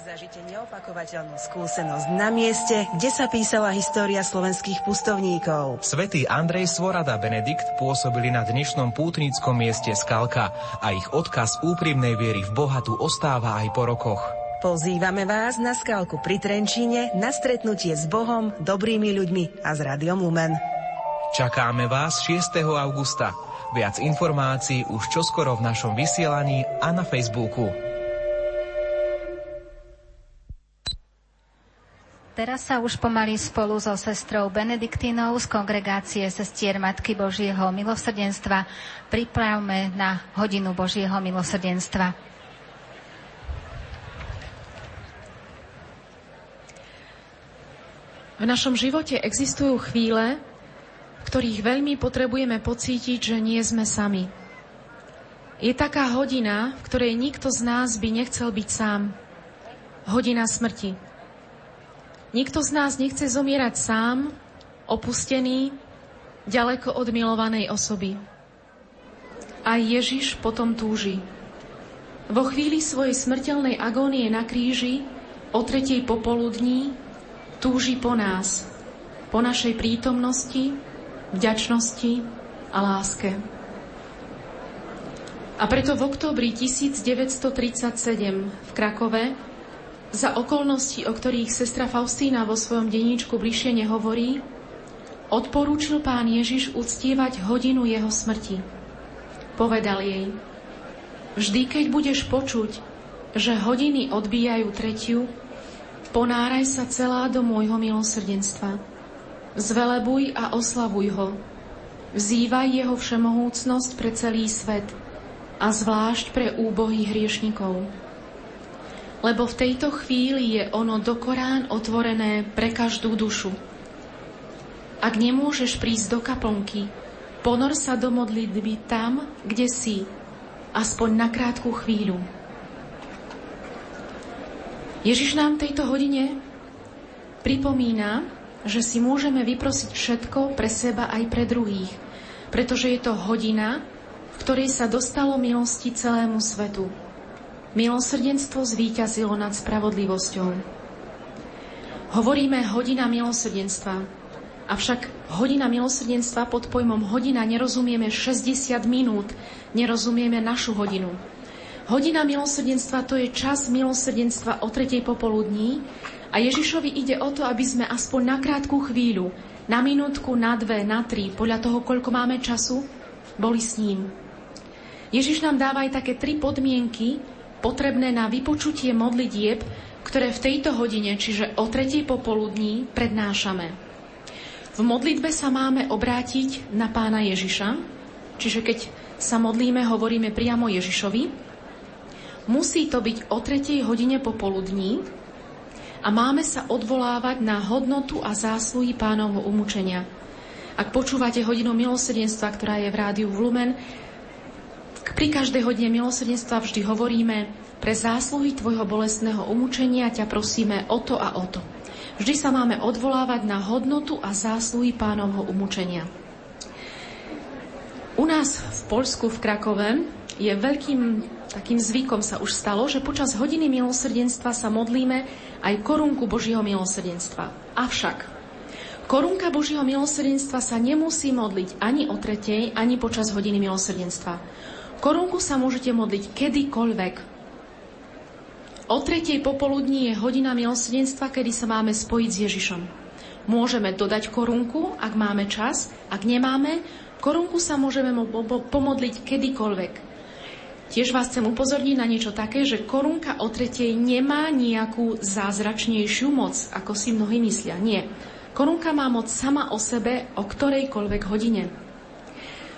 Zažite neopakovateľnú skúsenosť na mieste, kde sa písala história slovenských pustovníkov. Svetý Andrej Svorada Benedikt pôsobili na dnešnom pútnickom mieste Skalka a ich odkaz úprimnej viery v Boha tu ostáva aj po rokoch. Pozývame vás na skalku pri Trenčíne na stretnutie s Bohom, dobrými ľuďmi a s Radiom Lumen. Čakáme vás 6. augusta. Viac informácií už čoskoro v našom vysielaní a na Facebooku. Teraz sa už pomaly spolu so sestrou Benediktínou z kongregácie sestier Matky Božieho milosrdenstva pripravme na hodinu Božieho milosrdenstva. V našom živote existujú chvíle, v ktorých veľmi potrebujeme pocítiť, že nie sme sami. Je taká hodina, v ktorej nikto z nás by nechcel byť sám. Hodina smrti. Nikto z nás nechce zomierať sám, opustený, ďaleko od milovanej osoby. Aj Ježiš potom túži. Vo chvíli svojej smrteľnej agónie na kríži o tretej popoludní túži po nás, po našej prítomnosti, vďačnosti a láske. A preto v oktobri 1937 v Krakove za okolnosti, o ktorých sestra Faustína vo svojom denníčku bližšie nehovorí, odporúčil pán Ježiš uctievať hodinu jeho smrti. Povedal jej, vždy keď budeš počuť, že hodiny odbíjajú tretiu, Ponáraj sa celá do môjho milosrdenstva. Zvelebuj a oslavuj ho. Vzývaj jeho všemohúcnosť pre celý svet a zvlášť pre úbohých hriešnikov. Lebo v tejto chvíli je ono do Korán otvorené pre každú dušu. Ak nemôžeš prísť do kaplnky, ponor sa do modlitby tam, kde si, aspoň na krátku chvíľu. Ježiš nám v tejto hodine pripomína, že si môžeme vyprosiť všetko pre seba aj pre druhých, pretože je to hodina, v ktorej sa dostalo milosti celému svetu. Milosrdenstvo zvíťazilo nad spravodlivosťou. Hovoríme hodina milosrdenstva, avšak hodina milosrdenstva pod pojmom hodina nerozumieme 60 minút, nerozumieme našu hodinu. Hodina milosrdenstva to je čas milosrdenstva o tretej popoludní a Ježišovi ide o to, aby sme aspoň na krátku chvíľu, na minútku, na dve, na tri, podľa toho, koľko máme času, boli s ním. Ježiš nám dáva aj také tri podmienky potrebné na vypočutie modlitieb, ktoré v tejto hodine, čiže o tretej popoludní, prednášame. V modlitbe sa máme obrátiť na pána Ježiša, čiže keď sa modlíme, hovoríme priamo Ježišovi, Musí to byť o tretej hodine popoludní a máme sa odvolávať na hodnotu a zásluhy pánovho umúčenia. Ak počúvate hodinu milosrdenstva, ktorá je v rádiu v Lumen, pri každej hodine milosrdenstva vždy hovoríme pre zásluhy tvojho bolestného umúčenia ťa prosíme o to a o to. Vždy sa máme odvolávať na hodnotu a zásluhy pánovho umúčenia. U nás v Polsku, v Krakove, je veľkým takým zvykom sa už stalo, že počas hodiny milosrdenstva sa modlíme aj korunku Božieho milosrdenstva. Avšak korunka Božieho milosrdenstva sa nemusí modliť ani o tretej, ani počas hodiny milosrdenstva. Korunku sa môžete modliť kedykoľvek. O tretej popoludní je hodina milosrdenstva, kedy sa máme spojiť s Ježišom. Môžeme dodať korunku, ak máme čas. Ak nemáme, korunku sa môžeme pomodliť kedykoľvek. Tiež vás chcem upozorniť na niečo také, že korunka o tretej nemá nejakú zázračnejšiu moc, ako si mnohí myslia. Nie. Korunka má moc sama o sebe o ktorejkoľvek hodine.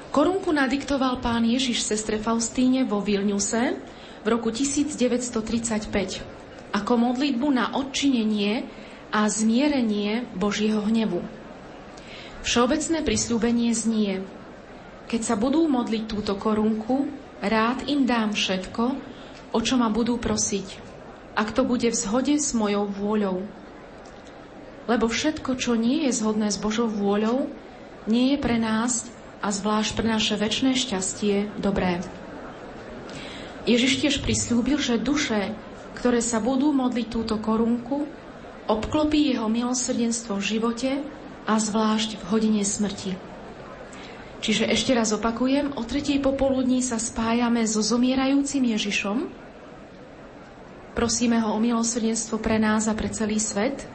Korunku nadiktoval pán Ježiš sestre Faustíne vo Vilniuse v roku 1935 ako modlitbu na odčinenie a zmierenie Božieho hnevu. Všeobecné prisľúbenie znie, keď sa budú modliť túto korunku, rád im dám všetko, o čo ma budú prosiť, ak to bude v zhode s mojou vôľou. Lebo všetko, čo nie je zhodné s Božou vôľou, nie je pre nás a zvlášť pre naše väčšie šťastie dobré. Ježiš tiež prislúbil, že duše, ktoré sa budú modliť túto korunku, obklopí jeho milosrdenstvo v živote a zvlášť v hodine smrti. Čiže ešte raz opakujem, o tretej popoludní sa spájame so zomierajúcim Ježišom, prosíme ho o milosrdenstvo pre nás a pre celý svet.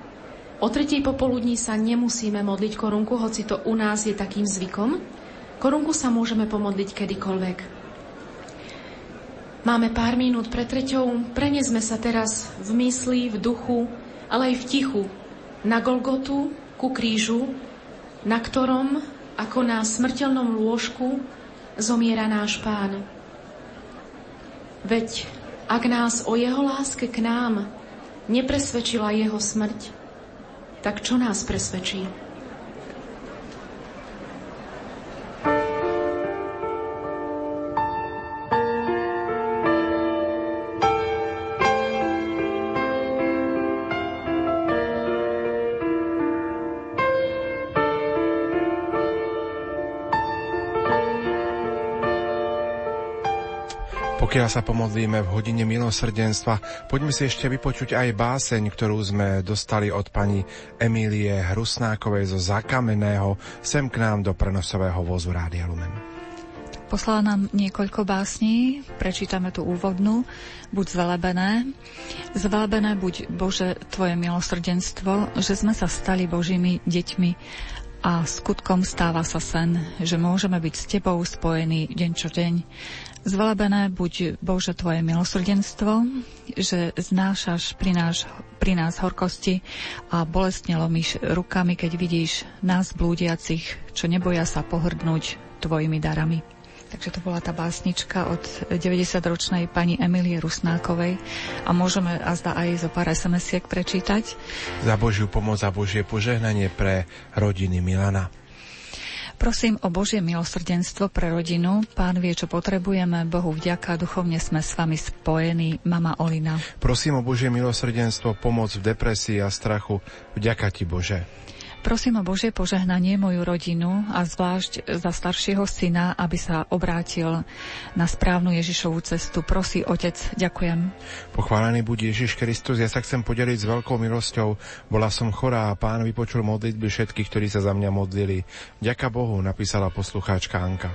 O tretej popoludní sa nemusíme modliť korunku, hoci to u nás je takým zvykom. Korunku sa môžeme pomodliť kedykoľvek. Máme pár minút pre treťou, prenesme sa teraz v mysli, v duchu, ale aj v tichu na Golgotu, ku krížu, na ktorom, ako na smrteľnom lôžku, zomiera náš pán. Veď ak nás o jeho láske k nám nepresvedčila jeho smrť, tak čo nás presvedčí? Pokiaľ sa pomodlíme v hodine milosrdenstva, poďme si ešte vypočuť aj báseň, ktorú sme dostali od pani Emílie Hrusnákovej zo Zakameného sem k nám do prenosového vozu Rádia Lumen. Poslala nám niekoľko básní, prečítame tú úvodnú. Buď zvelebené. Zvelebené buď Bože Tvoje milosrdenstvo, že sme sa stali Božími deťmi a skutkom stáva sa sen, že môžeme byť s Tebou spojení deň čo deň Zvelebené buď Bože Tvoje milosrdenstvo, že znášaš pri, náš, pri nás horkosti a bolestne lomíš rukami, keď vidíš nás blúdiacich, čo neboja sa pohrdnúť Tvojimi darami. Takže to bola tá básnička od 90-ročnej pani Emilie Rusnákovej a môžeme azda aj zo pár sms prečítať. Za Božiu pomoc a Božie požehnanie pre rodiny Milana. Prosím o Božie milosrdenstvo pre rodinu. Pán vie, čo potrebujeme. Bohu vďaka, duchovne sme s vami spojení. Mama Olina. Prosím o Božie milosrdenstvo, pomoc v depresii a strachu. Vďaka ti, Bože. Prosím o Božie požehnanie moju rodinu a zvlášť za staršieho syna, aby sa obrátil na správnu Ježišovú cestu. Prosí Otec, ďakujem. Pochválený buď Ježiš Kristus, ja sa chcem podeliť s veľkou milosťou. Bola som chorá a pán vypočul modlitby všetkých, ktorí sa za mňa modlili. Ďaká Bohu, napísala poslucháčka Anka.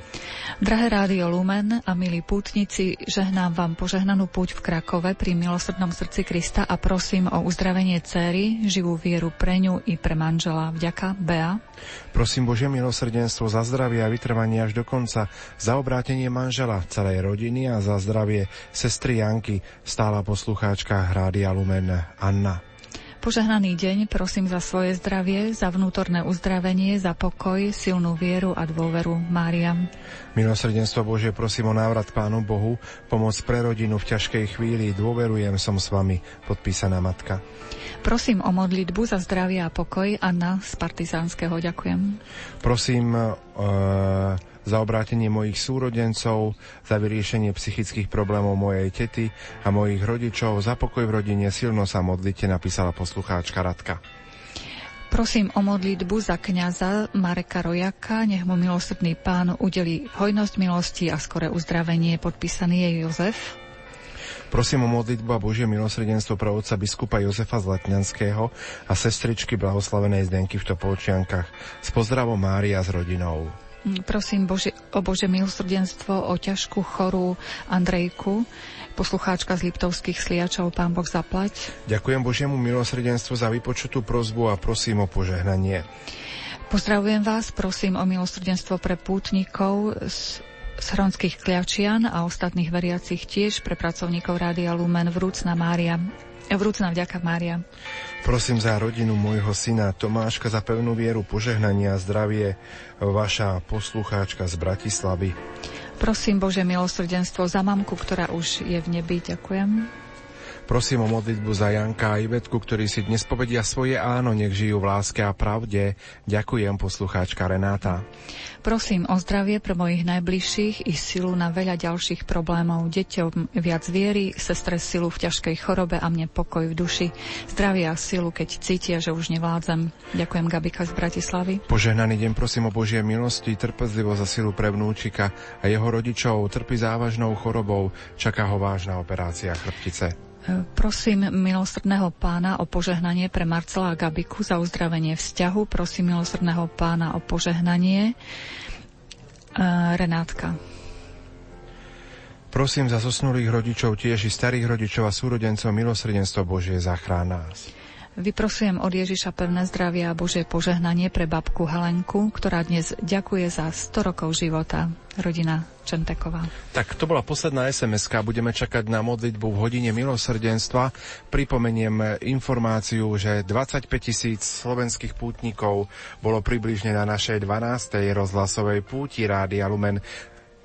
Drahé rádio Lumen a milí pútnici, žehnám vám požehnanú púť v Krakove pri milosrdnom srdci Krista a prosím o uzdravenie céry, živú vieru pre ňu i pre manžela vďaka, Bea. Prosím Bože milosrdenstvo za zdravie a vytrvanie až do konca, za obrátenie manžela, celej rodiny a za zdravie sestry Janky, stála poslucháčka Rádia Lumen Anna. Požehnaný deň prosím za svoje zdravie, za vnútorné uzdravenie, za pokoj, silnú vieru a dôveru. Mária. Milosrdenstvo Bože, prosím o návrat Pánu Bohu, pomoc pre rodinu v ťažkej chvíli, dôverujem som s vami, podpísaná matka. Prosím o modlitbu za zdravie a pokoj. Anna z Partizánskeho. Ďakujem. Prosím uh, za obrátenie mojich súrodencov, za vyriešenie psychických problémov mojej tety a mojich rodičov, za pokoj v rodine, silno sa modlite, napísala poslucháčka Radka. Prosím o modlitbu za kňaza Mareka Rojaka, nech mu milosrdný pán udeli hojnosť milosti a skore uzdravenie. Podpísaný je Jozef. Prosím o modlitbu a Božie milosrdenstvo pre otca biskupa Jozefa z Letňanského a sestričky blahoslavenej Zdenky v Topolčiankach. S pozdravom Mária s rodinou. Prosím Bože, o Bože milosrdenstvo, o ťažkú chorú Andrejku, poslucháčka z Liptovských sliačov, pán Boh zaplať. Ďakujem Božiemu milosrdenstvu za vypočutú prozbu a prosím o požehnanie. Pozdravujem vás, prosím o milosrdenstvo pre pútnikov z Hronských Kliavčian a ostatných veriacich tiež pre pracovníkov Rádia Lumen Vrúcna Mária. Vrúcna vďaka Mária. Prosím za rodinu môjho syna Tomáška za pevnú vieru, požehnania a zdravie, vaša poslucháčka z Bratislavy. Prosím Bože milosrdenstvo za mamku, ktorá už je v nebi. Ďakujem. Prosím o modlitbu za Janka a Ivetku, ktorí si dnes povedia svoje áno, nech žijú v láske a pravde. Ďakujem, poslucháčka Renáta. Prosím o zdravie pre mojich najbližších i silu na veľa ďalších problémov. Deťom viac viery, sestre silu v ťažkej chorobe a mne pokoj v duši. Zdravie a silu, keď cítia, že už nevládzem. Ďakujem Gabika z Bratislavy. Požehnaný deň prosím o Božie milosti, trpezlivosť a silu pre vnúčika a jeho rodičov. Trpí závažnou chorobou, čaká ho vážna operácia chrbtice. Prosím milosrdného pána o požehnanie pre Marcela a Gabiku za uzdravenie vzťahu. Prosím milosrdného pána o požehnanie. E, Renátka. Prosím za zosnulých rodičov, tiež i starých rodičov a súrodencov milosrdenstvo Božie zachrán nás. Vyprosujem od Ježiša pevné zdravie a Božie požehnanie pre babku Helenku, ktorá dnes ďakuje za 100 rokov života. Rodina Čenteková. Tak to bola posledná sms Budeme čakať na modlitbu v hodine milosrdenstva. Pripomeniem informáciu, že 25 tisíc slovenských pútnikov bolo približne na našej 12. rozhlasovej púti Rádia Lumen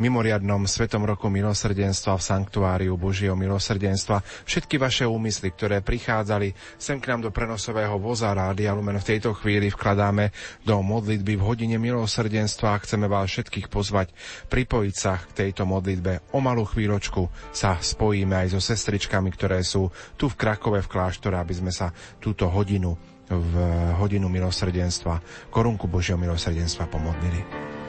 mimoriadnom Svetom roku milosrdenstva v Sanktuáriu Božieho milosrdenstva. Všetky vaše úmysly, ktoré prichádzali sem k nám do prenosového voza Rádia Lumen v tejto chvíli vkladáme do modlitby v hodine milosrdenstva a chceme vás všetkých pozvať pripojiť sa k tejto modlitbe. O malú chvíľočku sa spojíme aj so sestričkami, ktoré sú tu v Krakove v kláštore, aby sme sa túto hodinu v hodinu milosrdenstva, korunku Božieho milosrdenstva pomodlili.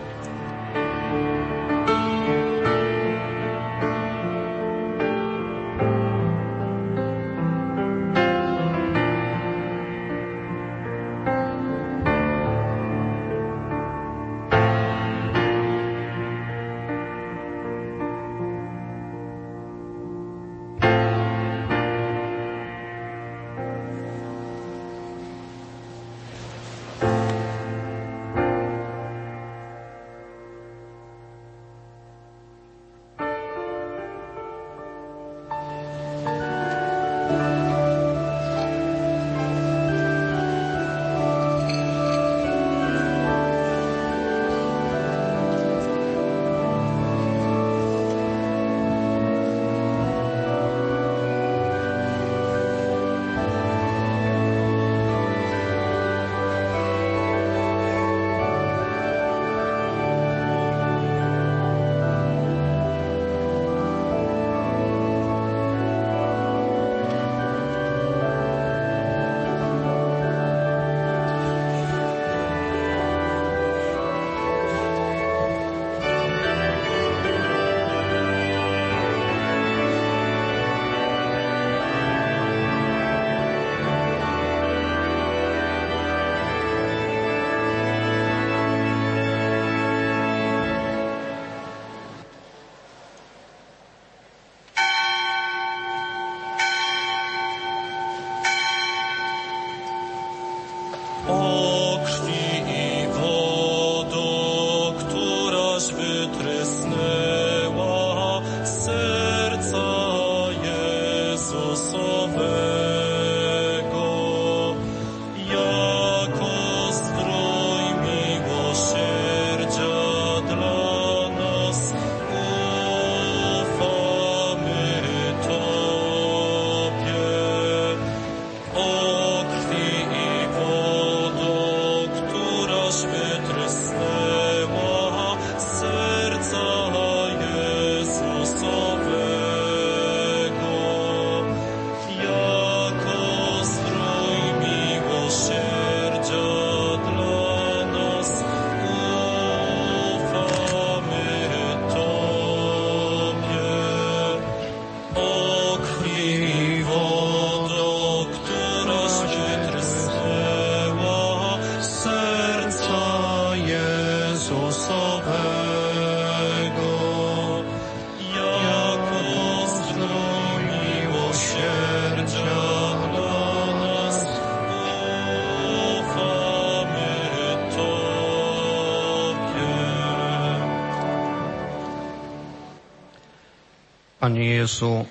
Jezu,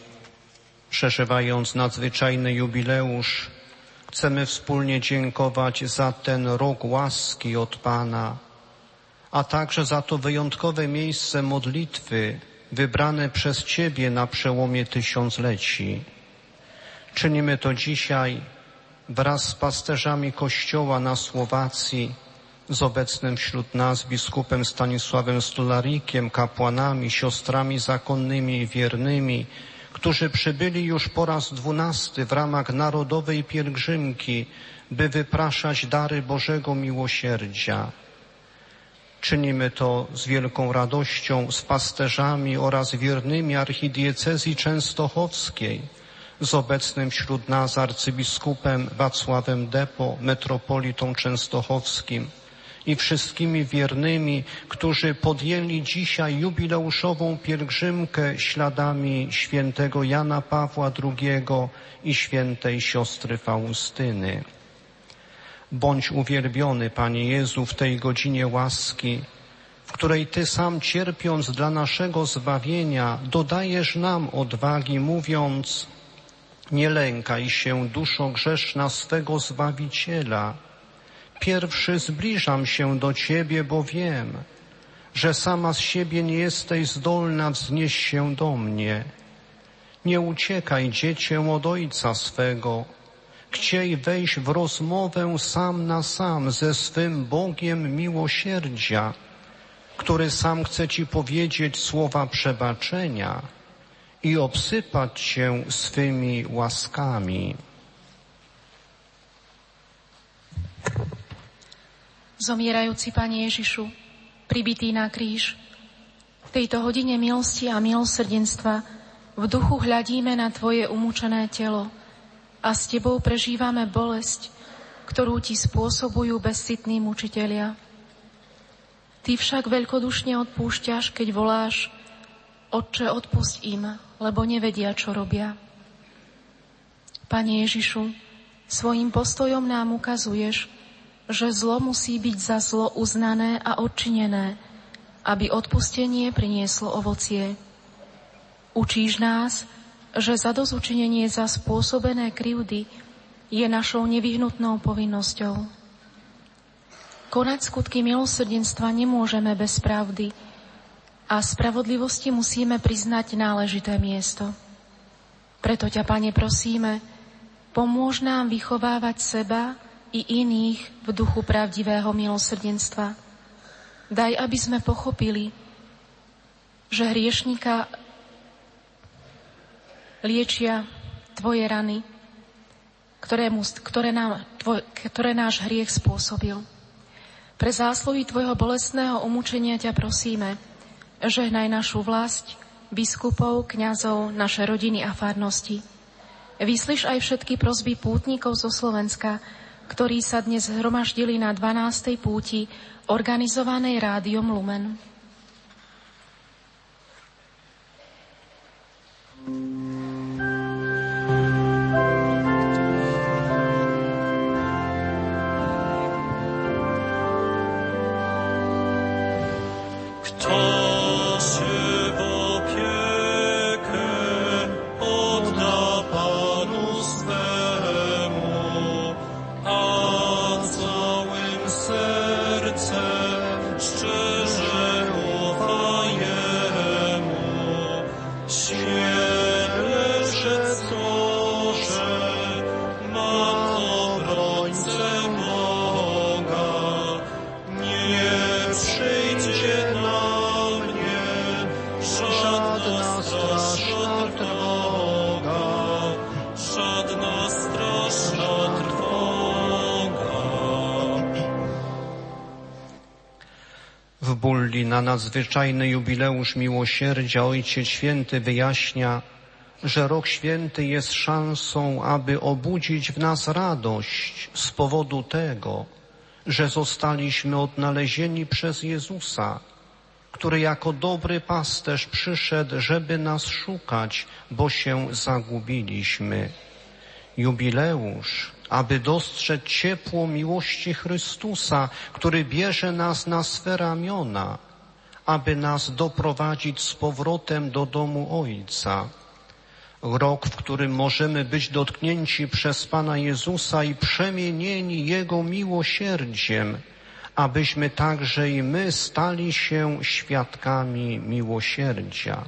przeżywając nadzwyczajny jubileusz, chcemy wspólnie dziękować za ten rok łaski od Pana, a także za to wyjątkowe miejsce modlitwy wybrane przez Ciebie na przełomie tysiącleci. Czynimy to dzisiaj wraz z pasterzami Kościoła na Słowacji, z obecnym wśród nas biskupem Stanisławem Stularikiem, kapłanami, siostrami zakonnymi i wiernymi, którzy przybyli już po raz dwunasty w ramach narodowej pielgrzymki, by wypraszać dary Bożego miłosierdzia. Czynimy to z wielką radością z pasterzami oraz wiernymi archidiecezji częstochowskiej, z obecnym wśród nas arcybiskupem Wacławem Depo, metropolitą częstochowskim i wszystkimi wiernymi, którzy podjęli dzisiaj jubileuszową pielgrzymkę śladami świętego Jana Pawła II i świętej siostry Faustyny. Bądź uwielbiony, Panie Jezu, w tej godzinie łaski, w której Ty sam cierpiąc dla naszego zbawienia, dodajesz nam odwagi, mówiąc, nie lękaj się, duszo grzeszna swego Zbawiciela. Pierwszy zbliżam się do Ciebie, bo wiem, że sama z siebie nie jesteś zdolna wznieść się do mnie. Nie uciekaj, dziecię, od Ojca swego, chciej wejść w rozmowę sam na sam ze swym Bogiem miłosierdzia, który sam chce Ci powiedzieć słowa przebaczenia i obsypać Cię swymi łaskami. Zomierajúci Pane Ježišu, pribitý na kríž, v tejto hodine milosti a milosrdenstva v duchu hľadíme na Tvoje umúčené telo – a s Tebou prežívame bolesť, ktorú Ti spôsobujú bezcitní mučitelia. Ty však veľkodušne odpúšťaš, keď voláš, Otče, odpusť im, lebo nevedia, čo robia. Pane Ježišu, svojim postojom nám ukazuješ, že zlo musí byť za zlo uznané a odčinené, aby odpustenie prinieslo ovocie. Učíš nás, že zadozučinenie za spôsobené krivdy je našou nevyhnutnou povinnosťou. Konať skutky milosrdenstva nemôžeme bez pravdy a spravodlivosti musíme priznať náležité miesto. Preto ťa, Pane, prosíme, pomôž nám vychovávať seba i iných v duchu pravdivého milosrdenstva. Daj, aby sme pochopili, že hriešnika liečia Tvoje rany, ktoré, mu, ktoré, nám, tvoj, ktoré náš hriech spôsobil. Pre zásluhy Tvojho bolestného umúčenia ťa prosíme, žehnaj našu vlast, biskupov, kňazov, naše rodiny a farnosti. Vyslyš aj všetky prosby pútnikov zo Slovenska, ktorí sa dnes zhromaždili na 12. púti organizovanej rádiom Lumen. Na nadzwyczajny jubileusz miłosierdzia Ojciec Święty wyjaśnia, że rok święty jest szansą, aby obudzić w nas radość z powodu tego, że zostaliśmy odnalezieni przez Jezusa, który jako dobry pasterz przyszedł, żeby nas szukać, bo się zagubiliśmy. Jubileusz aby dostrzec ciepło miłości Chrystusa, który bierze nas na swe ramiona, aby nas doprowadzić z powrotem do domu Ojca. Rok, w którym możemy być dotknięci przez Pana Jezusa i przemienieni Jego miłosierdziem, abyśmy także i my stali się świadkami miłosierdzia.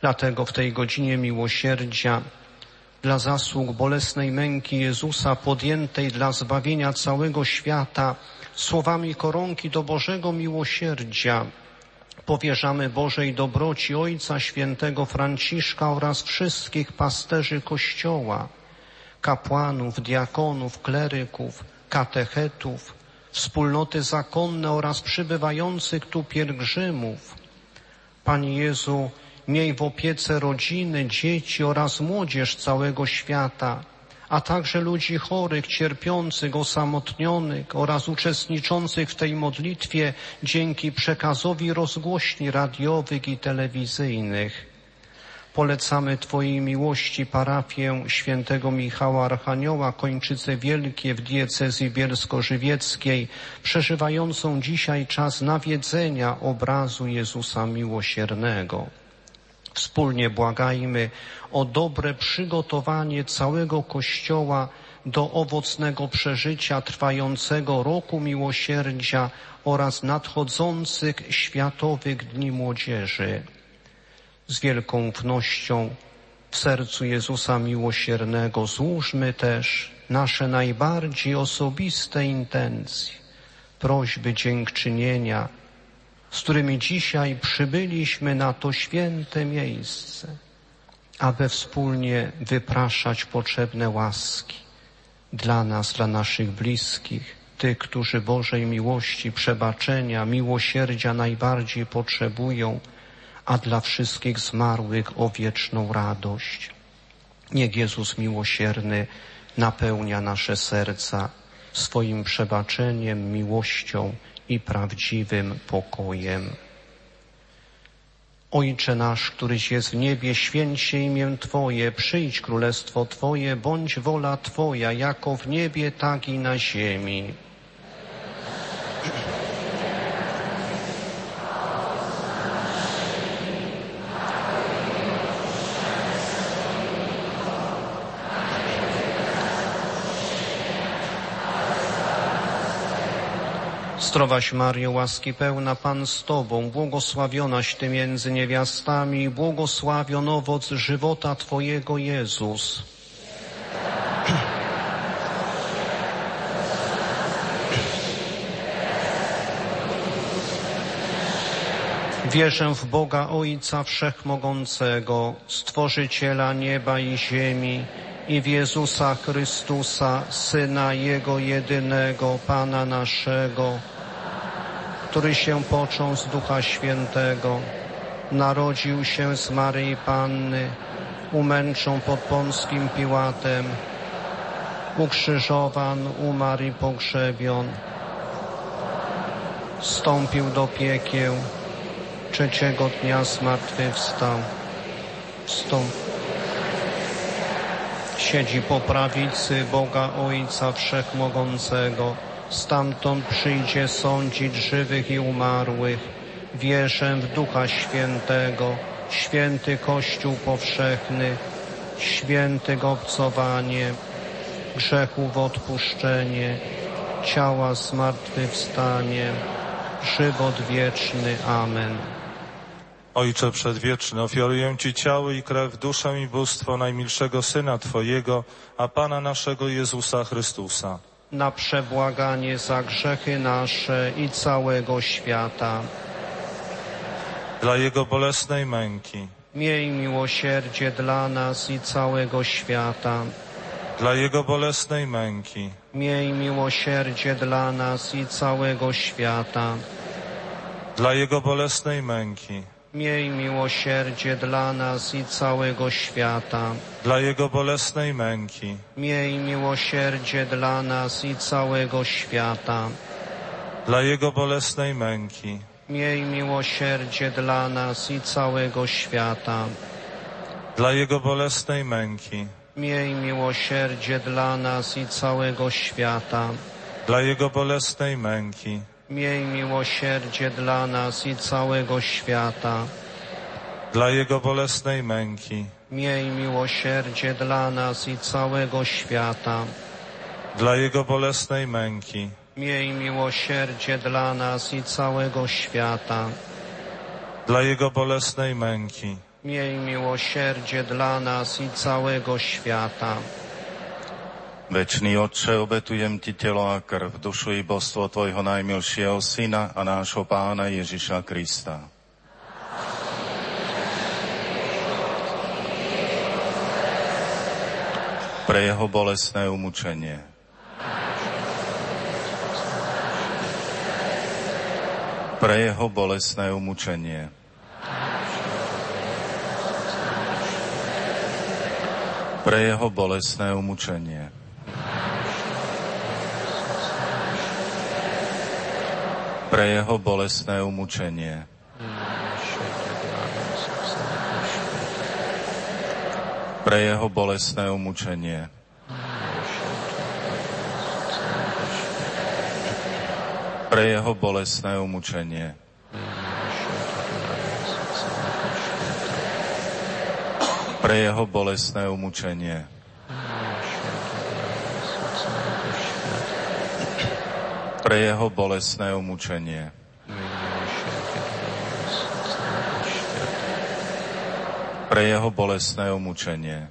Dlatego w tej godzinie miłosierdzia dla zasług bolesnej męki Jezusa podjętej dla zbawienia całego świata, słowami koronki do Bożego miłosierdzia, powierzamy Bożej dobroci Ojca Świętego Franciszka oraz wszystkich pasterzy Kościoła, kapłanów, diakonów, kleryków, katechetów, wspólnoty zakonne oraz przybywających tu pielgrzymów. Panie Jezu, miej w opiece rodziny, dzieci oraz młodzież całego świata, a także ludzi chorych, cierpiących, osamotnionych oraz uczestniczących w tej modlitwie dzięki przekazowi rozgłośni radiowych i telewizyjnych. Polecamy Twojej miłości parafię świętego Michała Archanioła, Kończyce Wielkie w diecezji bielsko-żywieckiej, przeżywającą dzisiaj czas nawiedzenia obrazu Jezusa Miłosiernego. Wspólnie błagajmy o dobre przygotowanie całego Kościoła do owocnego przeżycia trwającego roku miłosierdzia oraz nadchodzących światowych dni młodzieży. Z wielką ufnością w sercu Jezusa Miłosiernego złóżmy też nasze najbardziej osobiste intencje, prośby dziękczynienia, z którymi dzisiaj przybyliśmy na to święte miejsce, aby wspólnie wypraszać potrzebne łaski dla nas, dla naszych bliskich, tych, którzy Bożej miłości, przebaczenia, miłosierdzia najbardziej potrzebują, a dla wszystkich zmarłych o wieczną radość. Niech Jezus miłosierny napełnia nasze serca swoim przebaczeniem, miłością i prawdziwym pokojem. Ojcze nasz, któryś jest w niebie, święć się imię Twoje, przyjdź królestwo Twoje, bądź wola Twoja, jako w niebie, tak i na ziemi. Zdrowaś Mario, łaski pełna Pan z Tobą, błogosławionaś Ty między niewiastami błogosławion owoc żywota Twojego Jezus. Wierzę w Boga Ojca Wszechmogącego, Stworzyciela nieba i ziemi i w Jezusa Chrystusa, Syna Jego jedynego, Pana naszego, który się począł z Ducha Świętego, narodził się z Maryi Panny, umęczą pod Pąskim Piłatem, ukrzyżowan, umarł i pogrzebion, wstąpił do piekieł, trzeciego dnia zmartwychwstał, wstąpił siedzi po prawicy Boga Ojca Wszechmogącego, stamtąd przyjdzie sądzić żywych i umarłych. Wierzę w Ducha Świętego, święty Kościół powszechny, święty obcowanie, grzechów odpuszczenie, ciała zmartwychwstanie, żywot wieczny. Amen. Ojcze Przedwieczny, ofiaruję Ci ciało i krew, duszę i bóstwo najmilszego Syna Twojego, a Pana naszego Jezusa Chrystusa. Na przebłaganie za grzechy nasze i całego świata. Dla Jego bolesnej męki. Miej miłosierdzie dla nas i całego świata. Dla Jego bolesnej męki. Miej miłosierdzie dla nas i całego świata. Dla Jego bolesnej męki Miej miłosierdzie dla nas i całego świata. Dla Jego bolesnej męki. Miej miłosierdzie dla nas i całego świata. Dla Jego bolesnej męki. Miej miłosierdzie dla nas i całego świata. Dla Jego bolesnej męki. Miej miłosierdzie dla nas i całego świata. Dla Jego bolesnej męki Miej miłosierdzie dla nas i całego świata. Dla Jego bolesnej męki. Miej miłosierdzie dla nas i całego świata. Dla Jego bolesnej męki. Miej miłosierdzie dla nas i całego świata. Dla Jego bolesnej męki. Miej miłosierdzie dla nas i całego świata. Večný Otče, obetujem Ti telo a krv, dušu i božstvo Tvojho najmilšieho Syna a nášho Pána Ježiša Krista. Pre Jeho bolestné umučenie. Pre Jeho bolestné umučenie. Pre Jeho bolestné umučenie. Pre jeho bolestné umučenie. Pre jeho bolestné umučenie. Pre jeho bolestné umučenie. Pre jeho bolestné umučenie. Pre jeho bolestné umučenie. Pre jeho bolestné umučenie.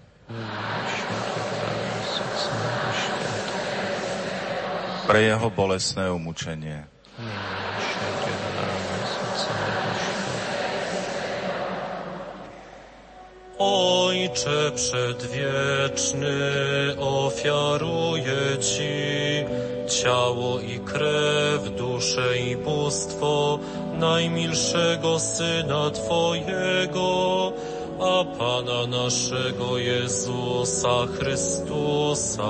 Pre jeho bolestné umučenie. Ojcze przedwieczny, ofiaruję Ci ciało i krew, duszę i bóstwo najmilszego Syna Twojego, a Pana naszego Jezusa Chrystusa,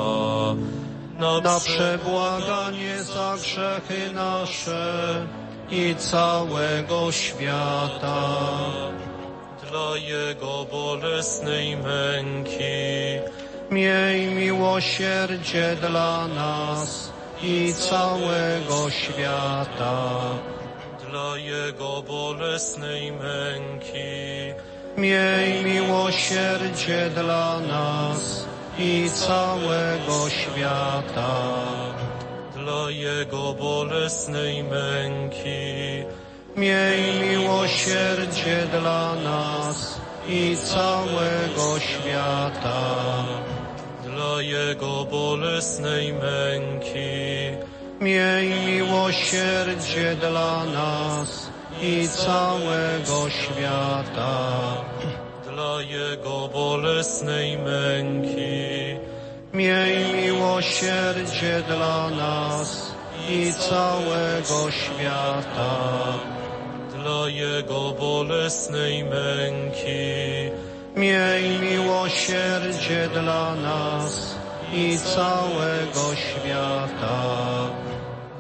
na, na przebłaganie za grzechy nasze i całego świata. Dla Jego bolesnej męki, Miej miłosierdzie dla nas i całego świata. Dla Jego bolesnej męki. Miej miłosierdzie dla nas i całego świata. Dla Jego bolesnej męki. Miej miłosierdzie dla nas i całego świata dla Jego bolesnej męki. Miej miłosierdzie dla nas i całego świata. Dla Jego bolesnej męki. Miej miłosierdzie dla nas i całego świata. Dla Jego bolesnej męki Miej miłosierdzie dla nas i całego świata.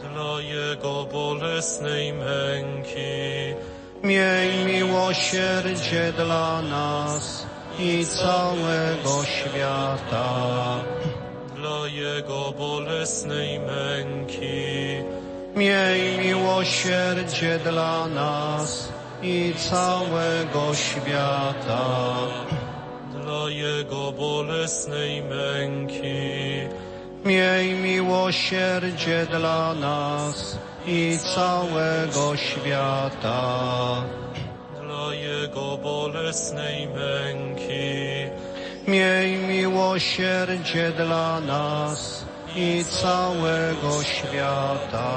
Dla Jego bolesnej męki. Miej miłosierdzie dla nas i całego świata. Dla Jego bolesnej męki. Miej miłosierdzie dla nas i całego świata. Dla Jego bolesnej męki. Miej miłosierdzie dla nas i całego świata. Dla Jego bolesnej męki. Miej miłosierdzie dla nas i całego świata.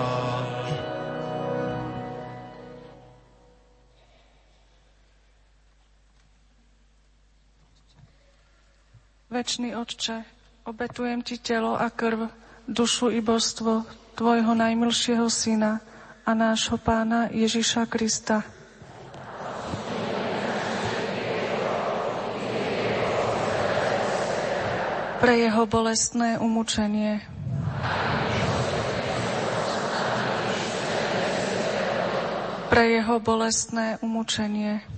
Večný Otče, obetujem Ti telo a krv, dušu i božstvo Tvojho najmilšieho Syna a nášho Pána Ježiša Krista. Pre jeho bolestné umučenie. Pre jeho bolestné umučenie.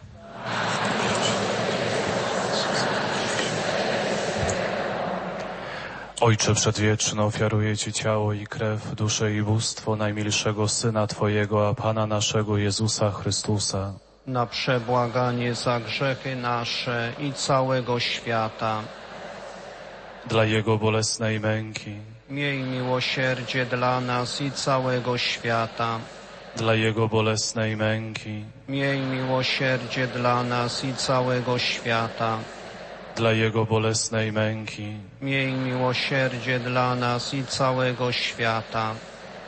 Ojcze Przedwieczny, ofiaruję Ci ciało i krew, duszę i bóstwo najmilszego Syna Twojego, a Pana naszego Jezusa Chrystusa. Na przebłaganie za grzechy nasze i całego świata. Dla Jego bolesnej męki. Miej miłosierdzie dla nas i całego świata. Dla Jego bolesnej męki. Miej miłosierdzie dla nas i całego świata dla Jego bolesnej męki. Miej miłosierdzie dla nas i całego świata.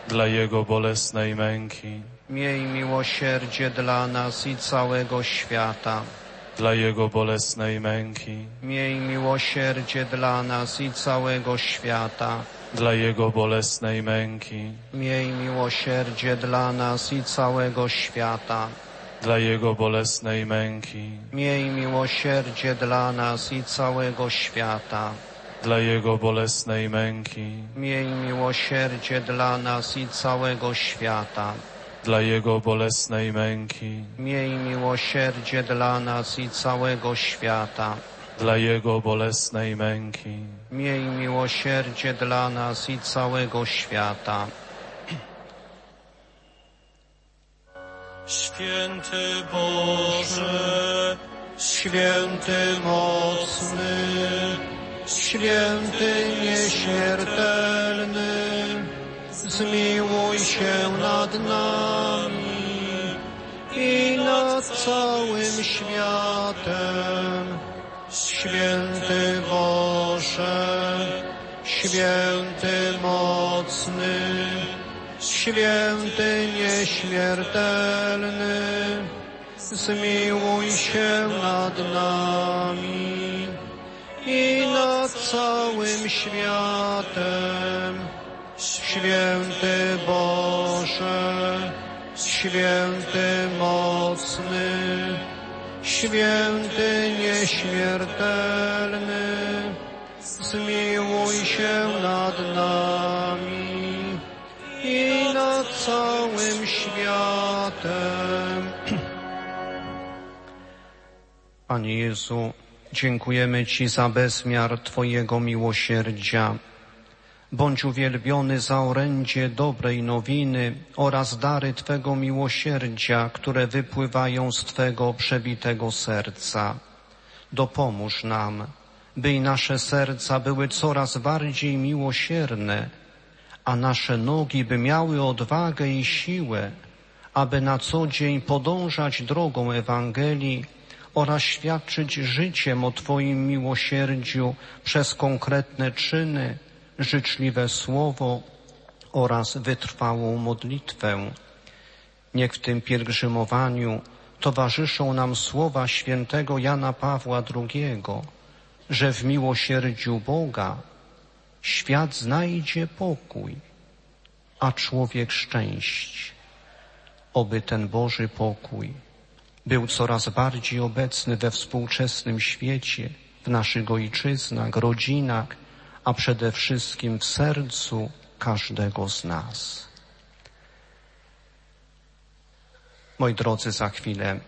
Dla Jego bolesnej męki. Miej miłosierdzie dla nas i całego świata. Dla Jego bolesnej męki. Miej miłosierdzie dla nas i całego świata. Dla Jego bolesnej męki. Miej miłosierdzie dla nas i całego świata dla Jego bolesnej męki. Miej miłosierdzie dla nas i całego świata. Dla Jego bolesnej męki. Miej miłosierdzie dla nas i całego świata. Dla Jego bolesnej męki. Miej miłosierdzie dla nas i całego świata. Dla Jego bolesnej męki. Miej miłosierdzie dla nas i całego świata Święty Boże, święty mocny, święty nieśmiertelny, zmiłuj się nad nami i nad całym światem. Święty Boże, święty mocny, święty nieśmiertelny, zmiłuj się nad nami i nad całym światem. Święty Boże, święty mocny, święty nieśmiertelny, zmiłuj się nad nami całym światem. Panie Jezu, dziękujemy Ci za bezmiar Twojego miłosierdzia. Bądź uwielbiony za orędzie dobrej nowiny oraz dary Twego miłosierdzia, które wypływają z Twego przebitego serca. Dopomóż nam, by i nasze serca były coraz bardziej miłosierne, a nasze nogi by miały odwagę i siłę, aby na co dzień podążać drogą Ewangelii oraz świadczyć życiem o Twoim miłosierdziu przez konkretne czyny, życzliwe słowo oraz wytrwałą modlitwę. Niech w tym pielgrzymowaniu towarzyszą nam słowa świętego Jana Pawła II, że w miłosierdziu Boga świat znajdzie pokój, a człowiek szczęście. Oby ten Boży pokój był coraz bardziej obecny we współczesnym świecie, w naszych ojczyznach, rodzinach, a przede wszystkim w sercu każdego z nas. Moi drodzy, za chwilę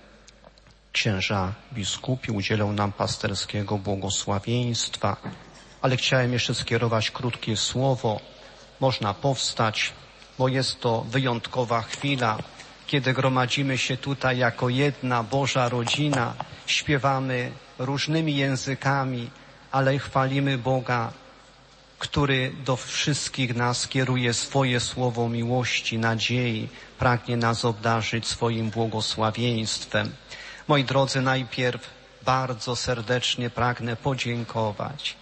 księża biskupi udzielą nam pasterskiego błogosławieństwa ale chciałem jeszcze skierować krótkie słowo. Można powstać, bo jest to wyjątkowa chwila, kiedy gromadzimy się tutaj jako jedna Boża rodzina, śpiewamy różnymi językami, ale chwalimy Boga, który do wszystkich nas kieruje swoje słowo miłości, nadziei, pragnie nas obdarzyć swoim błogosławieństwem. Moi drodzy, najpierw bardzo serdecznie pragnę podziękować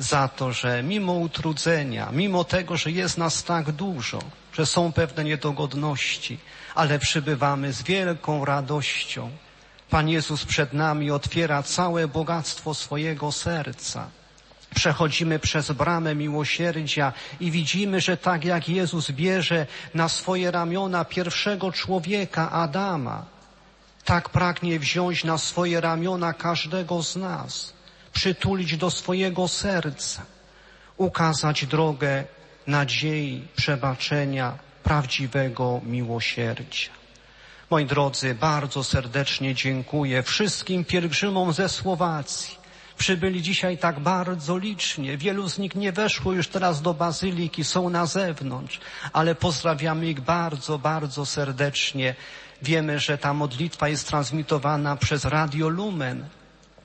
za to, że mimo utrudzenia, mimo tego, że jest nas tak dużo, że są pewne niedogodności, ale przybywamy z wielką radością. Pan Jezus przed nami otwiera całe bogactwo swojego serca. Przechodzimy przez bramę miłosierdzia i widzimy, że tak jak Jezus bierze na swoje ramiona pierwszego człowieka, Adama, tak pragnie wziąć na swoje ramiona każdego z nas, przytulić do swojego serca, ukazać drogę nadziei, przebaczenia, prawdziwego miłosierdzia. Moi drodzy, bardzo serdecznie dziękuję wszystkim pielgrzymom ze Słowacji. Przybyli dzisiaj tak bardzo licznie. Wielu z nich nie weszło już teraz do bazyliki, są na zewnątrz, ale pozdrawiamy ich bardzo, bardzo serdecznie. Wiemy, że ta modlitwa jest transmitowana przez Radio Lumen.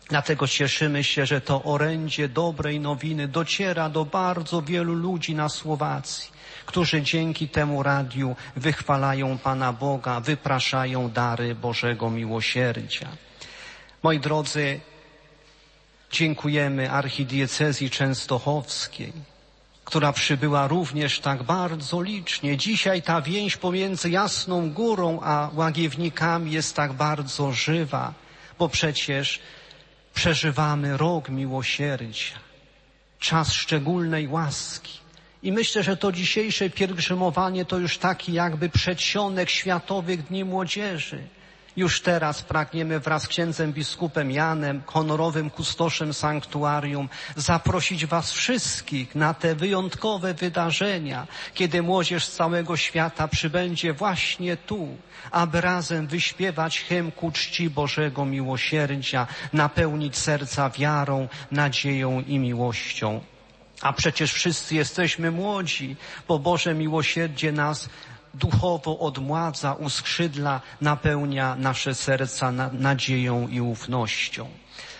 Dlatego cieszymy się, że to orędzie dobrej nowiny dociera do bardzo wielu ludzi na Słowacji, którzy dzięki temu radiu wychwalają Pana Boga, wypraszają dary Bożego miłosierdzia. Moi drodzy, dziękujemy archidiecezji częstochowskiej, która przybyła również tak bardzo licznie. Dzisiaj ta więź pomiędzy Jasną Górą a Łagiewnikami jest tak bardzo żywa, bo przecież przeżywamy rok miłosierdzia, czas szczególnej łaski. I myślę, że to dzisiejsze pielgrzymowanie to już taki jakby przedsionek Światowych Dni Młodzieży. Już teraz pragniemy wraz z księdzem biskupem Janem, honorowym kustoszem sanktuarium, zaprosić Was wszystkich na te wyjątkowe wydarzenia, kiedy młodzież z całego świata przybędzie właśnie tu, aby razem wyśpiewać hymn ku czci Bożego Miłosierdzia, napełnić serca wiarą, nadzieją i miłością. A przecież wszyscy jesteśmy młodzi, bo Boże miłosierdzie nas duchowo odmładza, uskrzydla, napełnia nasze serca nadzieją i ufnością.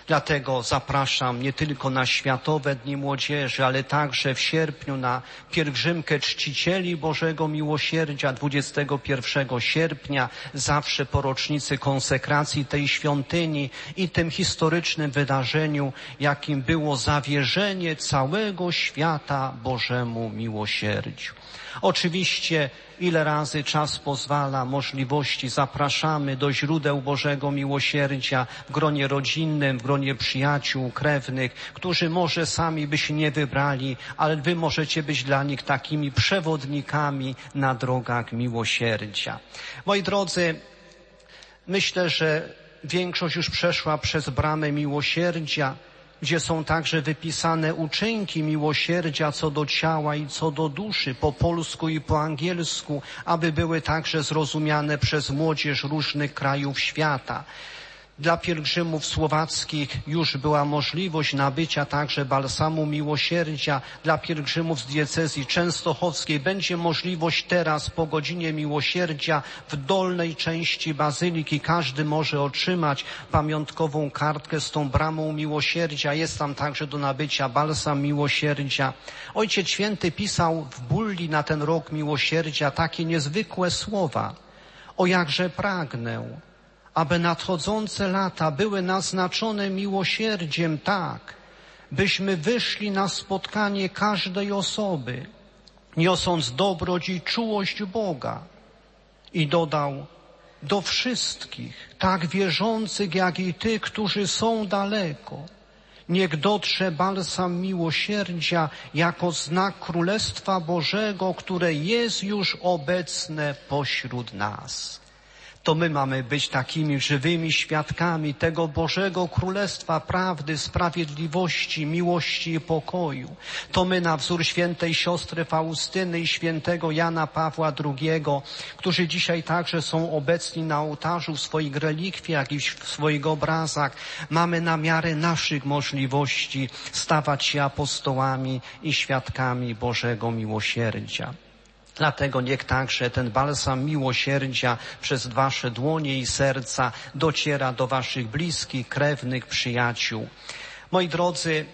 Dlatego zapraszam nie tylko na Światowe Dni Młodzieży, ale także w sierpniu na pielgrzymkę czcicieli Bożego Miłosierdzia 21 sierpnia, zawsze po rocznicy konsekracji tej świątyni i tym historycznym wydarzeniu, jakim było zawierzenie całego świata Bożemu Miłosierdziu. Oczywiście, ile razy czas pozwala, możliwości, zapraszamy do źródeł Bożego Miłosierdzia w gronie rodzinnym, w gronie przyjaciół, krewnych, którzy może sami by się nie wybrali, ale wy możecie być dla nich takimi przewodnikami na drogach miłosierdzia. Moi drodzy, myślę, że większość już przeszła przez bramę miłosierdzia gdzie są także wypisane uczynki miłosierdzia co do ciała i co do duszy, po polsku i po angielsku, aby były także zrozumiane przez młodzież różnych krajów świata. Dla pielgrzymów słowackich już była możliwość nabycia także balsamu miłosierdzia. Dla pielgrzymów z diecezji częstochowskiej będzie możliwość teraz po godzinie miłosierdzia w dolnej części bazyliki. Każdy może otrzymać pamiątkową kartkę z tą bramą miłosierdzia. Jest tam także do nabycia balsam miłosierdzia. Ojciec Święty pisał w bulli na ten rok miłosierdzia takie niezwykłe słowa. O jakże pragnę, aby nadchodzące lata były naznaczone miłosierdziem tak, byśmy wyszli na spotkanie każdej osoby, niosąc dobroć i czułość Boga. I dodał, do wszystkich, tak wierzących jak i tych, którzy są daleko, niech dotrze balsam miłosierdzia jako znak Królestwa Bożego, które jest już obecne pośród nas to my mamy być takimi żywymi świadkami tego Bożego Królestwa prawdy, sprawiedliwości, miłości i pokoju. To my na wzór świętej siostry Faustyny i świętego Jana Pawła II, którzy dzisiaj także są obecni na ołtarzu w swoich relikwiach i w swoich obrazach, mamy na miarę naszych możliwości stawać się apostołami i świadkami Bożego miłosierdzia. Dlatego niech także ten balsam miłosierdzia przez wasze dłonie i serca dociera do waszych bliskich, krewnych, przyjaciół. Moi drodzy,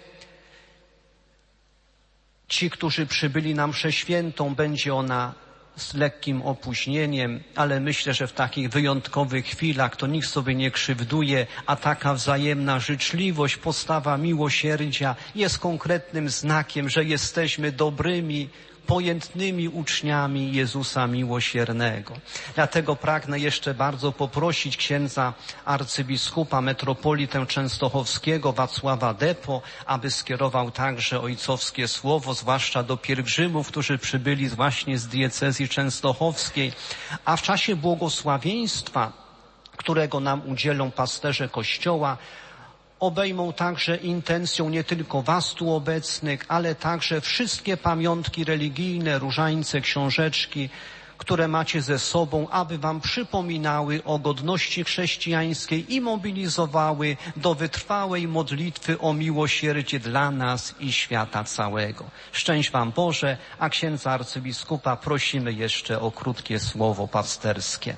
ci, którzy przybyli na mszę świętą, będzie ona z lekkim opóźnieniem, ale myślę, że w takich wyjątkowych chwilach to nikt sobie nie krzywduje, a taka wzajemna życzliwość, postawa miłosierdzia jest konkretnym znakiem, że jesteśmy dobrymi pojętnymi uczniami Jezusa Miłosiernego. Dlatego pragnę jeszcze bardzo poprosić księdza arcybiskupa metropolitę częstochowskiego Wacława Depo, aby skierował także ojcowskie słowo, zwłaszcza do pielgrzymów, którzy przybyli właśnie z diecezji częstochowskiej, a w czasie błogosławieństwa, którego nam udzielą pasterze Kościoła, obejmą także intencją nie tylko was tu obecnych, ale także wszystkie pamiątki religijne, różańce, książeczki, które macie ze sobą, aby wam przypominały o godności chrześcijańskiej i mobilizowały do wytrwałej modlitwy o miłosierdzie dla nas i świata całego. Szczęść wam Boże, a księdza arcybiskupa prosimy jeszcze o krótkie słowo pasterskie.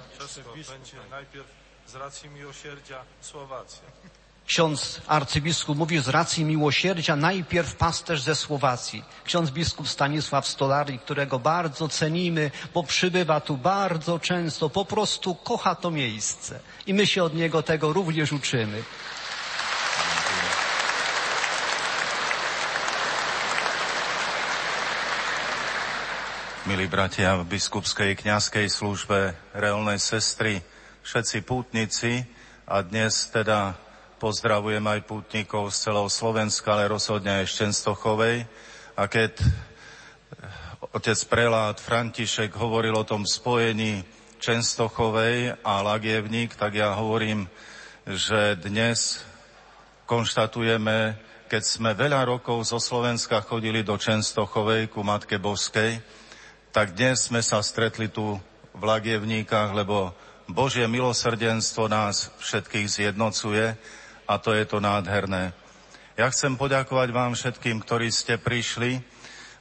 Najpierw z racji miłosierdzia Słowacja. Ksiądz arcybiskup mówi z racji miłosierdzia najpierw pasterz ze Słowacji. Ksiądz biskup Stanisław Stolari, którego bardzo cenimy, bo przybywa tu bardzo często, po prostu kocha to miejsce. I my się od niego tego również uczymy. Milí bratia v biskupskej kňazskej službe, reálnej sestry, všetci pútnici a dnes teda pozdravujem aj pútnikov z celého Slovenska, ale rozhodne aj z Čenstochovej. A keď otec prelát František hovoril o tom spojení Čenstochovej a Lagievník, tak ja hovorím, že dnes konštatujeme, keď sme veľa rokov zo Slovenska chodili do Čenstochovej ku Matke Boskej, tak dnes sme sa stretli tu v Lagievníkach, lebo Božie milosrdenstvo nás všetkých zjednocuje a to je to nádherné. Ja chcem poďakovať vám všetkým, ktorí ste prišli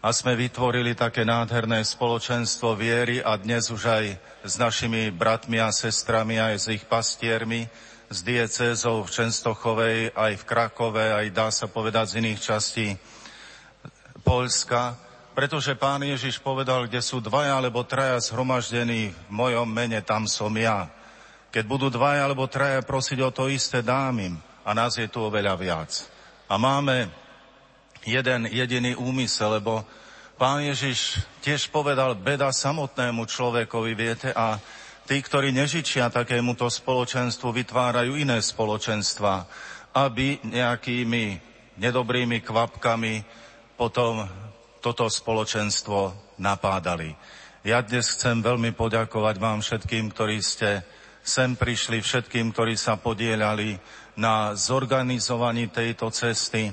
a sme vytvorili také nádherné spoločenstvo viery a dnes už aj s našimi bratmi a sestrami, aj s ich pastiermi, z diecézov v Čenstochovej, aj v Krakove, aj dá sa povedať z iných častí Polska, pretože pán Ježiš povedal, kde sú dvaja alebo traja zhromaždení v mojom mene, tam som ja. Keď budú dvaja alebo traja prosiť o to isté, dám im. A nás je tu oveľa viac. A máme jeden jediný úmysel, lebo pán Ježiš tiež povedal beda samotnému človekovi, viete, a tí, ktorí nežičia takémuto spoločenstvu, vytvárajú iné spoločenstva, aby nejakými nedobrými kvapkami potom toto spoločenstvo napádali. Ja dnes chcem veľmi poďakovať vám všetkým, ktorí ste sem prišli, všetkým, ktorí sa podielali na zorganizovaní tejto cesty,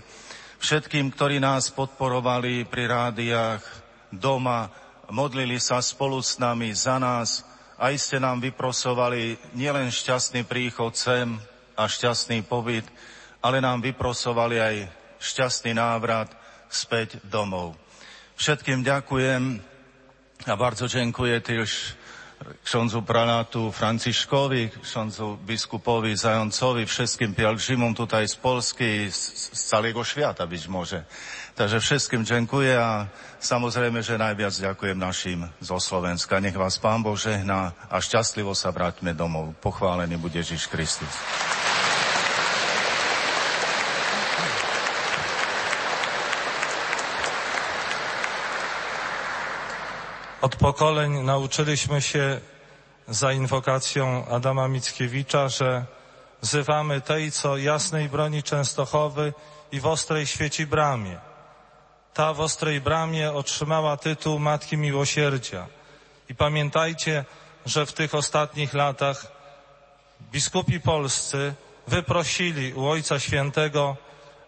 všetkým, ktorí nás podporovali pri rádiách, doma, modlili sa spolu s nami za nás, aj ste nám vyprosovali nielen šťastný príchod sem a šťastný pobyt, ale nám vyprosovali aj šťastný návrat späť domov. Všetkým ďakujem a bardzo dziękuję też ksiądzu pralatu Franciszkowi, ksiądzu biskupowi Zającowi, wszystkim pielgrzymom tutaj z Polski z, z całego świata być może. Takže všetkým ďakujem a samozrejme, že najviac ďakujem našim zo Slovenska. Nech vás Pán Boh žehná a šťastlivo sa vráťme domov. Pochválený bude Ježiš Kristus. Od pokoleń nauczyliśmy się za inwokacją Adama Mickiewicza, że wzywamy tej, co jasnej broni Częstochowy i w ostrej świeci bramie. Ta w ostrej bramie otrzymała tytuł Matki Miłosierdzia. I pamiętajcie, że w tych ostatnich latach biskupi polscy wyprosili u Ojca Świętego,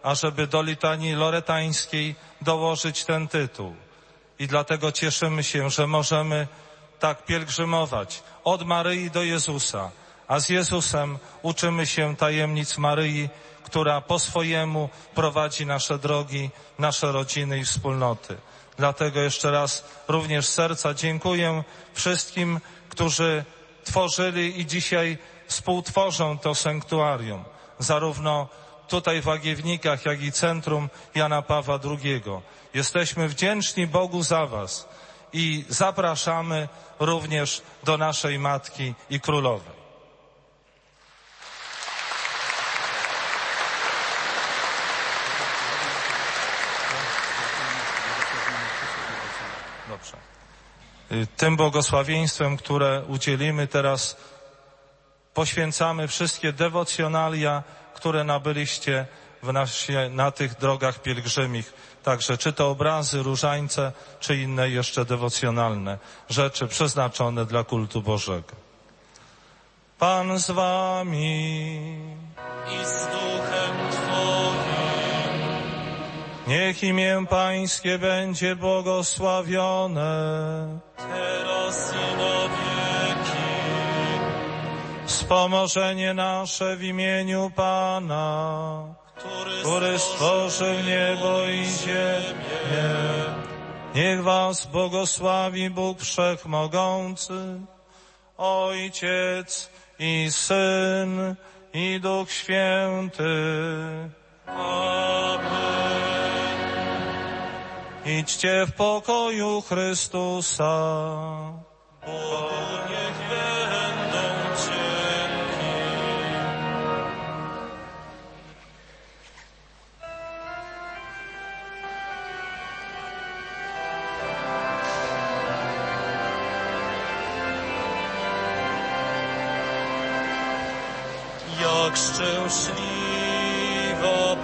ażeby do litanii loretańskiej dołożyć ten tytuł i dlatego cieszymy się, że możemy tak pielgrzymować od Maryi do Jezusa, a z Jezusem uczymy się tajemnic Maryi, która po swojemu prowadzi nasze drogi, nasze rodziny i wspólnoty. Dlatego jeszcze raz również serca dziękuję wszystkim, którzy tworzyli i dzisiaj współtworzą to sanktuarium, zarówno tutaj w Agiewnikach, jak i Centrum Jana Pawła II. Jesteśmy wdzięczni Bogu za Was i zapraszamy również do naszej Matki i Królowej. y, tym błogosławieństwem, które udzielimy teraz, poświęcamy wszystkie dewocjonalia, które nabyliście w nasie, na tych drogach pielgrzymich. Także czy to obrazy, różańce, czy inne jeszcze dewocjonalne rzeczy przeznaczone dla kultu Bożego. Pan z wami i z duchem Twoim. Niech imię Pańskie będzie błogosławione. Teraz i na wieki. Wspomożenie nasze w imieniu Pana, który, stworzył niebo i ziemię. Niech was błogosławi Bóg Wszechmogący, Ojciec i Syn i Duch Święty. Amen. Idźcie w pokoju Chrystusa. Bogu Jak szczęśliwa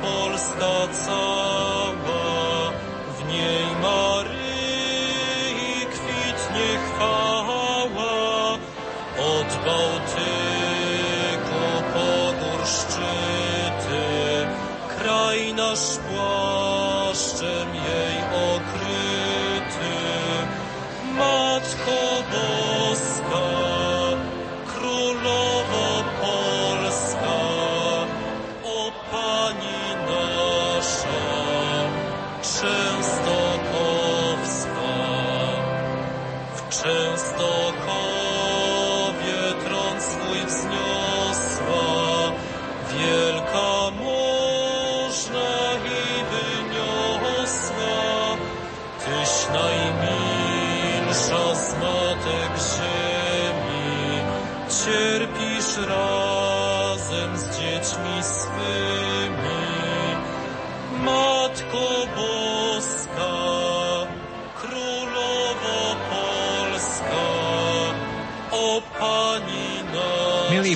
Polska cała, w niej Maryi kwitnie chwała. Od Bałtyku po szczyty, kraj nasz płaszczem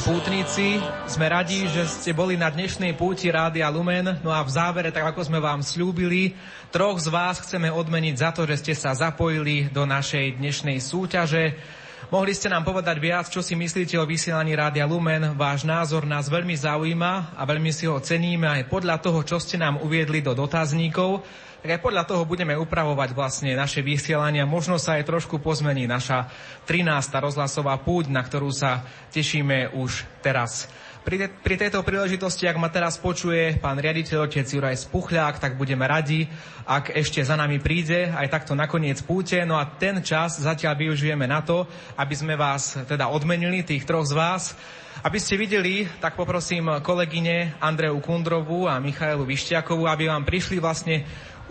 pútnici, sme radi, že ste boli na dnešnej púti Rádia Lumen. No a v závere, tak ako sme vám slúbili, troch z vás chceme odmeniť za to, že ste sa zapojili do našej dnešnej súťaže. Mohli ste nám povedať viac, čo si myslíte o vysielaní Rádia Lumen. Váš názor nás veľmi zaujíma a veľmi si ho ceníme aj podľa toho, čo ste nám uviedli do dotazníkov. Tak aj podľa toho budeme upravovať vlastne naše vysielania. Možno sa aj trošku pozmení naša 13. rozhlasová púť, na ktorú sa tešíme už teraz. Pri, te, pri tejto príležitosti, ak ma teraz počuje pán riaditeľ otec Juraj Spuchľák, tak budeme radi, ak ešte za nami príde aj takto nakoniec púte. No a ten čas zatiaľ využijeme na to, aby sme vás teda odmenili, tých troch z vás. Aby ste videli, tak poprosím kolegyne Andreu Kundrovú a Michailu Višťakovú, aby vám prišli vlastne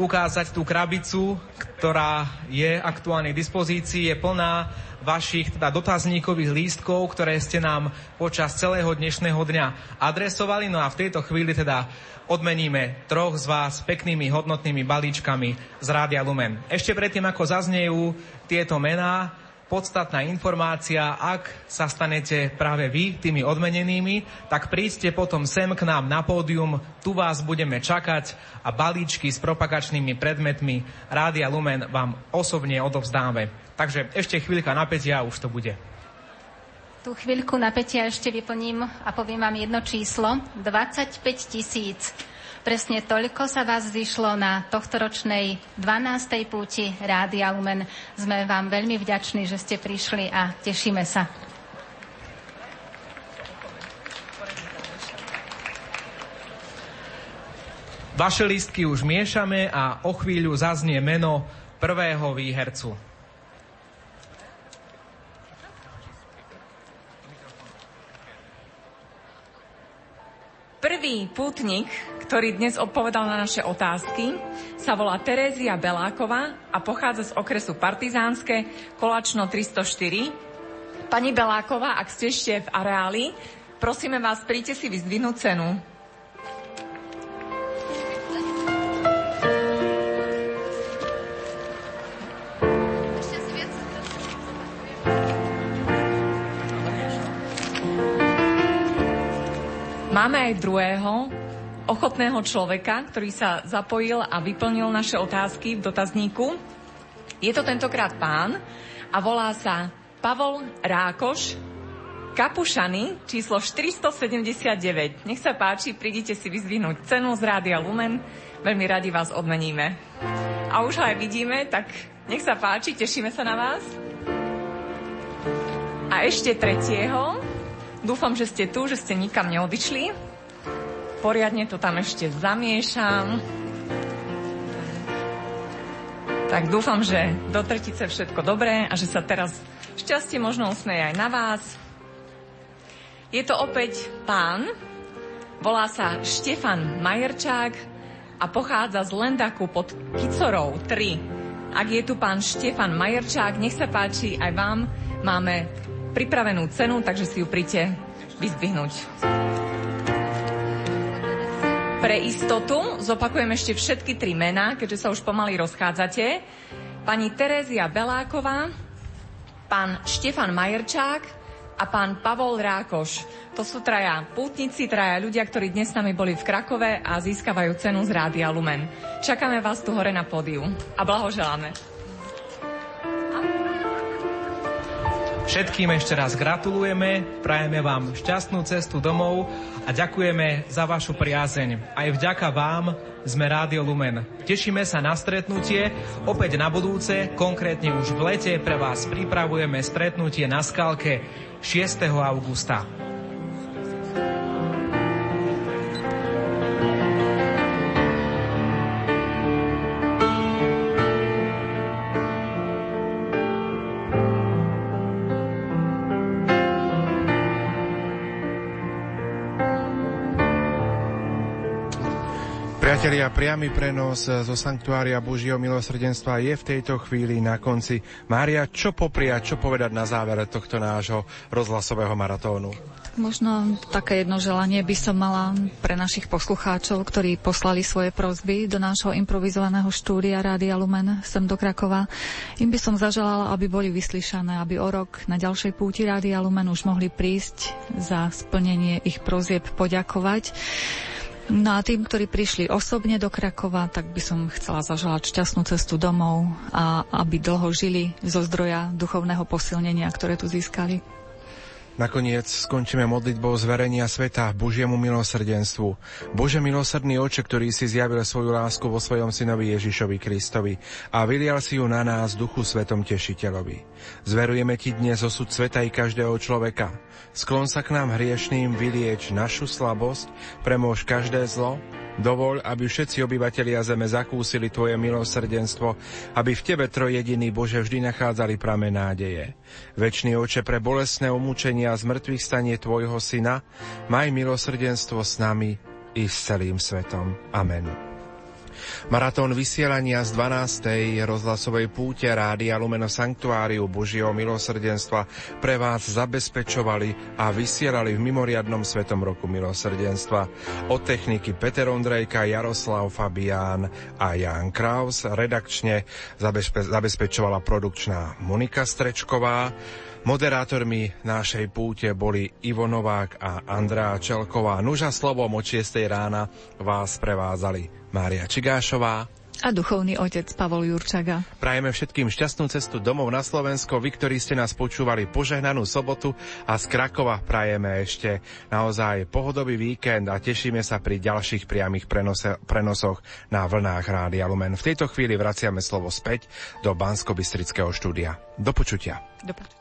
ukázať tú krabicu, ktorá je aktuálne k dispozícii, je plná vašich teda dotazníkových lístkov, ktoré ste nám počas celého dnešného dňa adresovali. No a v tejto chvíli teda odmeníme troch z vás peknými hodnotnými balíčkami z Rádia Lumen. Ešte predtým, ako zaznejú tieto mená, podstatná informácia, ak sa stanete práve vy tými odmenenými, tak príďte potom sem k nám na pódium, tu vás budeme čakať a balíčky s propagačnými predmetmi Rádia Lumen vám osobne odovzdáme. Takže ešte chvíľka napätia a už to bude. Tú chvíľku napätia ešte vyplním a poviem vám jedno číslo. 25 tisíc. Presne toľko sa vás zišlo na tohtoročnej 12. púti Rádia Lumen. Sme vám veľmi vďační, že ste prišli a tešíme sa. Vaše listky už miešame a o chvíľu zaznie meno prvého výhercu. Prvý pútnik, ktorý dnes odpovedal na naše otázky, sa volá Terézia Beláková a pochádza z okresu Partizánske, Kolačno 304. Pani Beláková, ak ste ešte v areáli, prosíme vás, príďte si vyzdvihnúť cenu. Máme aj druhého ochotného človeka, ktorý sa zapojil a vyplnil naše otázky v dotazníku. Je to tentokrát pán a volá sa Pavol Rákoš, Kapušany, číslo 479. Nech sa páči, prídite si vyzvihnúť cenu z Rádia Lumen. Veľmi radi vás odmeníme. A už ho aj vidíme, tak nech sa páči, tešíme sa na vás. A ešte tretieho. Dúfam, že ste tu, že ste nikam neodišli. Poriadne to tam ešte zamiešam. Tak dúfam, že do tretice všetko dobré a že sa teraz šťastie možno usmeje aj na vás. Je to opäť pán, volá sa Štefan Majerčák a pochádza z Lendaku pod Kicorou 3. Ak je tu pán Štefan Majerčák, nech sa páči, aj vám máme pripravenú cenu, takže si ju príďte vyzdvihnúť. Pre istotu zopakujem ešte všetky tri mená, keďže sa už pomaly rozchádzate. Pani Terézia Beláková, pán Štefan Majerčák, a pán Pavol Rákoš. To sú traja pútnici, traja ľudia, ktorí dnes s nami boli v Krakove a získavajú cenu z Rádia Lumen. Čakáme vás tu hore na pódiu a blahoželáme. Všetkým ešte raz gratulujeme, prajeme vám šťastnú cestu domov a ďakujeme za vašu priazeň. Aj vďaka vám sme Rádio Lumen. Tešíme sa na stretnutie. Opäť na budúce, konkrétne už v lete, pre vás pripravujeme stretnutie na skalke 6. augusta. Priatelia, priamy prenos zo Sanktuária Božieho milosrdenstva je v tejto chvíli na konci. Mária, čo popria, čo povedať na záver tohto nášho rozhlasového maratónu? Možno také jedno želanie by som mala pre našich poslucháčov, ktorí poslali svoje prozby do nášho improvizovaného štúdia Rádia Lumen sem do Krakova. Im by som zaželala, aby boli vyslyšané, aby o rok na ďalšej púti Rádia Lumen už mohli prísť za splnenie ich prozieb poďakovať. No a tým, ktorí prišli osobne do Krakova, tak by som chcela zaželať šťastnú cestu domov a aby dlho žili zo zdroja duchovného posilnenia, ktoré tu získali. Nakoniec skončíme modlitbou zverenia sveta Božiemu milosrdenstvu. Bože milosrdný oče, ktorý si zjavil svoju lásku vo svojom synovi Ježišovi Kristovi a vylial si ju na nás duchu svetom tešiteľovi. Zverujeme ti dnes osud sveta i každého človeka. Sklon sa k nám hriešným, vylieč našu slabosť, premôž každé zlo Dovol, aby všetci obyvatelia zeme zakúsili Tvoje milosrdenstvo, aby v Tebe trojediný Bože vždy nachádzali pramen nádeje. Večný oče, pre bolestné umúčenia a zmrtvých stanie Tvojho Syna, maj milosrdenstvo s nami i s celým svetom. Amen. Maratón vysielania z 12. rozhlasovej púte Rádia Lumeno Sanktuáriu Božieho milosrdenstva pre vás zabezpečovali a vysielali v mimoriadnom Svetom roku milosrdenstva. Od techniky Peter Ondrejka, Jaroslav Fabián a Jan Kraus. Redakčne zabezpe- zabezpečovala produkčná Monika Strečková. Moderátormi našej púte boli Ivo Novák a Andrá Čelková. Nuža slovom od 6. rána vás prevázali Mária Čigášová a duchovný otec Pavol Jurčaga. Prajeme všetkým šťastnú cestu domov na Slovensko. Vy, ktorí ste nás počúvali požehnanú sobotu a z Krakova prajeme ešte naozaj pohodový víkend a tešíme sa pri ďalších priamých prenose, prenosoch na vlnách Rádia Lumen. V tejto chvíli vraciame slovo späť do Bansko-Bystrického štúdia. Do počutia. Do počutia.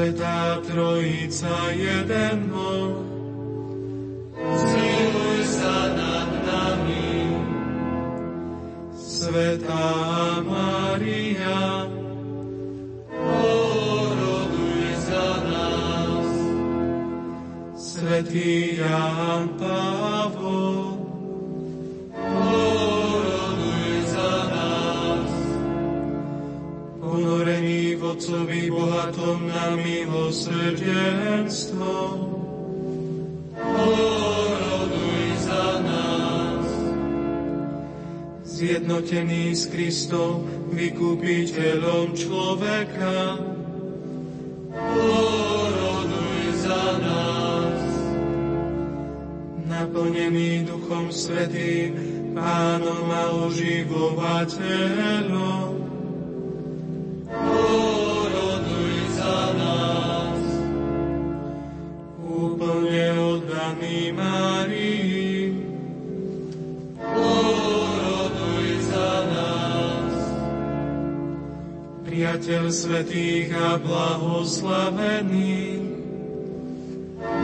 Svetá Trojica, jeden Boh, zmiluj sa nad nami. Svetá Maria, oroduj za nás. Svetý Jan Pavol, Otcovi bohatom na milosrdenstvo, oroduj za nás. Zjednotený s Kristom, vykupiteľom človeka, oroduj za nás. Naplnený Duchom Svetým, Pánom a oživovateľom, Priateľ svetých a blahoslavený,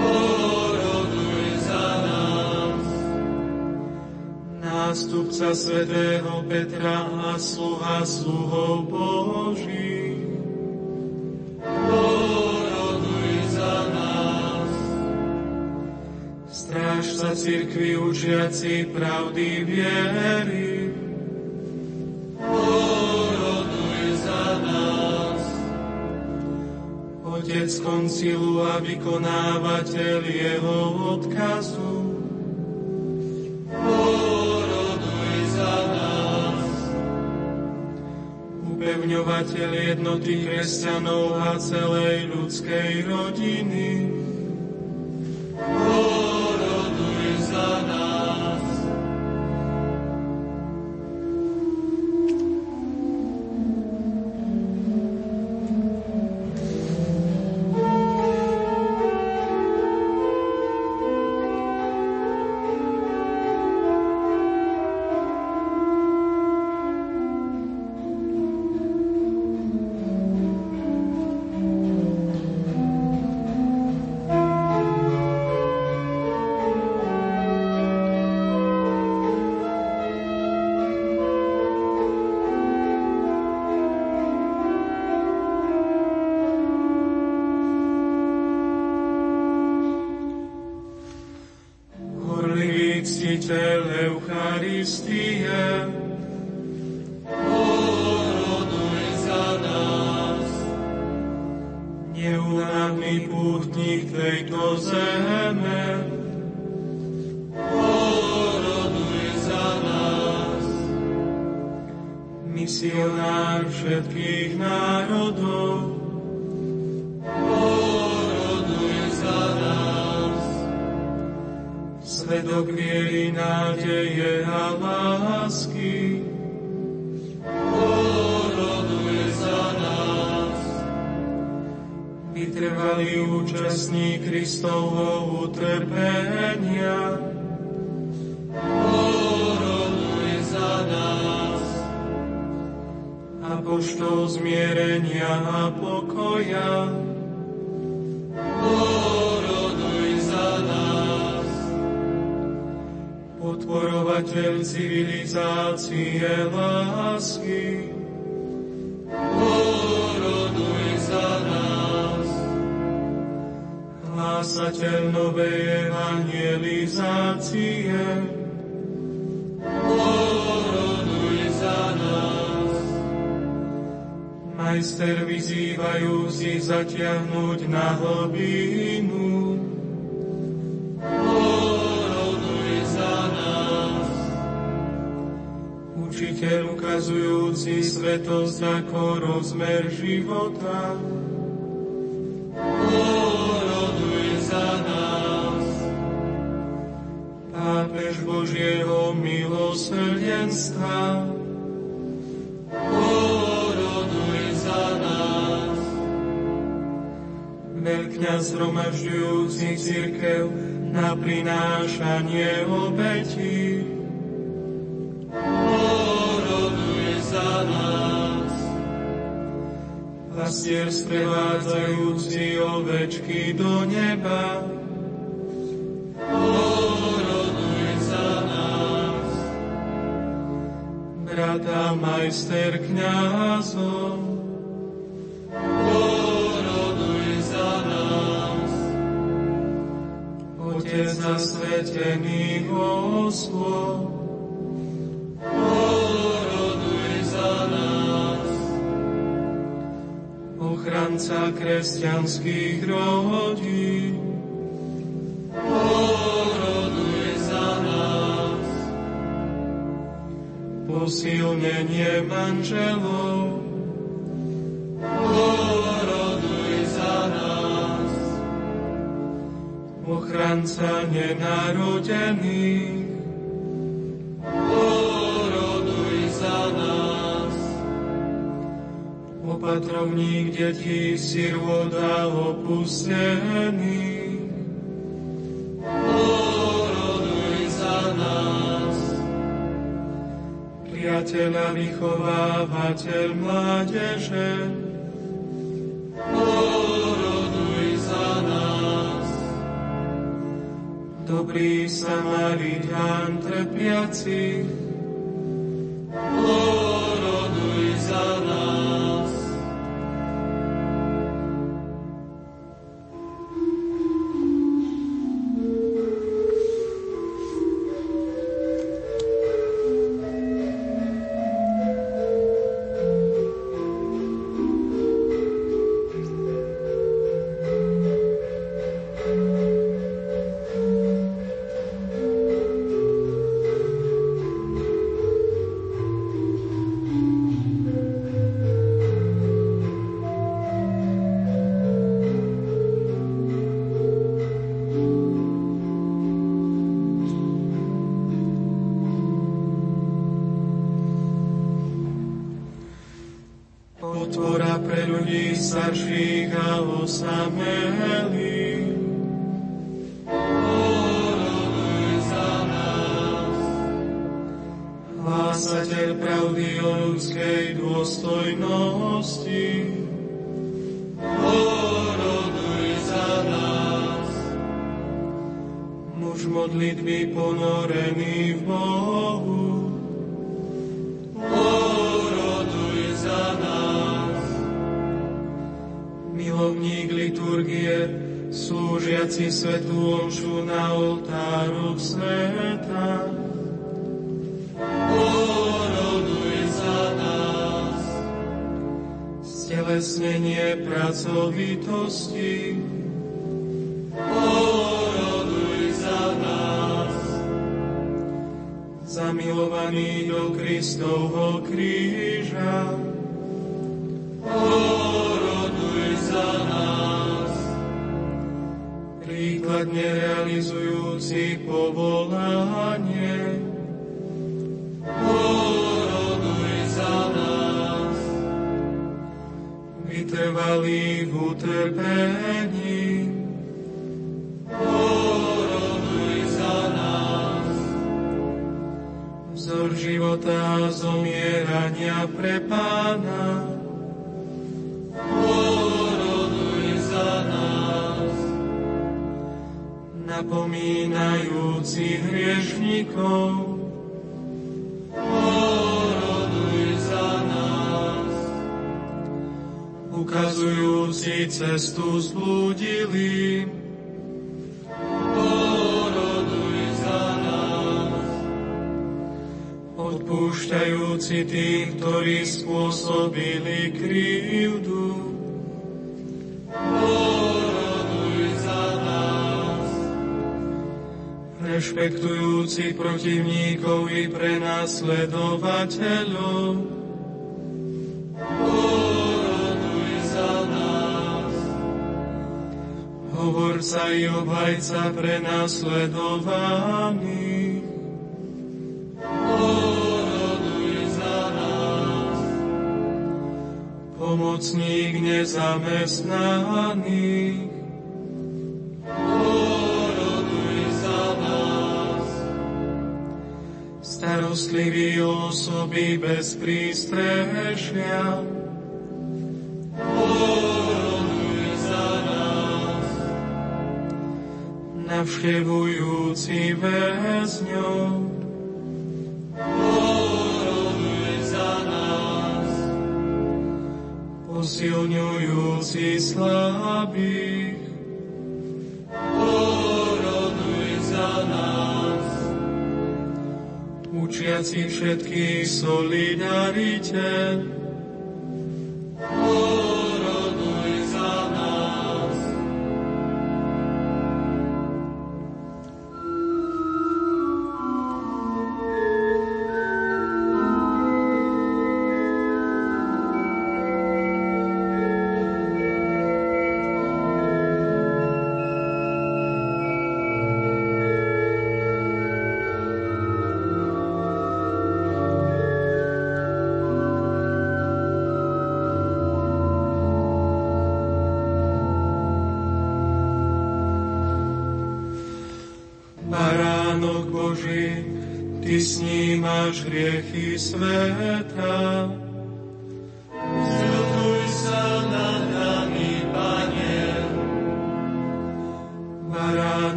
oroduj za nás. Nástupca svätého Petra a sluha sluhov Boží, oroduj za nás. Strážca cirkvi učiaci pravdy viery, Otec koncilu a vykonávateľ jeho odkazu, oroduj za nás. Upevňovateľ jednoty kresťanov a celej ľudskej rodiny, oroduj kresťanských rodín. Poroduje za nás posilnenie manželov. Poroduje za nás ochranca nenarodených. opatrovník detí, sirot za nás, priateľa, vychovávateľ mládeže. Poroduj za nás. Dobrý Samaritán trpiacich, osoby bez prístrešia. Všetkých solidarite,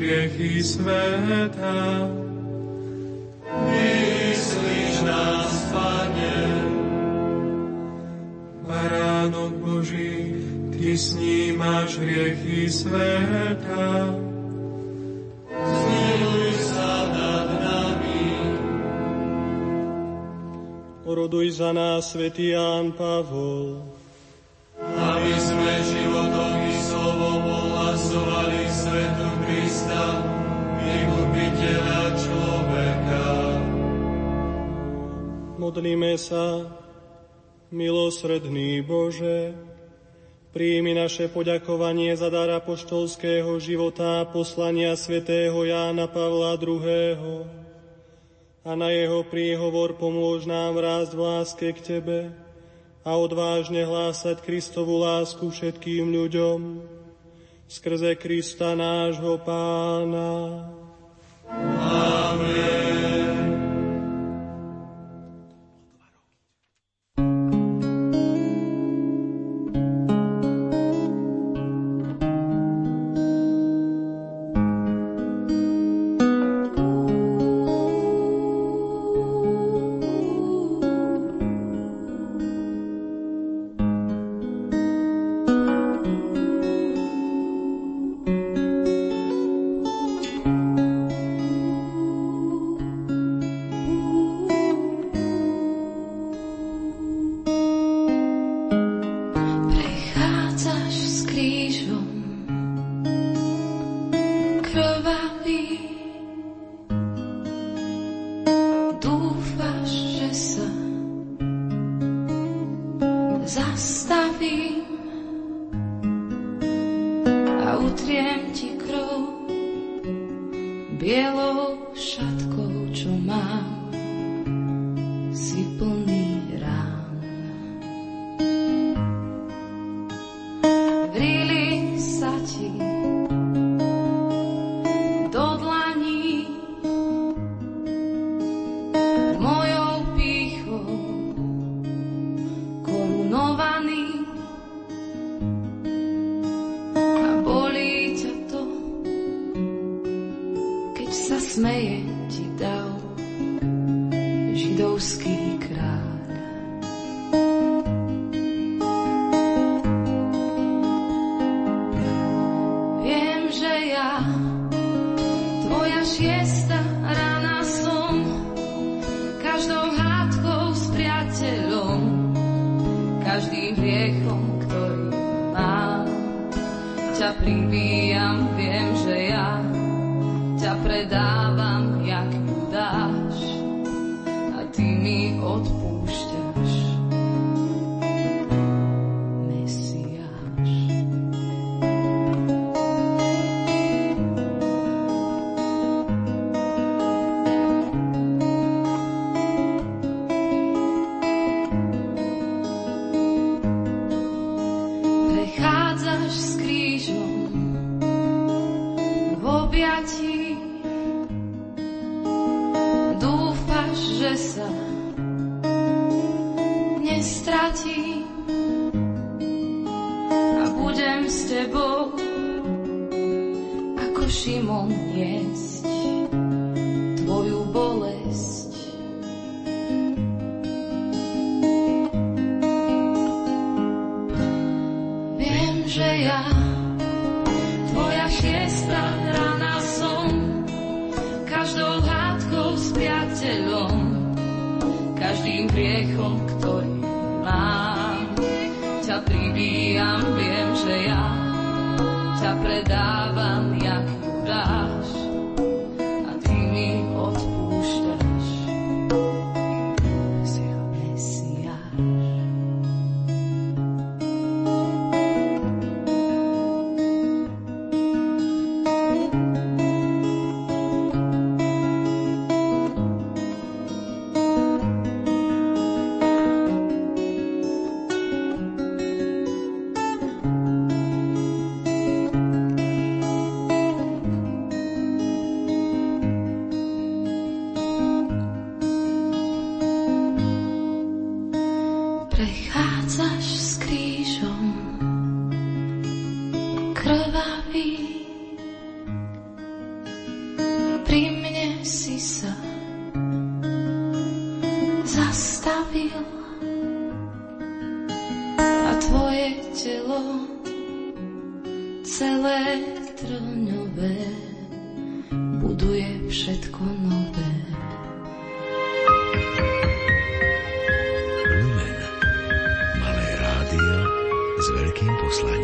hriechy sveta. Myslíš nás, Pane. Baránok Boží, Ty snímaš hriechy. Oroduj za nás, svätý Ján Pavol. Aby sme životom i slovom ohlasovali svetu Krista, vykupiteľa človeka. Modlíme sa, milosredný Bože, Príjmi naše poďakovanie za dar apoštolského života a poslania svätého Jána Pavla II a na jeho príhovor pomôž nám rásť v láske k Tebe a odvážne hlásať Kristovu lásku všetkým ľuďom skrze Krista nášho Pána. Amen.